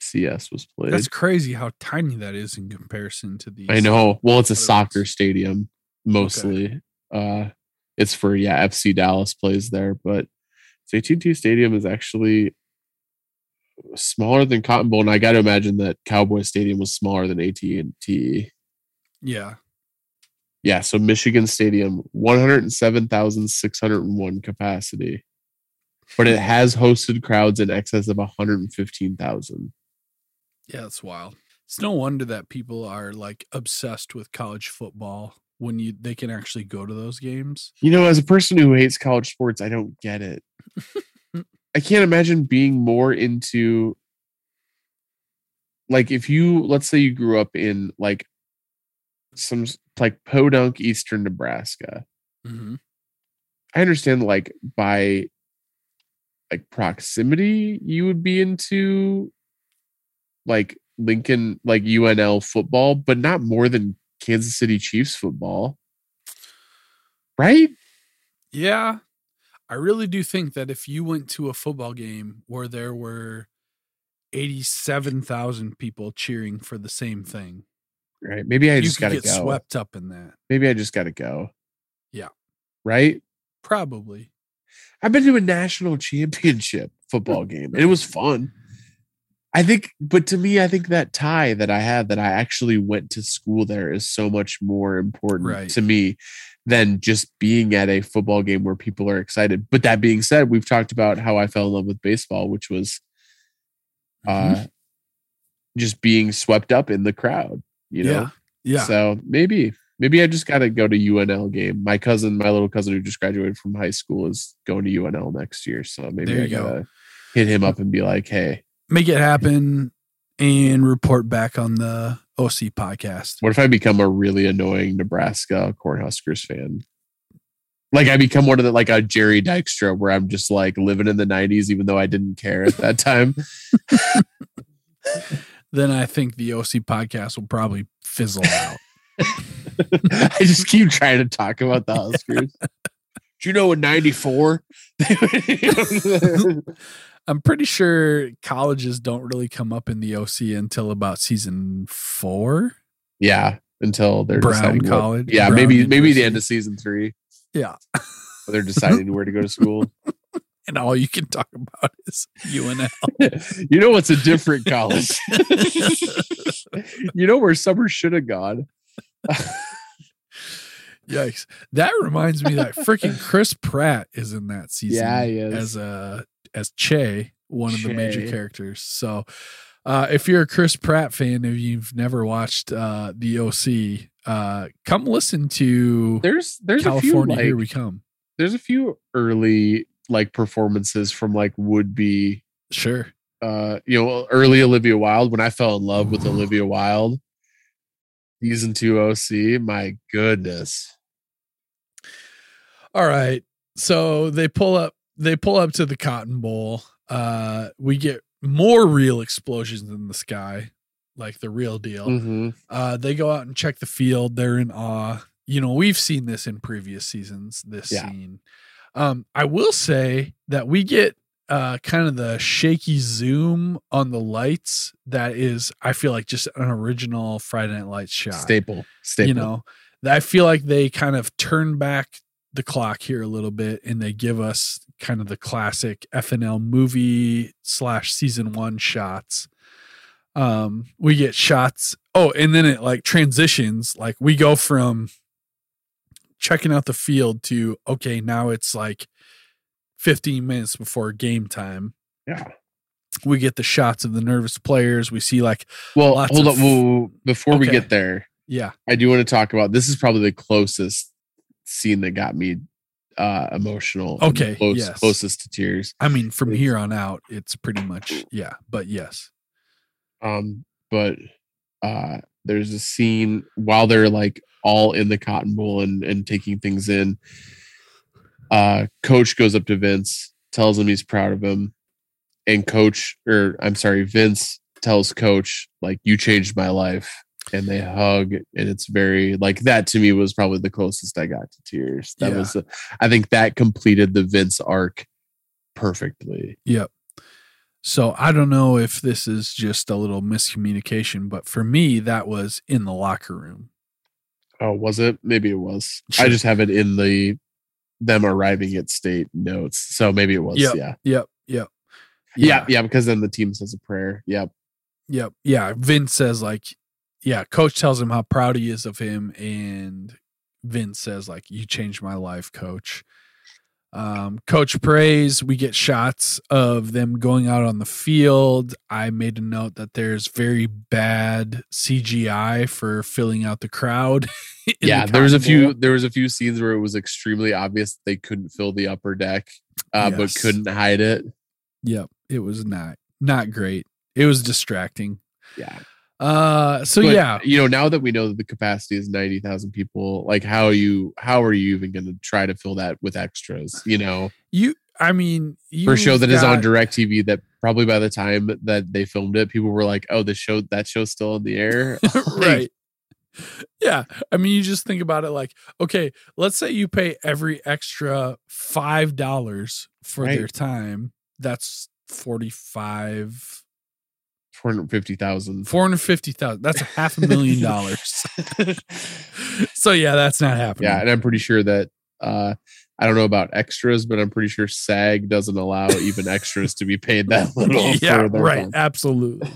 FCS was played. that's crazy how tiny that is in comparison to the. I know. Well, it's a soccer stadium mostly. Uh it's for yeah, FC Dallas plays there, but so AT&T Stadium is actually smaller than Cotton Bowl, and I got to imagine that Cowboy Stadium was smaller than AT&T. yeah Yeah, so Michigan Stadium, one hundred seven thousand six hundred one capacity, but it has hosted crowds in excess of one hundred fifteen thousand. yeah that's wild it's no wonder that people are like obsessed with college football when you they can actually go to those games. You know, as a person who hates college sports, I don't get it. I can't imagine being more into like if you let's say you grew up in like some like Podunk, Eastern Nebraska. Mhm. I understand like by like proximity you would be into like Lincoln like UNL football, but not more than Kansas City Chiefs football. Right? Yeah. I really do think that if you went to a football game where there were 87,000 people cheering for the same thing, Right. Maybe I just gotta get go. swept up in that. Maybe I just gotta go. Yeah. Right? Probably. I've been to a national championship football game and it was fun. I think, but to me, I think that tie that I had that I actually went to school there is so much more important Right. to me than just being at a football game where people are excited. But that being said, we've talked about how I fell in love with baseball, which was Mhm. uh, just being swept up in the crowd, you know? yeah. Yeah. So maybe, maybe I just got to go to UNL game. My cousin, my little cousin who just graduated from high school, is going to UNL next year. So maybe I you go. gotta hit him up and be like, "Hey, Make it happen and report back on the OC podcast. what if I become a really annoying Nebraska Cornhuskers fan?" Like I become one of the like a Jerry Dykstra, where I'm just like living in the '90s, even though I didn't care at that time. Then I think the OC podcast will probably fizzle out. I just keep trying to talk about the Huskers. Do you know in '94? I'm pretty sure colleges don't really come up in the OC until about season four. Yeah, until they're Brown deciding what- College, yeah, Brown maybe maybe the end of season three. Yeah. They're deciding where to go to school. And all you can talk about is UNL. you know what's a different college? you know where summer should have gone. Yikes. That reminds me that freaking Chris Pratt is in that season. Yeah, he is. As a as Che, one of the major characters. So uh if you're a Chris Pratt fan, if you've never watched uh the OC, uh come listen to There's there's California a few Here We Come. there's a few early like performances from like would be Sure. uh you know early Olivia Wilde when I fell in love with Olivia Wilde. Season two OC, my goodness. All right. So they pull up they pull up to the cotton bowl. Uh we get more real explosions in the sky, like the real deal. Mhm. Uh they go out and check the field. They're in awe. You know, we've seen this in previous seasons, this Yeah. scene. Um, I will say that we get uh kind of the shaky zoom on the lights that is, I feel like just an original Friday Night Lights shot Staple. Staple. you know i feel like they kind of turn back the clock here a little bit and they give us kind of the classic fnl movie slash season one shots. Um we get shots. Oh and then it like transitions. Like we go from checking out the field to okay now it's like 15 minutes before game time. Yeah. we get the shots of the nervous players. We see like Well, Lots hold of- up. Whoa, whoa, whoa. Before we get there, yeah. I do want to talk about this is probably the closest scene that got me uh emotional. Okay, Close, yes. closest to tears. I mean, from It's- here on out, it's pretty much yeah. But yes, Um, but uh there's a scene while they're like all in the cotton bowl and, and taking things in. Uh coach goes up to Vince, tells him he's proud of him, and coach or I'm sorry, Vince tells coach, like, you changed my life. And they hug, and it's very like that to me was probably the closest I got to tears. That Yeah. was, the, I think that completed the Vince arc perfectly. yep. So I don't know if this is just a little miscommunication, but for me, that was in the locker room. Oh, was it? Maybe it was. I just have it in the them arriving at state notes. So maybe it was. Yep. Yeah. Yep. Yep. yeah. Yeah. Because then the team says a prayer. Yep. Yep. Yeah. Vince says like, yeah. Coach tells him how proud he is of him, and Vince says like, "You changed my life, Coach." Um, Coach prays. We get shots of them going out on the field. I made a note that there's very bad CGI for filling out the crowd. in the yeah, there was a few there was a few scenes where it was extremely obvious they couldn't fill the upper deck, uh, but couldn't hide it. Yep, it was not not great. It was distracting. Yeah. Uh, so but, yeah, you know, now that we know that the capacity is ninety thousand people, like how you how are you even going to try to fill that with extras? You know, you I mean, for a show that got, is on DirecTV, that probably by the time that they filmed it, people were like, "Oh, the show that show's still on the air." right. Yeah, I mean, you just think about it like, okay, let's say you pay every extra five dollars for right. their time. That's forty five 450,000. 450,000. That's a half a million dollars. so yeah, that's not happening. Yeah, and I'm pretty sure that uh I don't know about extras, but I'm pretty sure SAG doesn't allow even extras to be paid that little. yeah, right. Month. Absolutely.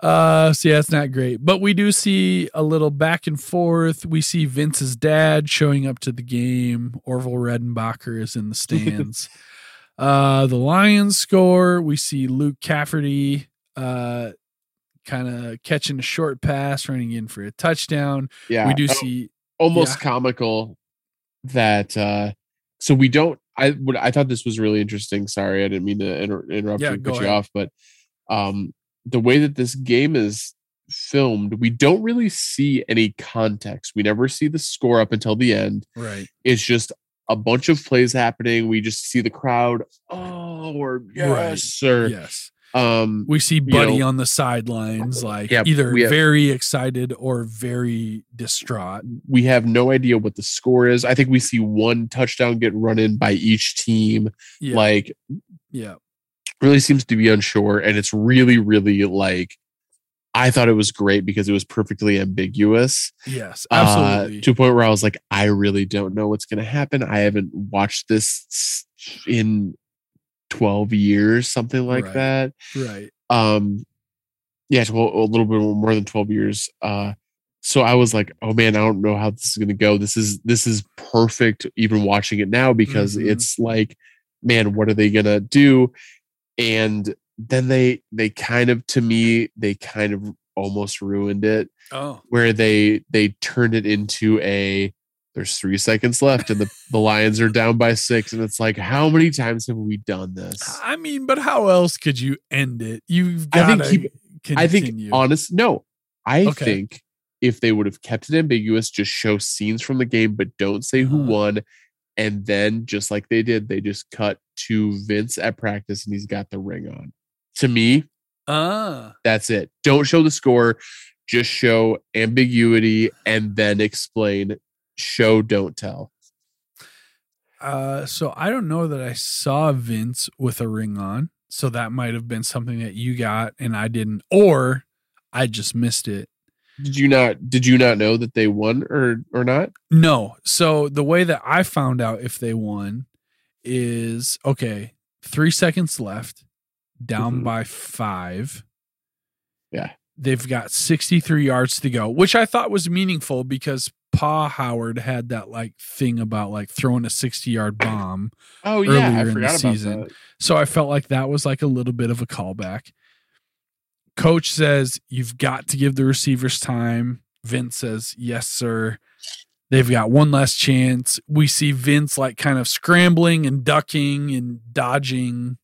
Uh, so yeah, it's not great, but we do see a little back and forth. We see Vince's dad showing up to the game. Orville Redenbacher is in the stands. uh, the Lions score. We see Luke Cafferty uh, kind of catching a short pass, running in for a touchdown. Yeah, we do see, almost yeah. comical that. uh So we don't. I would. I thought this was really interesting. Sorry, I didn't mean to inter- interrupt Yeah, you, cut you off, but um the way that this game is filmed, we don't really see any context. We never see the score up until the end. right, It's just a bunch of plays happening. We just see the crowd, oh, or yes, or yes. Um, We see Buddy know- on the sidelines, like Yeah, either have- very excited or very distraught. we have no idea what the score is. I think we see one touchdown get run in by each team. Yeah, Like, yeah. really seems to be unsure, and it's really, really like. I thought it was great because it was perfectly ambiguous. Yes, uh, absolutely. to a point where I was like, I really don't know what's going to happen. I haven't watched this in 12 years, something like Right. that. right. Um, yeah, well, a little bit more than 12 years. Uh, so I was like, oh man, I don't know how this is going to go. This is, this is perfect even watching it now because Mhm. it's like, man, what are they going to do? And then they, they kind of, to me, they kind of almost ruined it Oh, where they they turned it into a there's three seconds left and the, the lions are down by six. And it's like how many times have we done this? I mean, but how else could you end it? You've I got think to keep- i think honest no i Okay. think if they would have kept it ambiguous just show scenes from the game but don't say who Uh-huh. won. And then just like they did they just cut to vince at practice and he's got the ring on. To me Ah, that's it. Don't show the score just show ambiguity and then explain show don't tell uh, so I don't know that I saw Vince with a ring on. So that might have been something that you got and I didn't, or I just missed it. Did you not? Did you not know that they won or or not? No. So the way that I found out if they won is okay, three seconds left, down Mhm. by five. Yeah. They've got 63 yards to go, which I thought was meaningful because Pa Howard had that like thing about like throwing a 60 yard bomb. Oh yeah, I forgot about season. that. So I felt like that was like a little bit of a callback. Coach says, You've got to give the receivers time. Vince says, Yes, sir. They've got one last chance. We see Vince like kind of scrambling and ducking and dodging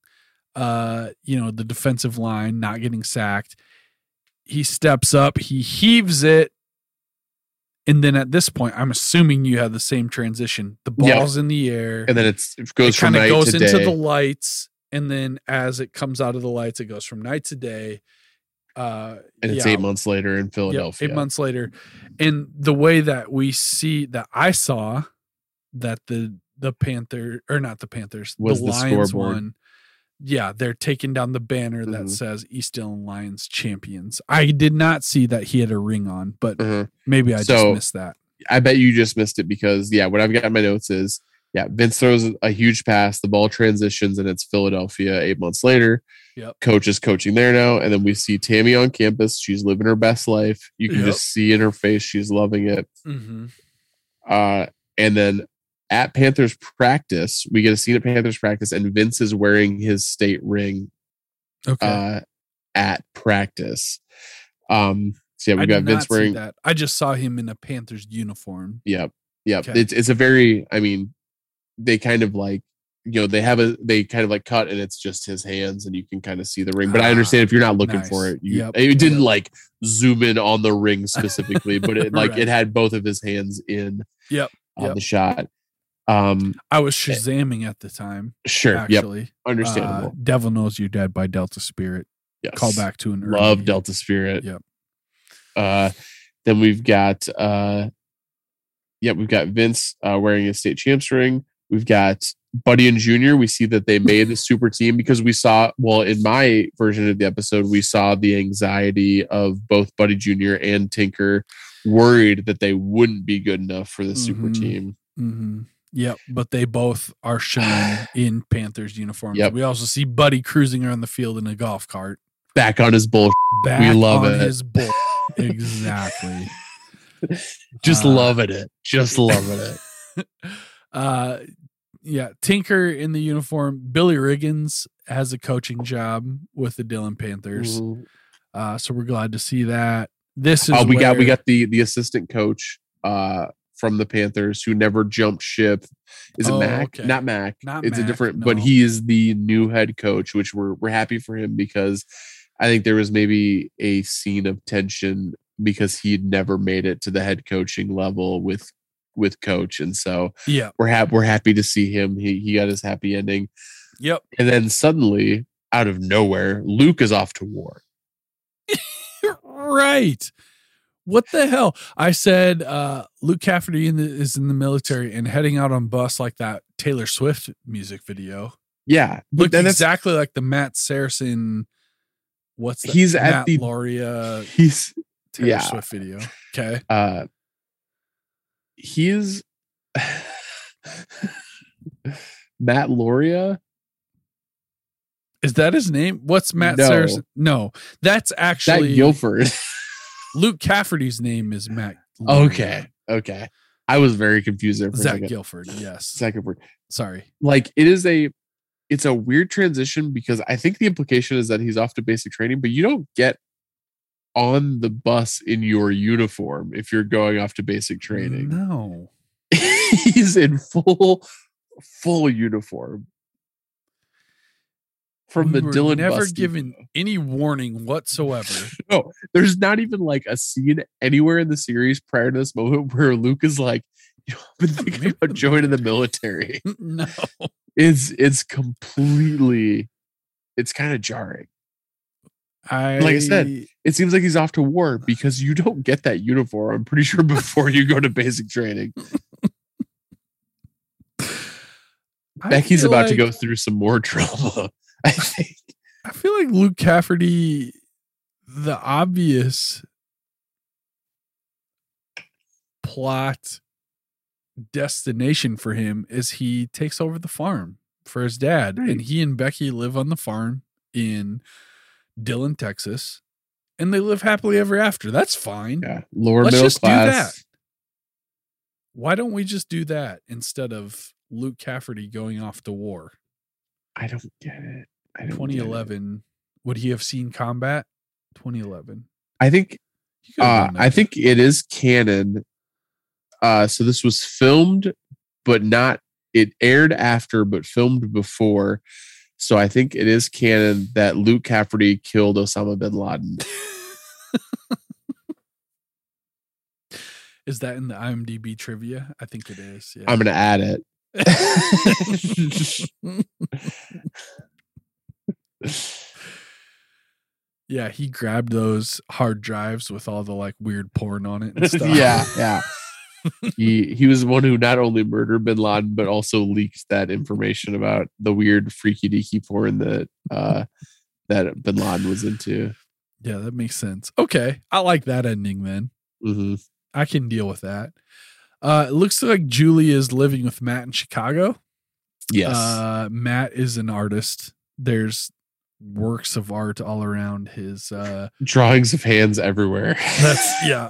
uh, you know, the defensive line, not getting sacked. He steps up, he heaves it. And then at this point, I'm assuming you have the same transition. The Yeah. ball's in the air And then it's it goes it kind of goes to into day. the lights and then as it comes out of the lights it goes from night to day uh and it's yeah, eight months later in Philadelphia. eight months later and the way that we see that i saw that the the panther or not the panthers Was the the lions scoreboard. won yeah they're taking down the banner that Mhm. says east dillon lions champions i did not see that he had a ring on but Uh-huh. maybe i just missed that I bet you just missed it because yeah, what I've got in my notes is yeah, Vince throws a huge pass, the ball transitions, and it's Philadelphia eight months later. Yep. Coach is coaching there now, and then we see Tami on campus. She's living her best life. You can Yep. just see in her face she's loving it. mm-hmm. Uh, and then at Panthers practice. We get a scene at Panthers practice, and Vince is wearing his state ring Okay. uh, at practice. Um, so yeah, we I got Vince wearing. that. I just saw him in a Panthers uniform. Yep, yep. Okay. It's it's a very. I mean, they kind of like you know they have a they kind of like cut and it's just his hands and you can kind of see the ring. But I Ah, understand if you're not looking for it, you, Yep, it didn't yep. like zoom in on the ring specifically, but it like Right. it had both of his hands in. Yep, On yep. the shot. Um. I was shazamming at the time. Sure. Yep. Actually, Understandable. Uh, Devil knows you're dead by Delta Spirit. yes. Call back to an love early- delta spirit Yep. uh then we've got uh yeah we've got vince uh wearing a state champs ring we've got buddy and junior we see that they made the super team because we saw well in my version of the episode we saw the anxiety of both buddy junior and tinker worried that they wouldn't be good enough for the super Mhm. team hmm Yep, but they both are shown in Panthers uniforms. Yep. We also see Buddy cruising around the field in a golf cart. back on his bull Back love on it. his bull. exactly. just Uh, loving it just loving it uh yeah, Tinker in the uniform. Billy Riggins has a coaching job with the Dillon Panthers. Uh so we're glad to see that. This is Oh, we got we got the the assistant coach uh from the Panthers who never jumped ship. Is it Oh, Mac? okay. Not Mac. Not it's a Mac, different, but he is the new head coach, which we're we're happy for him because I think there was maybe a scene of tension because he'd never made it to the head coaching level with with coach, and so Yeah. we're happy we're happy to see him. He he got his happy ending, Yep. and then suddenly out of nowhere, Luke is off to war. right. What the hell? I said uh Luke Cafferty in the, is in the military and heading out on bus like that Taylor Swift music video. Yeah, Looked exactly like the Matt Saracen. What's that? He's at the- Lauria he's Taylor yeah. Swift video. Okay. uh he's Matt Lauria. Is that his name? What's Matt No. Saracen? No, that's actually Gilford. Luke Cafferty's name is Matt. Okay. Okay. I was very confused there for Zach. Gilford. Yes. Zach Gilford. Sorry. Like it is a it's a weird transition because I think the implication is that he's off to basic training, but you don't get on the bus in your uniform if you're going off to basic training. No. he's in full full uniform from We the were Dillon never given any warning whatsoever. No, there's not even like a scene anywhere in the series prior to this moment where Luke is like, you know, I've been thinking Maybe- about joining the military. no. It's it's completely it's kind of jarring. I Like I said, It seems like he's off to war because you don't get that uniform, I'm pretty sure, before you go to basic training. Becky's about to go through some more trouble. I think. I feel like Luke Cafferty, the obvious plot destination for him is he takes over the farm for his dad, Right. and he and Becky live on the farm in Dillon, Texas, and they live happily ever after. That's fine. Yeah. Lower Let's middle just do class. Why don't we just do that instead of Luke Cafferty going off to war? I don't get it. I don't get it. 2011. Would he have seen combat? 2011. I think He could have uh. I think it is canon. Uh, so this was filmed, but not it aired after, but filmed before. So I think it is canon that Luke Cafferty killed Osama bin Laden. Is that in the IMDb trivia? I think it is. Yeah. I'm gonna add it. Yeah, he grabbed those hard drives with all the like weird porn on it and stuff. yeah, yeah. he he was the one who not only murdered bin Laden but also leaked that information about the weird freaky deaky porn that uh that bin Laden was into. Yeah, that makes sense. Okay. I like that ending then. hmm I can deal with that. Uh it looks like Julie is living with Matt in Chicago. Yes. Uh Matt is an artist. There's works of art all around his uh Drawings of hands everywhere. That's yeah.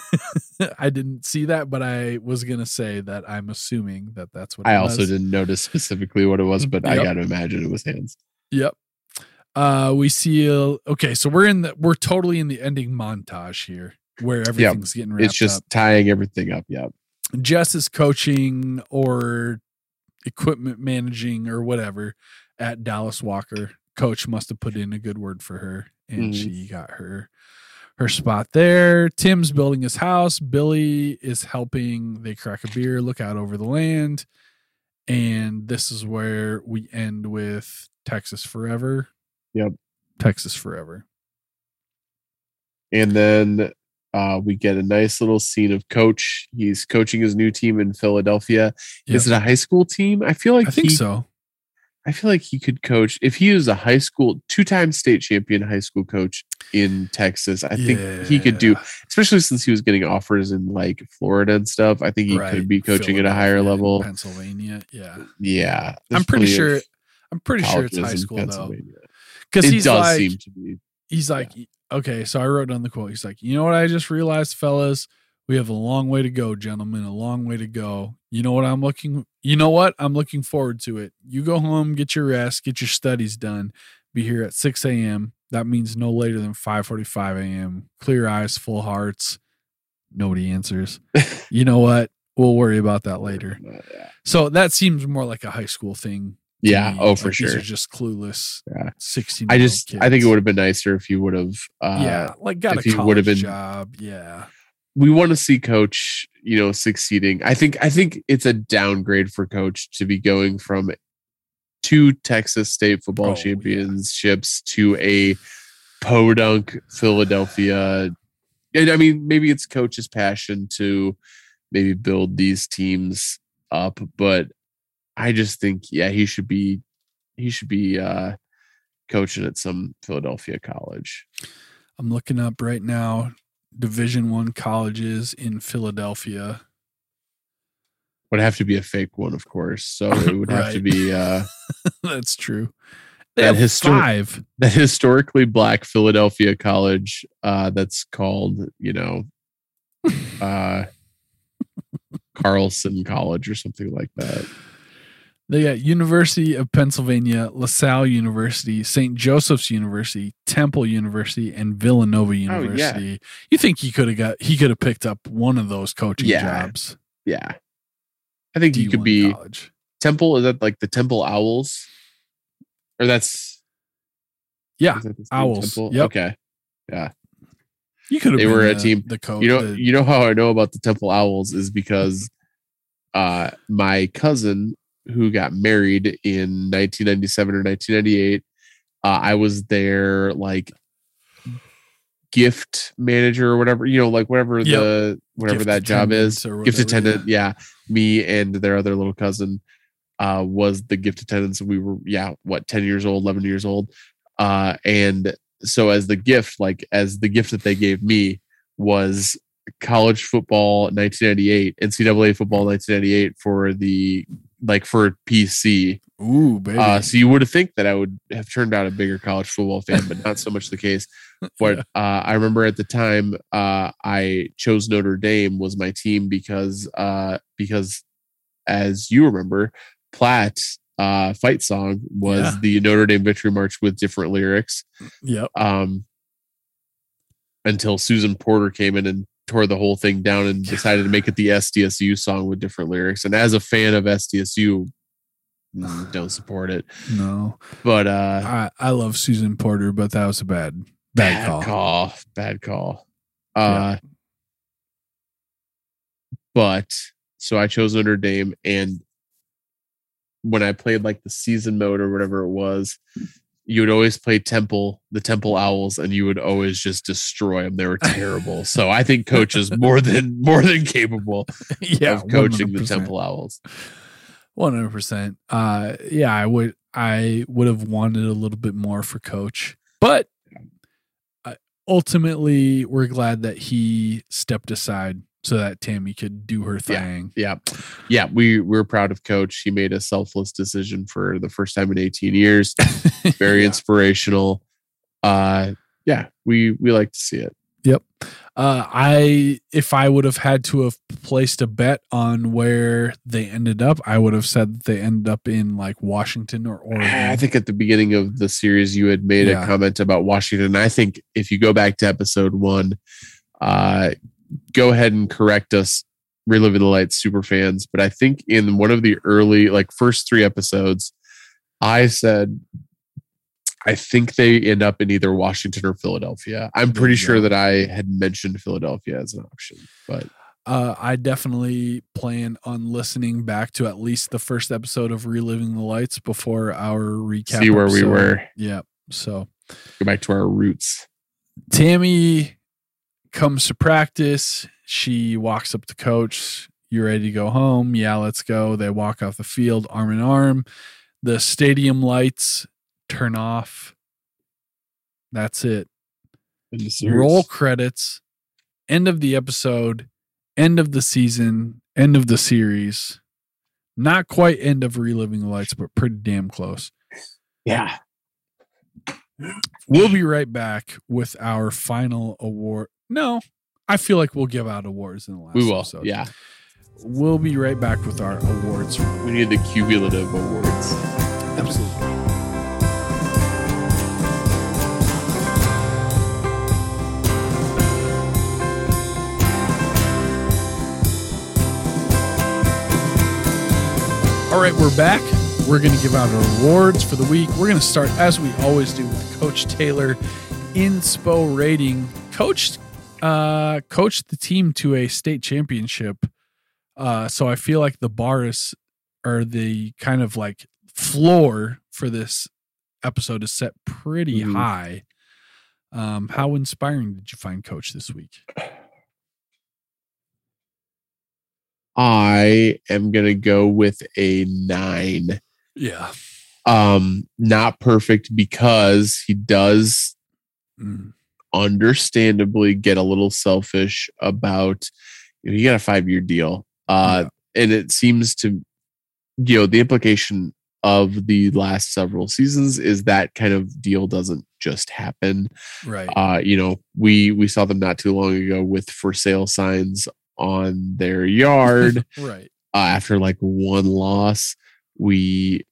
I didn't see that, but I was gonna say that I'm assuming that that's what. I also was. didn't notice specifically what it was, but I got to imagine it was hands. Yep. Uh, we see. A, okay, so we're in the we're totally in the ending montage here, where everything's getting wrapped It's just up. tying everything up. Yeah. Jess is coaching or equipment managing or whatever at Dallas Walker. Coach must have put in a good word for her, and Mhm. she got her her spot there. Tim's building his house. Billy is helping. They crack a beer, look out over the land, and this is where we end with Texas forever. Yep. Texas forever. And then uh, we get a nice little scene of Coach. He's coaching his new team in Philadelphia. Is it a high school team? I feel like I think he, so. I feel like he could coach if he was a high school two-time state champion high school coach in Texas. I think he could do, especially since he was getting offers in like Florida and stuff. I think he Right. could be coaching at a higher level. Pennsylvania. Yeah. Yeah, I'm pretty sure. I'm pretty sure it's high school though, because It he's does like, seem to be. he's like, okay. So I wrote down the quote. He's like, you know what? I just realized, fellas, we have a long way to go, gentlemen. A long way to go. You know what I'm looking. You know what? I'm looking forward to it. You go home, get your rest, get your studies done. Be here at 6 a.m. That means no later than 5:45 a.m. Clear eyes, full hearts. Nobody answers. you know what? We'll worry about that later. So that seems more like a high school thing. Yeah. me. Oh, for Like, these sure. are just clueless. Yeah. 16. I just I think it would have been nicer if you would have uh yeah, like got if a he would have been- job. Yeah, we want to see coach, you know, succeeding. I think I think it's a downgrade for coach to be going from two Texas state football Oh, yeah. championships to a podunk Philadelphia. And I mean, maybe it's coach's passion to maybe build these teams up, but I just think yeah, he should be he should be uh coaching at some Philadelphia college. I'm looking up right now. Division One colleges in Philadelphia. Would have to be a fake one, of course. So it would have to be uh That's true. They That histor- that historically black Philadelphia college uh that's called, you know, uh Carlson College or something like that. They got University of Pennsylvania, LaSalle University, St. Joseph's University, Temple University, and Villanova Oh, yeah. University. You think he could have got? He could have picked up one of those coaching Yeah. jobs. Yeah. I think he could be college. Temple. Is that like the Temple Owls? Or that's Yeah, that Owls. Temple? Yep. Okay. Yeah. You could have. They been were a team- The coach. You know, the- you know how I know about the Temple Owls is because uh my cousin who got married in 1997 or 1998 uh, I was their like gift manager or whatever, you know, like whatever Yep. the whatever Gift that job is. or Gift whatever, attendant, yeah. Me and their other little cousin uh was the gift attendants. We were yeah, what 10 years old, 11 years old. Uh and so as the gift, like as the gift that they gave me was college football 1998, NCAA football 1998 for the like for PC. Ooh, baby. Uh, so you would have think that I would have turned out a bigger college football fan, but not so much the case. But uh, I remember at the time uh, I chose Notre Dame was my team because uh, because as you remember, Platt uh, fight song was Yeah. the Notre Dame victory march with different lyrics. yep. Um, until Susan Porter came in and tore the whole thing down and decided to make it the SDSU song with different lyrics. And as a fan of SDSU, mm, don't support it. No, But uh, I I love Susan Porter, but that was a bad bad, call. Bad call. Uh, But so I chose Notre Dame, and when I played like the season mode or whatever it was, you would always play Temple, the Temple Owls, and you would always just destroy them. They were terrible. so I think coach is more than more than capable yeah, of coaching the 100%. Temple Owls. One hundred percent. Uh, yeah, I would. I would have wanted a little bit more for Coach, but ultimately, we're glad that he stepped aside so that Tami could do her Yeah. thing. Yeah, yeah, we we're proud of Coach. He made a selfless decision for the first time in 18 years. Very Yeah. inspirational. Uh, yeah, we we like to see it. Yep. Uh, I if I would have had to have placed a bet on where they ended up, I would have said that they ended up in like Washington or Oregon. I think at the beginning of the series, you had made Yeah. a comment about Washington. I think if you go back to episode one, uh, go ahead and correct us, reliving the lights super fans. But I think in one of the early, like first three episodes, I said, I think they end up in either Washington or Philadelphia. I'm pretty sure that I had mentioned Philadelphia as an option, but Uh, I definitely plan on listening back to at least the first episode of Reliving the Lights before our recap. see where we were. Yeah. So Go back to our roots. Tami comes to practice. She walks up to coach. You ready to go home? Yeah, let's go. They walk off the field arm in arm. The stadium lights turn off. That's it. in the series. Roll credits. End of the episode. End of the season. End of the series. Not quite end of reliving the lights, but pretty damn close. Yeah. We'll be right back with our final award. No, I feel like we'll give out awards in the last We will. episode. Yeah. We'll be right back with our awards. We need the cumulative awards. Absolutely. All right, we're back. We're going to give out our awards for the week. We're going to start, as we always do, with Coach Taylor inspo rating. Coach uh, coached the team to a state championship. Uh, so I feel like the bar is, or the kind of like floor for this episode is set pretty Mhm. high. Um, how inspiring did you find Coach this week? I am gonna go with a nine. Yeah. Um, not perfect because he does Mm. Understandably get a little selfish about you know, he got a five year deal. Uh and it seems to you know the implication of the last several seasons is that kind of deal doesn't just happen. Right. Uh, you know, we we saw them not too long ago with for sale signs on their yard. right. uh, after like one loss. We,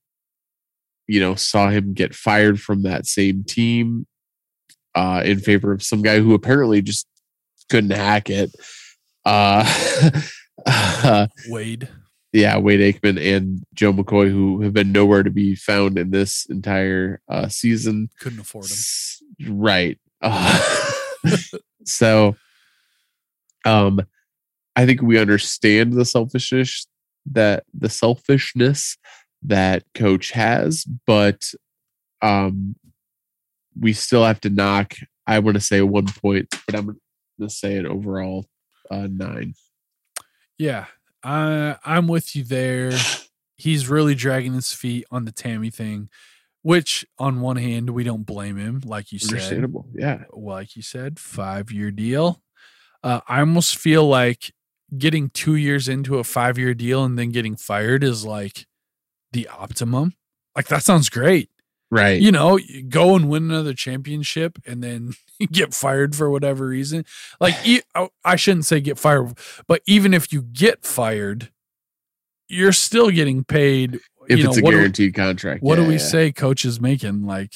you know, saw him get fired from that same team uh, in favor of some guy who apparently just couldn't hack it. Uh, Wade. yeah, Wade Aikman and Joe McCoy, who have been nowhere to be found in this entire uh, season. Couldn't afford them. Right. Uh, so, um, I think we understand the selfishness that the selfishness that coach has, but um, we still have to knock. I want to say one point, but I'm going to say an overall uh, nine. Yeah. I I'm with you there. He's really dragging his feet on the Tami thing, which on one hand we don't blame him, like you said. Understandable. Yeah. like you said, five year deal. Uh, I almost feel like getting two years into a five year deal and then getting fired is like the optimum. Like that sounds great. Right. You know, you go and win another championship and then get fired for whatever reason. Like e- oh, I shouldn't say get fired, but even if you get fired, you're still getting paid. if you know, it's a what we- guaranteed contract. What Yeah, do we yeah. say coach is making? Like,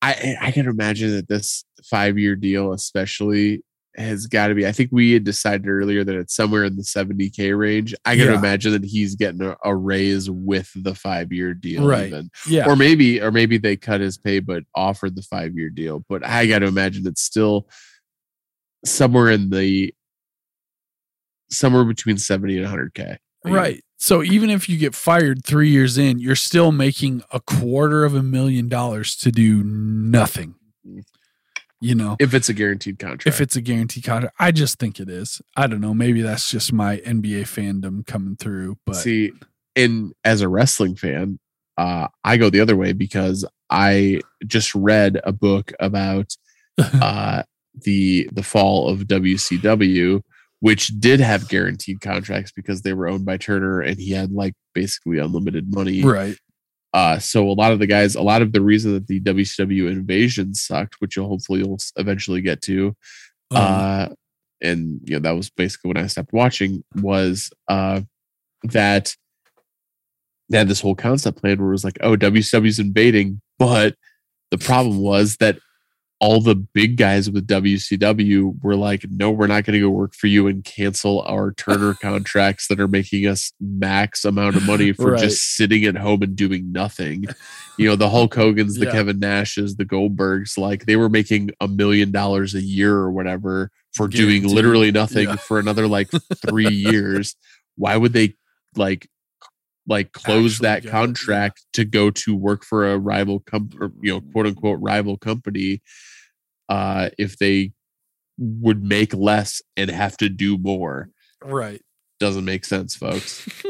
I I can imagine that this five year deal, especially, has got to be. I think we had decided earlier that it's somewhere in the seventy k range. I can Yeah. imagine that he's getting a, a raise with the five year deal, Right. even. yeah, or maybe or maybe they cut his pay but offered the five year deal. But I got to imagine it's still somewhere in the somewhere between seventy and hundred k. Right. So even if you get fired three years in, you're still making a quarter of a million dollars to do nothing. Mm-hmm. You know, If it's a guaranteed contract. if it's a guaranteed contract, I just think it is. I don't know. Maybe that's just my NBA fandom coming through. But See, and as a wrestling fan, uh, I go the other way because I just read a book about uh, the the fall of WCW, which did have guaranteed contracts because they were owned by Turner, and he had like basically unlimited money. right. Uh, so a lot of the guys, a lot of the reason that the WCW invasion sucked, which you'll hopefully you'll eventually get to, Um, uh, and you know that was basically when I stopped watching was uh, that they had this whole concept plan where it was like, oh, WCW's invading, but the problem was that all the big guys with WCW were like, no, we're not going to go work for you and cancel our Turner contracts that are making us max amount of money for Right. just sitting at home and doing nothing. You know, the Hulk Hogan's, the Yeah. Kevin Nashes, the Goldbergs, like they were making a million dollars a year or whatever for doing literally nothing Yeah. for another like three years. Why would they like like close Actually that go, yeah. contract to go to work for a rival company you know quote unquote rival company uh if they would make less and have to do more right. doesn't make sense folks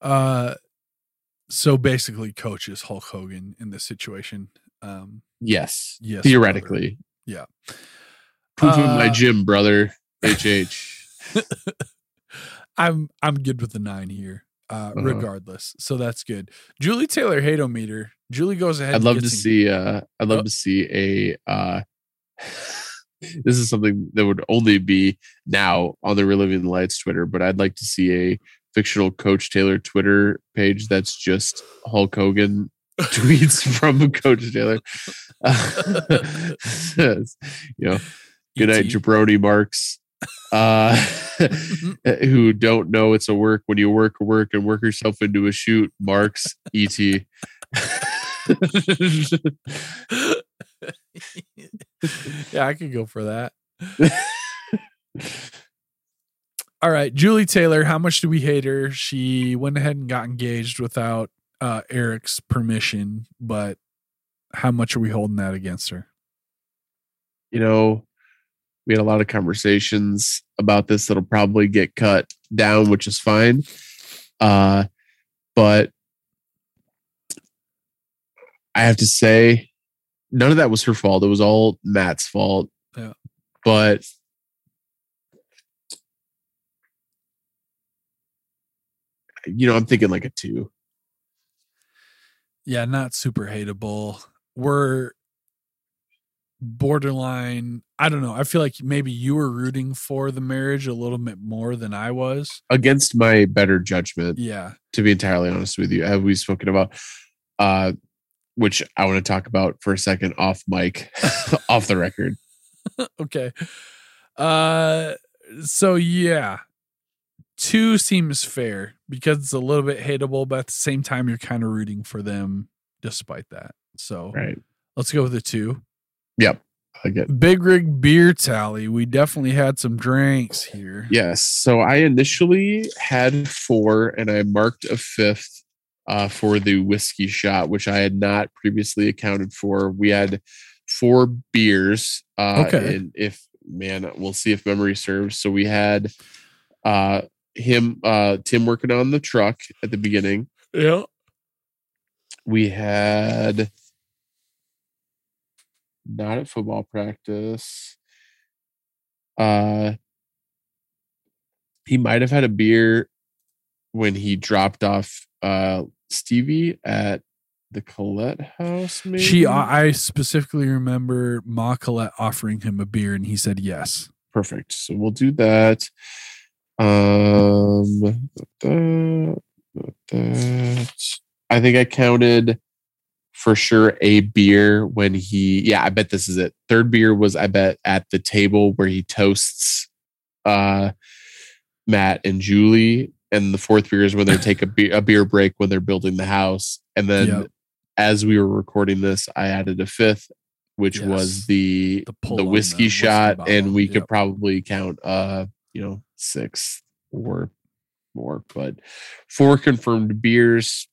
Uh, so basically, coach is Hulk Hogan in this situation. Um, yes yes, theoretically Yeah. proof in my Uh, gym brother HH. I'm I'm good with the nine here, uh, Uh-huh. regardless. So that's good. Julie Taylor Hadometer. Julie goes ahead. i'd love to see uh i'd love Oh. to see a uh this is something that would only be now on the reliving the lights twitter but i'd like to see a fictional coach taylor twitter page that's just hulk hogan tweets from coach taylor you know good night jabroni marks uh who don't know it's a work when you work work and work yourself into a shoot marks et yeah, I could go for that. All right, Julie Taylor. How much do we hate her? She went ahead and got engaged without uh, Eric's permission, but how much are we holding that against her? you know, we had a lot of conversations about this that'll probably get cut down, which is fine. Uh, but I have to say, none of that was her fault. It was all Matt's fault. Yeah. But you know, I'm thinking like a two. Yeah, not super hateable. We're borderline. I don't know. I feel like maybe you were rooting for the marriage a little bit more than I was. Against my better judgment, Yeah. to be entirely honest with you, have we spoken about uh which I want to talk about for a second off mic, off the record. okay. Uh so yeah. Two seems fair because it's a little bit hateable, but at the same time you're kind of rooting for them despite that. So Right. let's go with the two. Yep. I get Big Rig beer tally. We definitely had some drinks here. yes. So I initially had four and I marked a fifth uh for the whiskey shot, which I had not previously accounted for. We had four beers. Uh Okay. and if man, we'll see if memory serves. So we had uh him uh Tim working on the truck at the beginning. Yeah. we had not at football practice. Uh he might have had a beer when he dropped off uh Stevie at the Collette house, maybe. She I specifically remember Ma Collette offering him a beer and he said yes. Perfect. So we'll do that. Um that, that. I think I counted for sure a beer when he yeah, I bet this is it. Third beer was I bet at the table where he toasts uh Matt and Julie and the fourth beer is when they take a beer a beer break when they're building the house. And then Yep. as we were recording this, I added a fifth, which Yes. was the The the whiskey the shot, bottle, and we could probably count uh, you know, six or more, but four confirmed beers.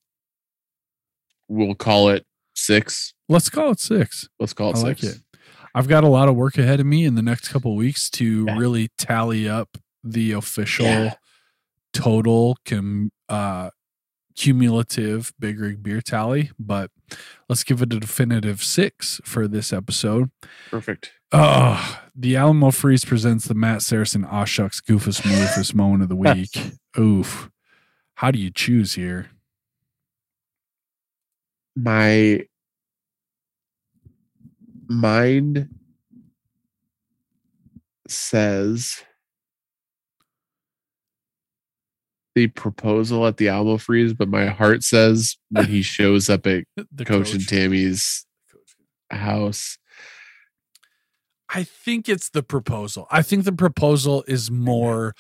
We'll call it six. Let's call it six. Let's call it I like six. it. I've got a lot of work ahead of me in the next couple of weeks to Yeah. really tally up the official Yeah. total com, uh, cumulative big rig beer tally. But let's give it a definitive six for this episode. Perfect. Oh, the Alamo Freeze presents the Matt Saracen Aw Shucks Goofus Moofus moment of the week. Oof. How do you choose here? my mind says the proposal at the Alamo Freeze, but my heart says when he shows up at the Coach, and Tami's house. I think it's the proposal. I think the proposal is more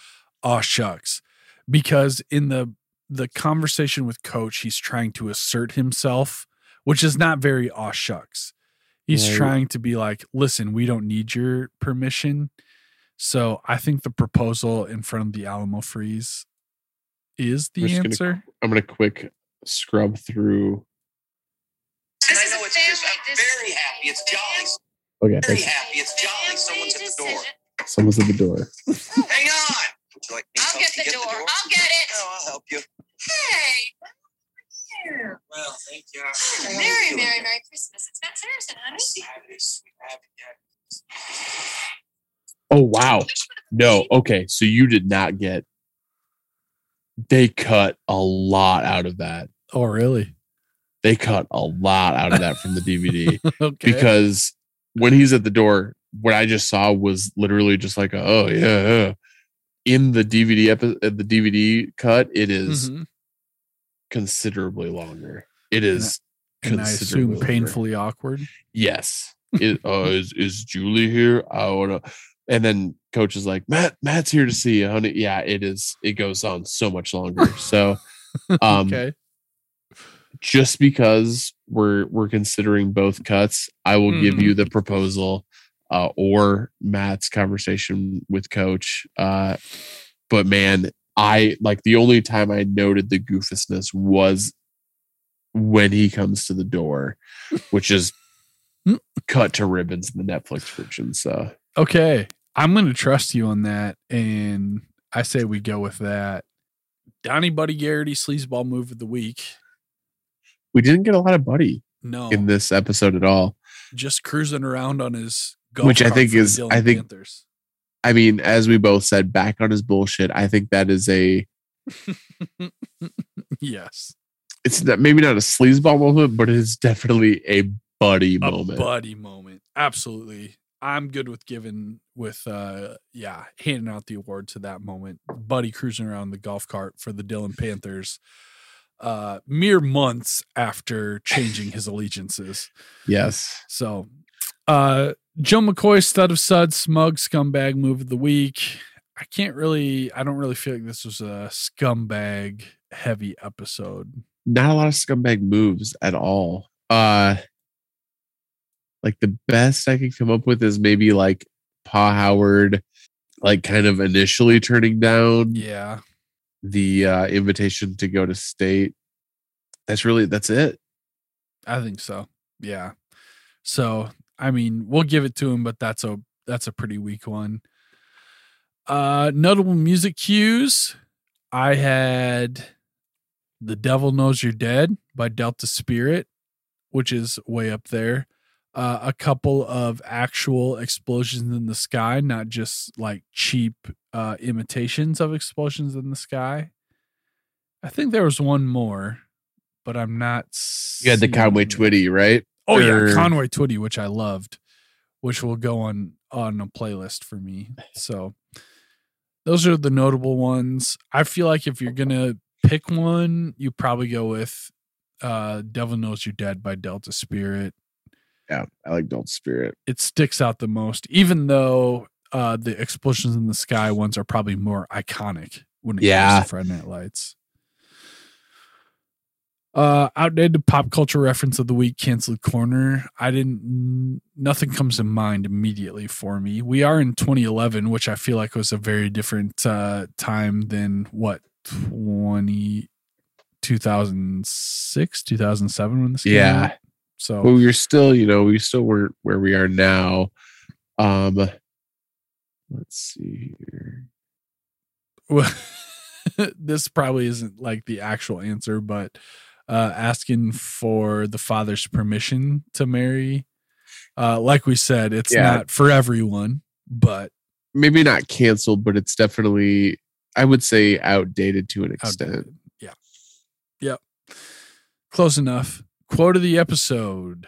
aw shucks because in the the conversation with coach he's trying to assert himself which is not very aw shucks he's Right. trying to be like listen we don't need your permission so i think the proposal in front of the alamo freeze is We're the just gonna- answer I'm gonna quick scrub through. This I is know a it's just, I'm very happy. It's jolly. Okay, Very thanks. happy. It's jolly. Someone's at the door. someone's at the door. Hang on. Would you like me I'll help get you the door. I'll get it. No, I'll help you. Hey. Well, thank you. Merry, Merry, Merry Christmas. It's Matt Saracen, honey. Oh wow. No, okay. So you did not get they cut a lot out of that. oh really They cut a lot out of that from the DVD okay because when he's at the door, what I just saw was literally just like, a, oh yeah, yeah. In the DVD epi- uh, the DVD cut, it is Mhm. Considerably longer. It is and i considerably assume longer. painfully awkward Yes. It, uh, is is Julie here? I wanna. And then coach is like, Matt, Matt's here to see you, honey. Yeah, it is. It goes on so much longer. So, um, okay just because we're we're considering both cuts, I will give Mm-hmm. you the proposal uh, or Matt's conversation with coach. Uh, but man, I like the only time I noted the goofusness was when he comes to the door, which is Mm. cut to ribbons in the Netflix version. So Okay. I'm going to trust you on that. And I say we go with that. Donnie Buddy Garrity sleazeball move of the week. we didn't get a lot of Buddy No, in this episode at all. just cruising around on his golf Which I think is- I think- Panthers. I mean, as we both said, back on his bullshit. I think that is a yes, it's not, maybe not a sleazeball moment, but it's definitely a buddy a moment. buddy moment. Absolutely. I'm good with giving with uh yeah, handing out the award to that moment. Buddy cruising around the golf cart for the Dillon Panthers. Uh mere months after changing his allegiances. yes. So, uh, Joe McCoy, stud of suds, smug scumbag move of the week. I can't really, I don't really feel like this was a scumbag heavy episode. Not a lot of scumbag moves at all. Uh like the best I can come up with is maybe like Pa Howard like kind of initially turning down Yeah. the uh invitation to go to state. That's really that's it. I think so. Yeah. So, I mean, we'll give it to him, but that's a, that's a pretty weak one. Uh, notable music cues. I had The Devil Knows You're Dead by Delta Spirit, which is way up there. Uh, a couple of actual explosions in the sky, not just like cheap uh, imitations of explosions in the sky. I think there was one more, but I'm not. You had the Conway. Twitty, right? Oh yeah, Conway Twitty, which I loved, which will go on on a playlist for me. So those are the notable ones. I feel like if you're gonna pick one, you probably go with uh Devil Knows You're Dead by Delta Spirit. Yeah, I like Delta Spirit. It sticks out the most, even though uh the explosions in the sky ones are probably more iconic when it Yeah. comes to Friday Night Lights. Uh, outdated pop culture reference of the week, canceled corner. I didn't. Nothing comes to mind immediately for me. We are in 2011, which I feel like was a very different uh, time than what 20 2006, 2007 when this came Yeah. out. So Well, we're still, you know, we still weren't where we are now. Um let's see here. Well, this probably isn't like the actual answer, but uh, asking for the father's permission to marry. Uh, like we said, it's Yeah. not for everyone, but Maybe not canceled, but it's definitely I would say outdated to an extent. outdated. Yeah. Yep. Close enough. quote of the episode.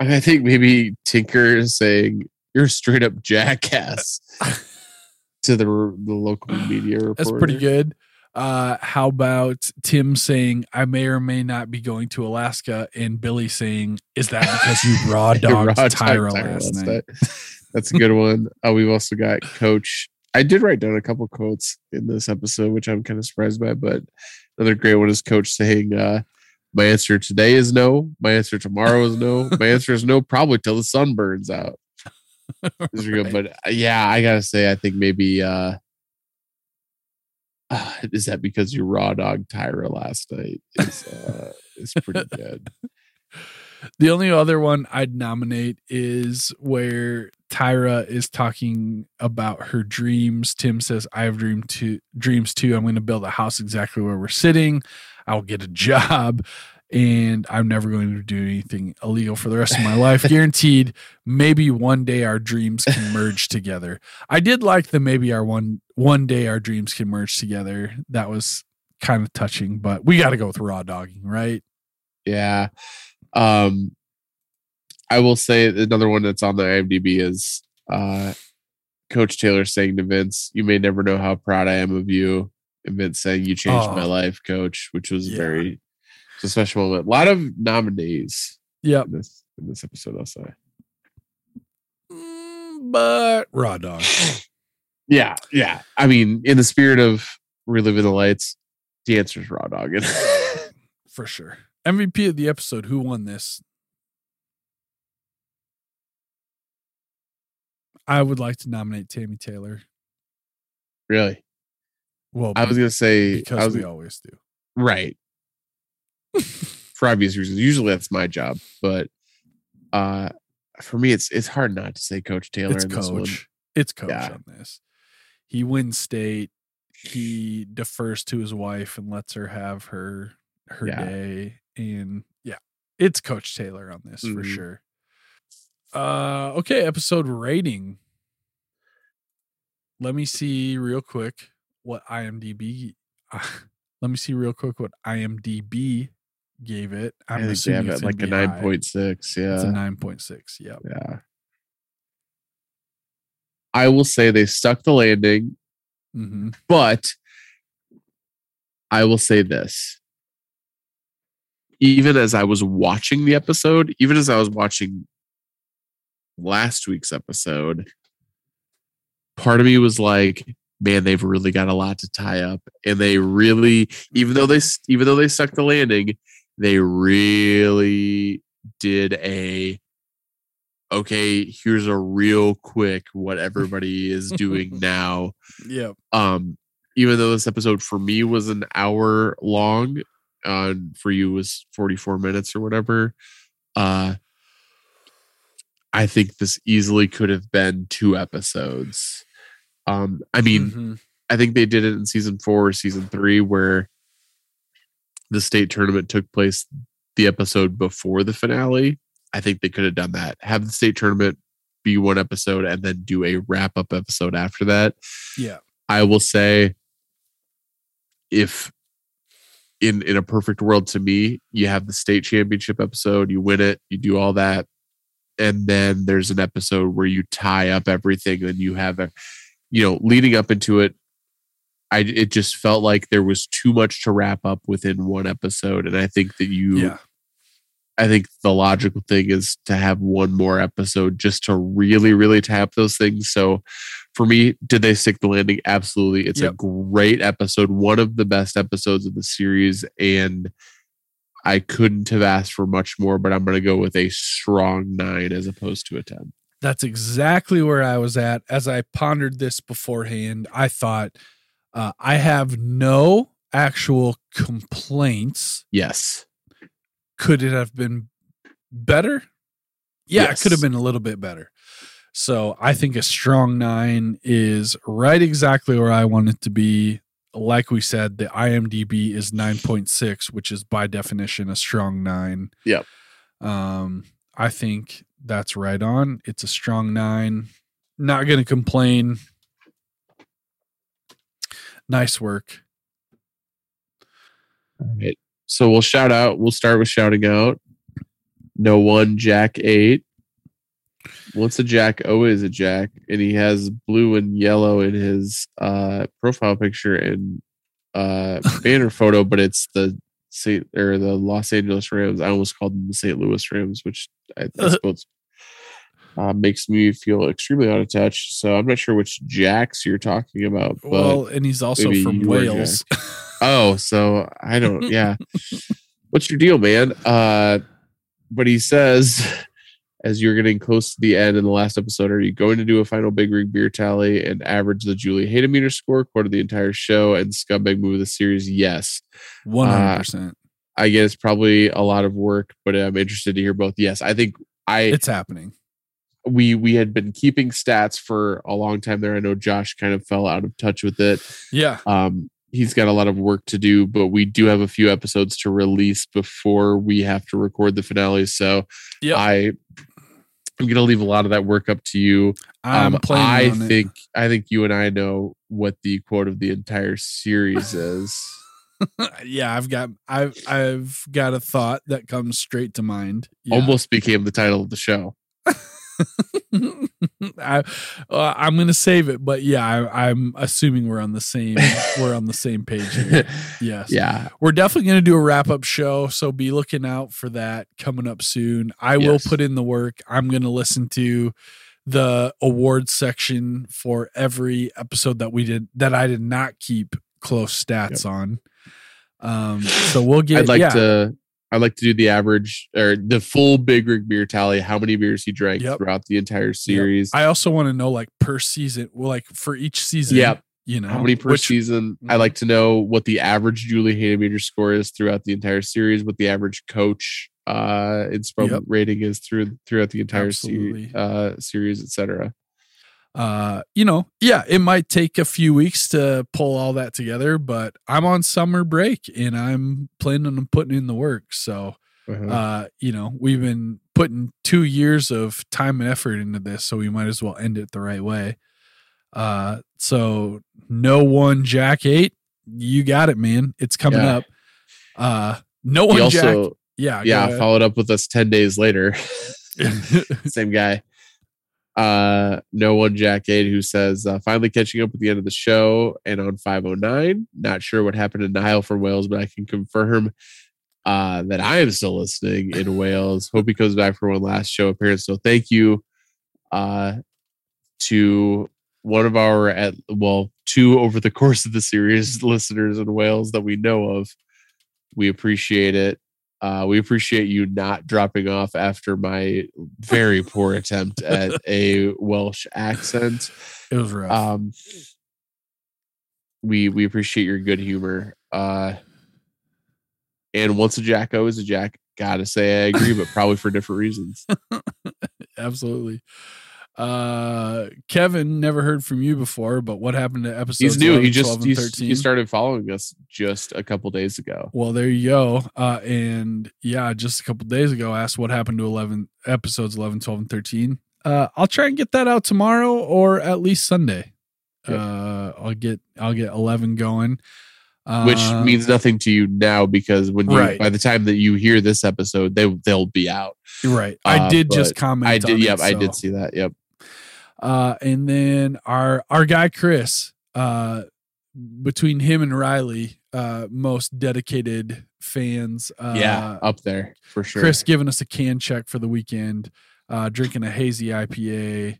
I think maybe Tinker is saying you're a straight up jackass to the the local media reporter. That's pretty good. Uh, how about Tim saying, I may or may not be going to Alaska, and Billy saying, Is that because you raw dogged Tyra Tyra last night? That's a good one. Uh, we've also got Coach. I did write down a couple quotes in this episode, which I'm kind of surprised by, but another great one is Coach saying, uh, My answer today is no. My answer tomorrow is no. My answer is no, probably till the sun burns out. Good. But uh, yeah, I gotta say, I think maybe uh, uh is that because your raw dog Tyra last night? Is uh, is pretty good. The only other one I'd nominate is where Tyra is talking about her dreams. Tim says, I have dream too, dreams too. I'm going to build a house exactly where we're sitting. I'll get a job and I'm never going to do anything illegal for the rest of my life. Guaranteed. Maybe one day our dreams can merge together. I did like the maybe our one one day our dreams can merge together. That was kind of touching, but we got to go with raw dogging, right? Yeah. Um I will say another one that's on the IMDb is uh Coach Taylor saying to Vince, You may never know how proud I am of you. And Vince saying, You changed my Oh. life, coach, which was Yeah. very a special moment. A lot of nominees Yep. in this in this episode, I'll say. Mm, but raw dog. Yeah, yeah. I mean, in the spirit of reliving the lights, the answer is raw dog. for sure. MVP of the episode. Who won this? I would like to nominate Tami Taylor. really. Well, I was gonna say I because was we always do. right. For obvious reasons. Usually that's my job, but uh for me it's it's hard not to say Coach Taylor It's coach. It's coach Yeah. on this. He wins state. He defers to his wife and lets her have her her Yeah. day. And yeah, it's Coach Taylor on this for Mhm. sure. Uh okay, episode rating. Let me see real quick what IMDb let me see real quick what IMDb gave it. I'm they assuming it's it like a nine point six. It's a nine point six. Yeah, Yeah. I will say they stuck the landing, hmm but I will say this. Even as I was watching the episode, even as I was watching last week's episode, part of me was like, man, they've really got a lot to tie up. And they really, even though they even though they stuck the landing, they really did a okay, here's a real quick what everybody is doing now. Yeah um even though this episode for me was an hour long uh for you was 44 minutes or whatever uh i think this easily could have been two episodes. Um i mean Mhm. i think they did it in season four or season three where the state tournament took place the episode before the finale i think they could have done that have the state tournament be one episode and then do a wrap up episode after that yeah. I will say if in in a perfect world to me, you have the state championship episode, you win it, you do all that, and then there's an episode where you tie up everything and you have a you know, leading up into it, I it just felt like there was too much to wrap up within one episode. And I think that you Yeah. I think the logical thing is to have one more episode just to really, really tap those things. So for me, did they stick the landing? Absolutely. It's a great episode, one of the best episodes of the series. And I couldn't have asked for much more, but I'm going to go with a strong nine as opposed to a 10. That's exactly where I was at. As I pondered this beforehand, I thought uh, I have no actual complaints. Yes. Could it have been better? Yeah, it could have been a little bit better. So I think a strong nine is right exactly where I want it to be. Like we said, the IMDb is 9.6, which is by definition a strong nine. Yep. Um, I think that's right on. It's a strong nine. Not going to complain. Nice work. All right. so we'll shout out. We'll start with shouting out. No one Jack eight. Once a Jack, always a Jack, and he has blue and yellow in his uh, profile picture and uh, banner photo, but it's the Saint or the Los Angeles Rams. I almost called them the St. Louis Rams, which I, I suppose uh, makes me feel extremely out of touch. So I'm not sure which Jacks you're talking about. But well, and he's also from Wales. Oh, so I don't. Yeah, what's your deal, man? Uh, but he says, as you're getting close to the end in the last episode, are you going to do a final big rig beer tally and average the Julie Hademeter score, quarter the entire show, and scumbag move of the series? Yes. One hundred percent. I guess probably a lot of work, but I'm interested to hear both. Yes, I think I It's happening. We we had been keeping stats for a long time there. I know Josh kind of fell out of touch with it. Yeah. Um, he's got a lot of work to do, but we do have a few episodes to release before we have to record the finale. So Yep. I I'm gonna leave a lot of that work up to you. I'm Um. I on it. think I think you and I know what the quote of the entire series is. yeah, I've got I've I've got a thought that comes straight to mind. Yeah. Almost became the title of the show. I, uh, I'm gonna save it, but yeah, I, I'm assuming we're on the same we're on the same page. Here. Yes, yeah. we're definitely gonna do a wrap up show, so be looking out for that coming up soon. I will put in the work. I'm gonna listen to the awards section for every episode that we did that I did not keep close stats on. Um, so we'll get. I'd like yeah, to I'd like to do the average or the full big rig beer tally, how many beers he drank Yep. throughout the entire series. I also want to know like per season, well, like for each season. Yep. You know how many per which- season? I Mhm. like to know what the average Julie Hademeter score is throughout the entire series, what the average coach uh inspo Yep. rating is through throughout the entire se- uh series, etc. uh you know yeah it might take a few weeks to pull all that together but i'm on summer break and i'm planning on putting in the work so Uh-huh. uh you know we've been putting two years of time and effort into this so we might as well end it the right way uh so no one jack eight you got it man it's coming Yeah. up uh no one jack yeah yeah followed up with us 10 days later. Same guy. Uh, no one Jack Aid who says uh, finally catching up at the end of the show and on 509. Not sure what happened to Niall from Wales, but I can confirm uh, that I am still listening in Wales. Hope he comes back for one last show appearance. So thank you uh, to one of our at well two over the course of the series listeners in Wales that we know of. We appreciate it. Uh, we appreciate you not dropping off after my very poor attempt at a Welsh accent. it was rough Um, we we appreciate your good humor. Uh, and once a Jack, always a Jack. Gotta say, I agree, but probably for different reasons. absolutely. Uh, Kevin, never heard from you before, but what happened to episode? He's new. 11, He just 12, and he's, 13? he started following us just a couple days ago. Well, there you go. Uh, and yeah, just a couple days ago, asked what happened to 11 episodes 11, 12, and 13. Uh, I'll try and get that out tomorrow or at least Sunday. Yep. Uh, I'll get I'll get 11 going. Which Uh, means nothing to you now because when you Right. by the time that you hear this episode, they they'll be out. right. I uh, did just comment. I did. on it, Yep, I did see that. Yep. Uh, and then our our guy Chris, uh, between him and Riley, uh, most dedicated fans. Uh, yeah, up there for sure. Chris giving us a can check for the weekend, uh, drinking a hazy IPA.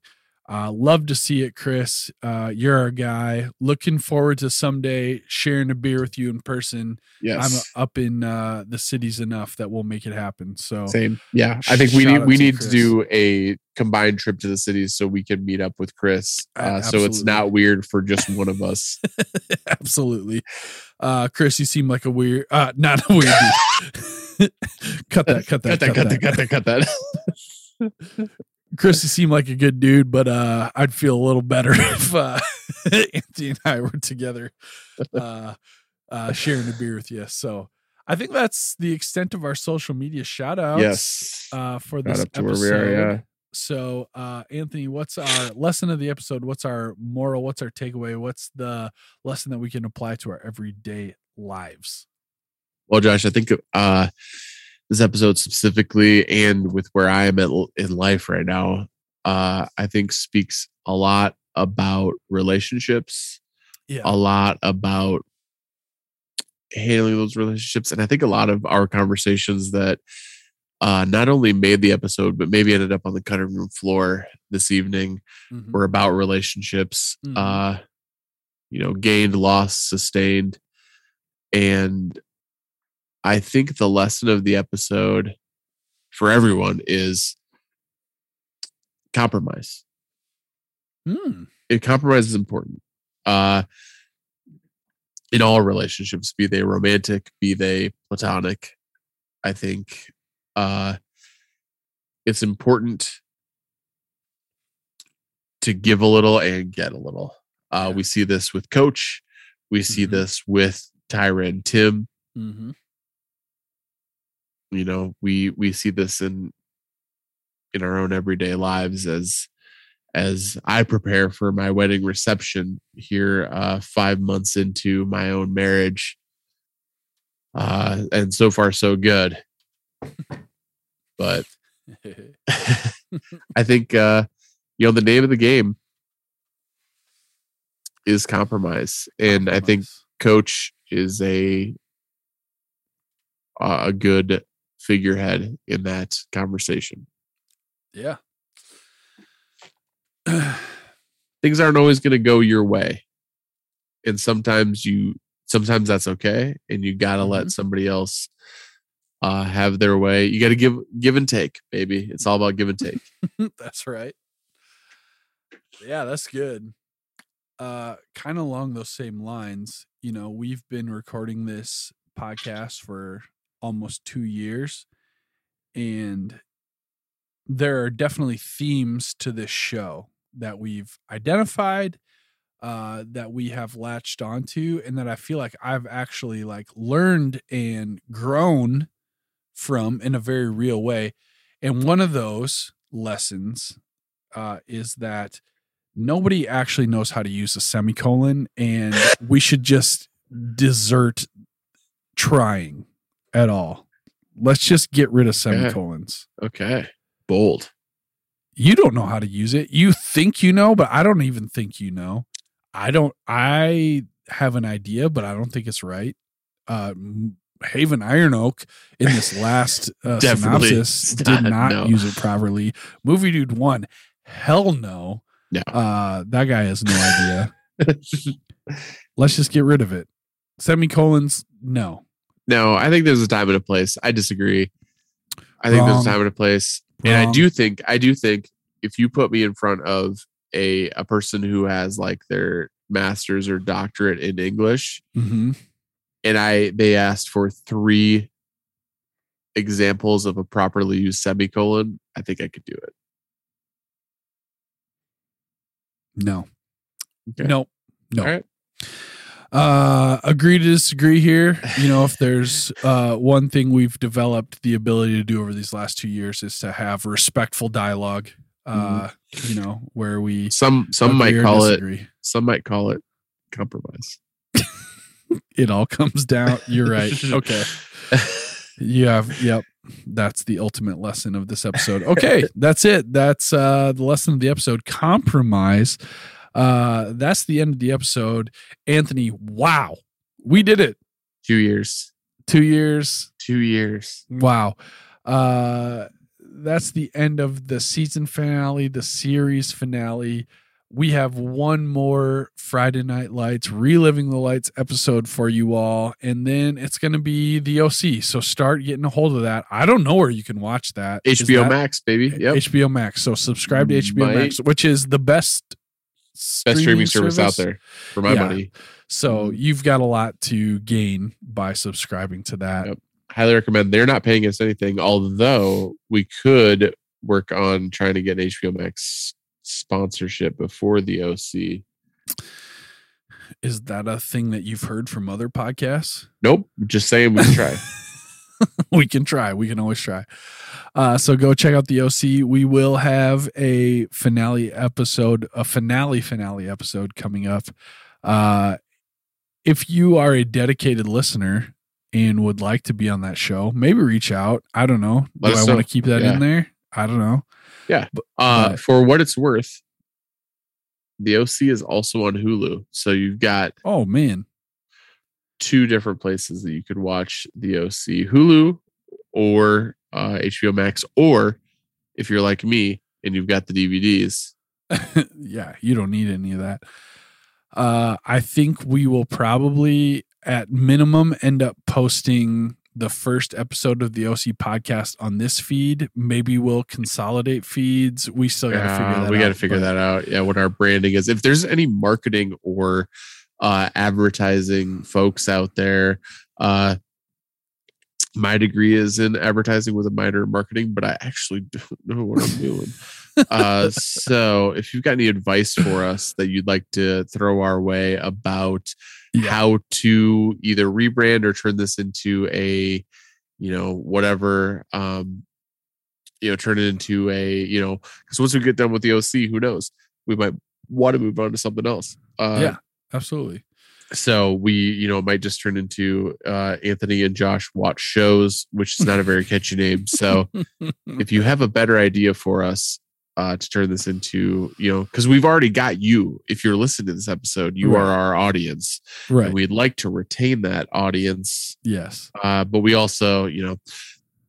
Uh, love to see it, Chris. Uh, you're our guy. Looking forward to someday sharing a beer with you in person. yes. I'm up in uh, the cities enough that we'll make it happen. So Same. Yeah. I think we need we to need Chris. to do a combined trip to the cities so we can meet up with Chris. Uh, so it's not weird for just one of us. absolutely, uh, Chris, you seem like a weird, uh, not a weird. dude. cut that, cut that, cut, that, cut that, cut that. Chris, you seem like a good dude, but uh, I'd feel a little better if uh, Anthony and I were together, uh, uh, sharing a beer with you. So I think that's the extent of our social media shout outs. yes. Uh, for this up to where episode. we are. Yeah. So, uh, Anthony, what's our lesson of the episode? What's our moral? What's our takeaway? What's the lesson that we can apply to our everyday lives? Well, Josh, I think uh, this episode specifically, and with where I am at in life right now, uh, I think speaks a lot about relationships, Yeah. a lot about handling those relationships, and I think a lot of our conversations that uh, not only made the episode, but maybe ended up on the cutting room floor this evening Mhm. were about relationships. Mhm. Uh, you know, gained, lost, sustained, and I think the lesson of the episode for everyone is compromise. Hmm. It compromise is important. Uh, in all relationships, be they romantic, be they platonic, I think uh, it's important to give a little and get a little. Uh, Yeah. We see this with Coach. We see Mhm. this with Tyra and Tim. hmm you know we we see this in in our own everyday lives as as i prepare for my wedding reception here uh five months into my own marriage. Uh and so far so good. But i think uh you know the name of the game is compromise and i think coach is a a good figurehead in that conversation. Yeah. Things aren't always going to go your way. And sometimes you sometimes that's okay and you got to let Mhm. somebody else uh have their way. You got to give give and take, baby. It's all about give and take. that's right. Yeah, that's good. Uh kind of along those same lines, you know, we've been recording this podcast for almost 2 years and there are definitely themes to this show that we've identified uh that we have latched onto and that I feel like I've actually like learned and grown from in a very real way. And one of those lessons uh, is that nobody actually knows how to use a semicolon, and we should just desert trying at all. Let's just get rid of semicolons. Okay. Bold. You don't know how to use it. You think you know, but I don't even think you know. I don't. I have an idea, but I don't think it's right. Uh, Haven Iron Oak in this last uh, synopsis did not know. use it properly. Movie Dude one, hell no. No. Uh, that guy has no idea. Let's just get rid of it. Semicolons, no. No, I think there's a time and a place. I disagree. I think there's Wrong. a time and a place. And I do think I do think if you put me in front of a a person who has like their master's or doctorate in English Mhm. and I they asked for three examples of a properly used semicolon, I think I could do it. No. Okay. Nope. No. All right. Uh, agree to disagree here. You know, if there's uh, one thing we've developed the ability to do over these last two years is to have respectful dialogue. Uh, you know, where we Some some might call it some might call it compromise. It all comes down. You're right. Okay. You have, yep. That's the ultimate lesson of this episode. Okay, that's it. That's uh the lesson of the episode. Compromise. Uh that's the end of the episode. Anthony, wow. We did it. Two years. Two years. Two years. Wow. Uh that's the end of the season finale, the series finale. We have one more Friday Night Lights, Reliving the Lights episode for you all. And then it's going to be the OC. So start getting a hold of that. I don't know where you can watch that. HBO that- Max, baby. Yep. HBO Max. So subscribe to HBO Might- Max, which is the best Best streaming service, out there for my Yeah. money. So Mhm. you've got a lot to gain by subscribing to that. Yep. Highly recommend. They're not paying us anything, although we could work on trying to get HBO Max sponsorship before the OC. Is that a thing that you've heard from other podcasts? Nope. Just saying we try. we can try. We can always try. Uh, so go check out the OC. We will have a finale episode, a finale finale episode coming up. Uh, if you are a dedicated listener, and would like to be on that show, maybe reach out. I don't know. Let Do I want to keep that Yeah. in there? I don't know. Yeah. Uh, But- for what it's worth, the OC is also on Hulu, so you've got Oh man. Two different places that you could watch the OC: Hulu or uh, HBO Max, or if you're like me and you've got the DVDs, yeah, you don't need any of that. Uh, I think we will probably, at minimum, end up posting the first episode of the OC podcast on this feed. Maybe we'll consolidate feeds. We still got to figure Uh, that we out. got to figure that out. Yeah, what our branding is. If there's any marketing or uh, advertising folks out there, uh, my degree is in advertising with a minor in marketing, but I actually don't know what I'm doing. uh, so if you've got any advice for us that you'd like to throw our way about Yeah. how to either rebrand or turn this into a, you know, whatever, um, you know, turn it into a, you know, because once we get done with the OC, who knows? We might want to move on to something else. Uh, yeah, absolutely. so we you know it might just turn into uh anthony and josh watch shows which is not a very catchy name so if you have a better idea for us uh to turn this into you know because we've already got you if you're listening to this episode you are our audience right. and we'd like to retain that audience yes. uh but we also you know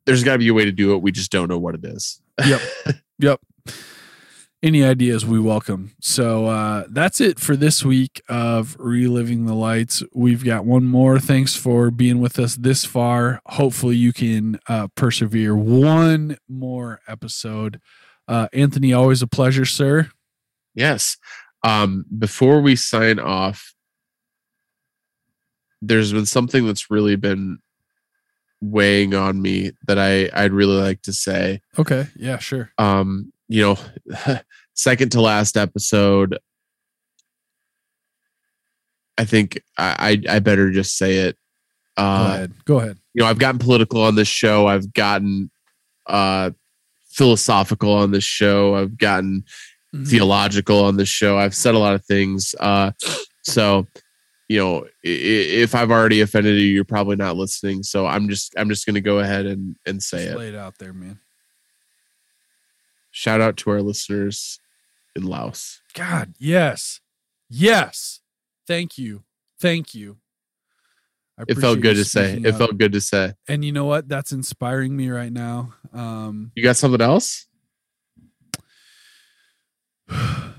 there's got to be a way to do it we just don't know what it is Yep. Yep. Any ideas we welcome. So uh, that's it for this week of Reliving the Lights. We've got one more. Thanks for being with us this far. Hopefully, you can uh, persevere one more episode. Uh, Anthony, always a pleasure, sir. Yes. Um, before we sign off, there's been something that's really been weighing on me that I I'd really like to say. Okay. Yeah, sure. Um, you know, second to last episode. I think I I, I better just say it. Go Uh, ahead. Go ahead. you know, I've gotten political on this show. I've gotten uh philosophical on this show. I've gotten Mm-hmm. theological on this show. I've said a lot of things. Uh, so, you know, if I've already offended you, you're probably not listening. So I'm just I'm just gonna go ahead and and say Just it. lay it out there, man. Shout out to our listeners in Laos. God, yes. Yes. Thank you. Thank you. I It felt good to say. It up. felt good to say. and you know what? That's inspiring me right now. Um, You got something else? I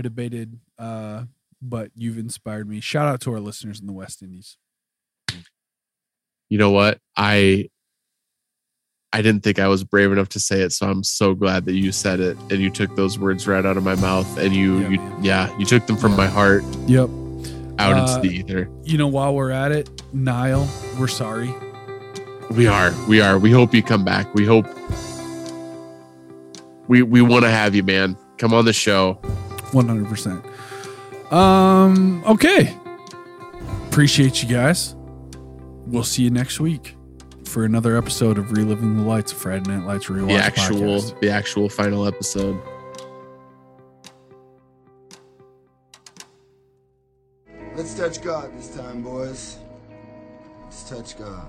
debated, uh, but you've inspired me. Shout out to our listeners in the West Indies. You know what? I I didn't think I was brave enough to say it, so I'm so glad that you said it and you took those words right out of my mouth and you Yeah, you yeah, you took them from Yeah. my heart Yep. out Uh, into the ether. You know, while we're at it, Niall, we're sorry. We are. We are. We hope you come back. We hope we we want to have you, man. Come on the show. 100%. Um, okay. Appreciate you guys. We'll see you next week for another episode of Reliving the Lights, of Friday Night Lights Rewatch The actual podcast. the actual final episode. Let's touch God this time, boys. Let's touch God.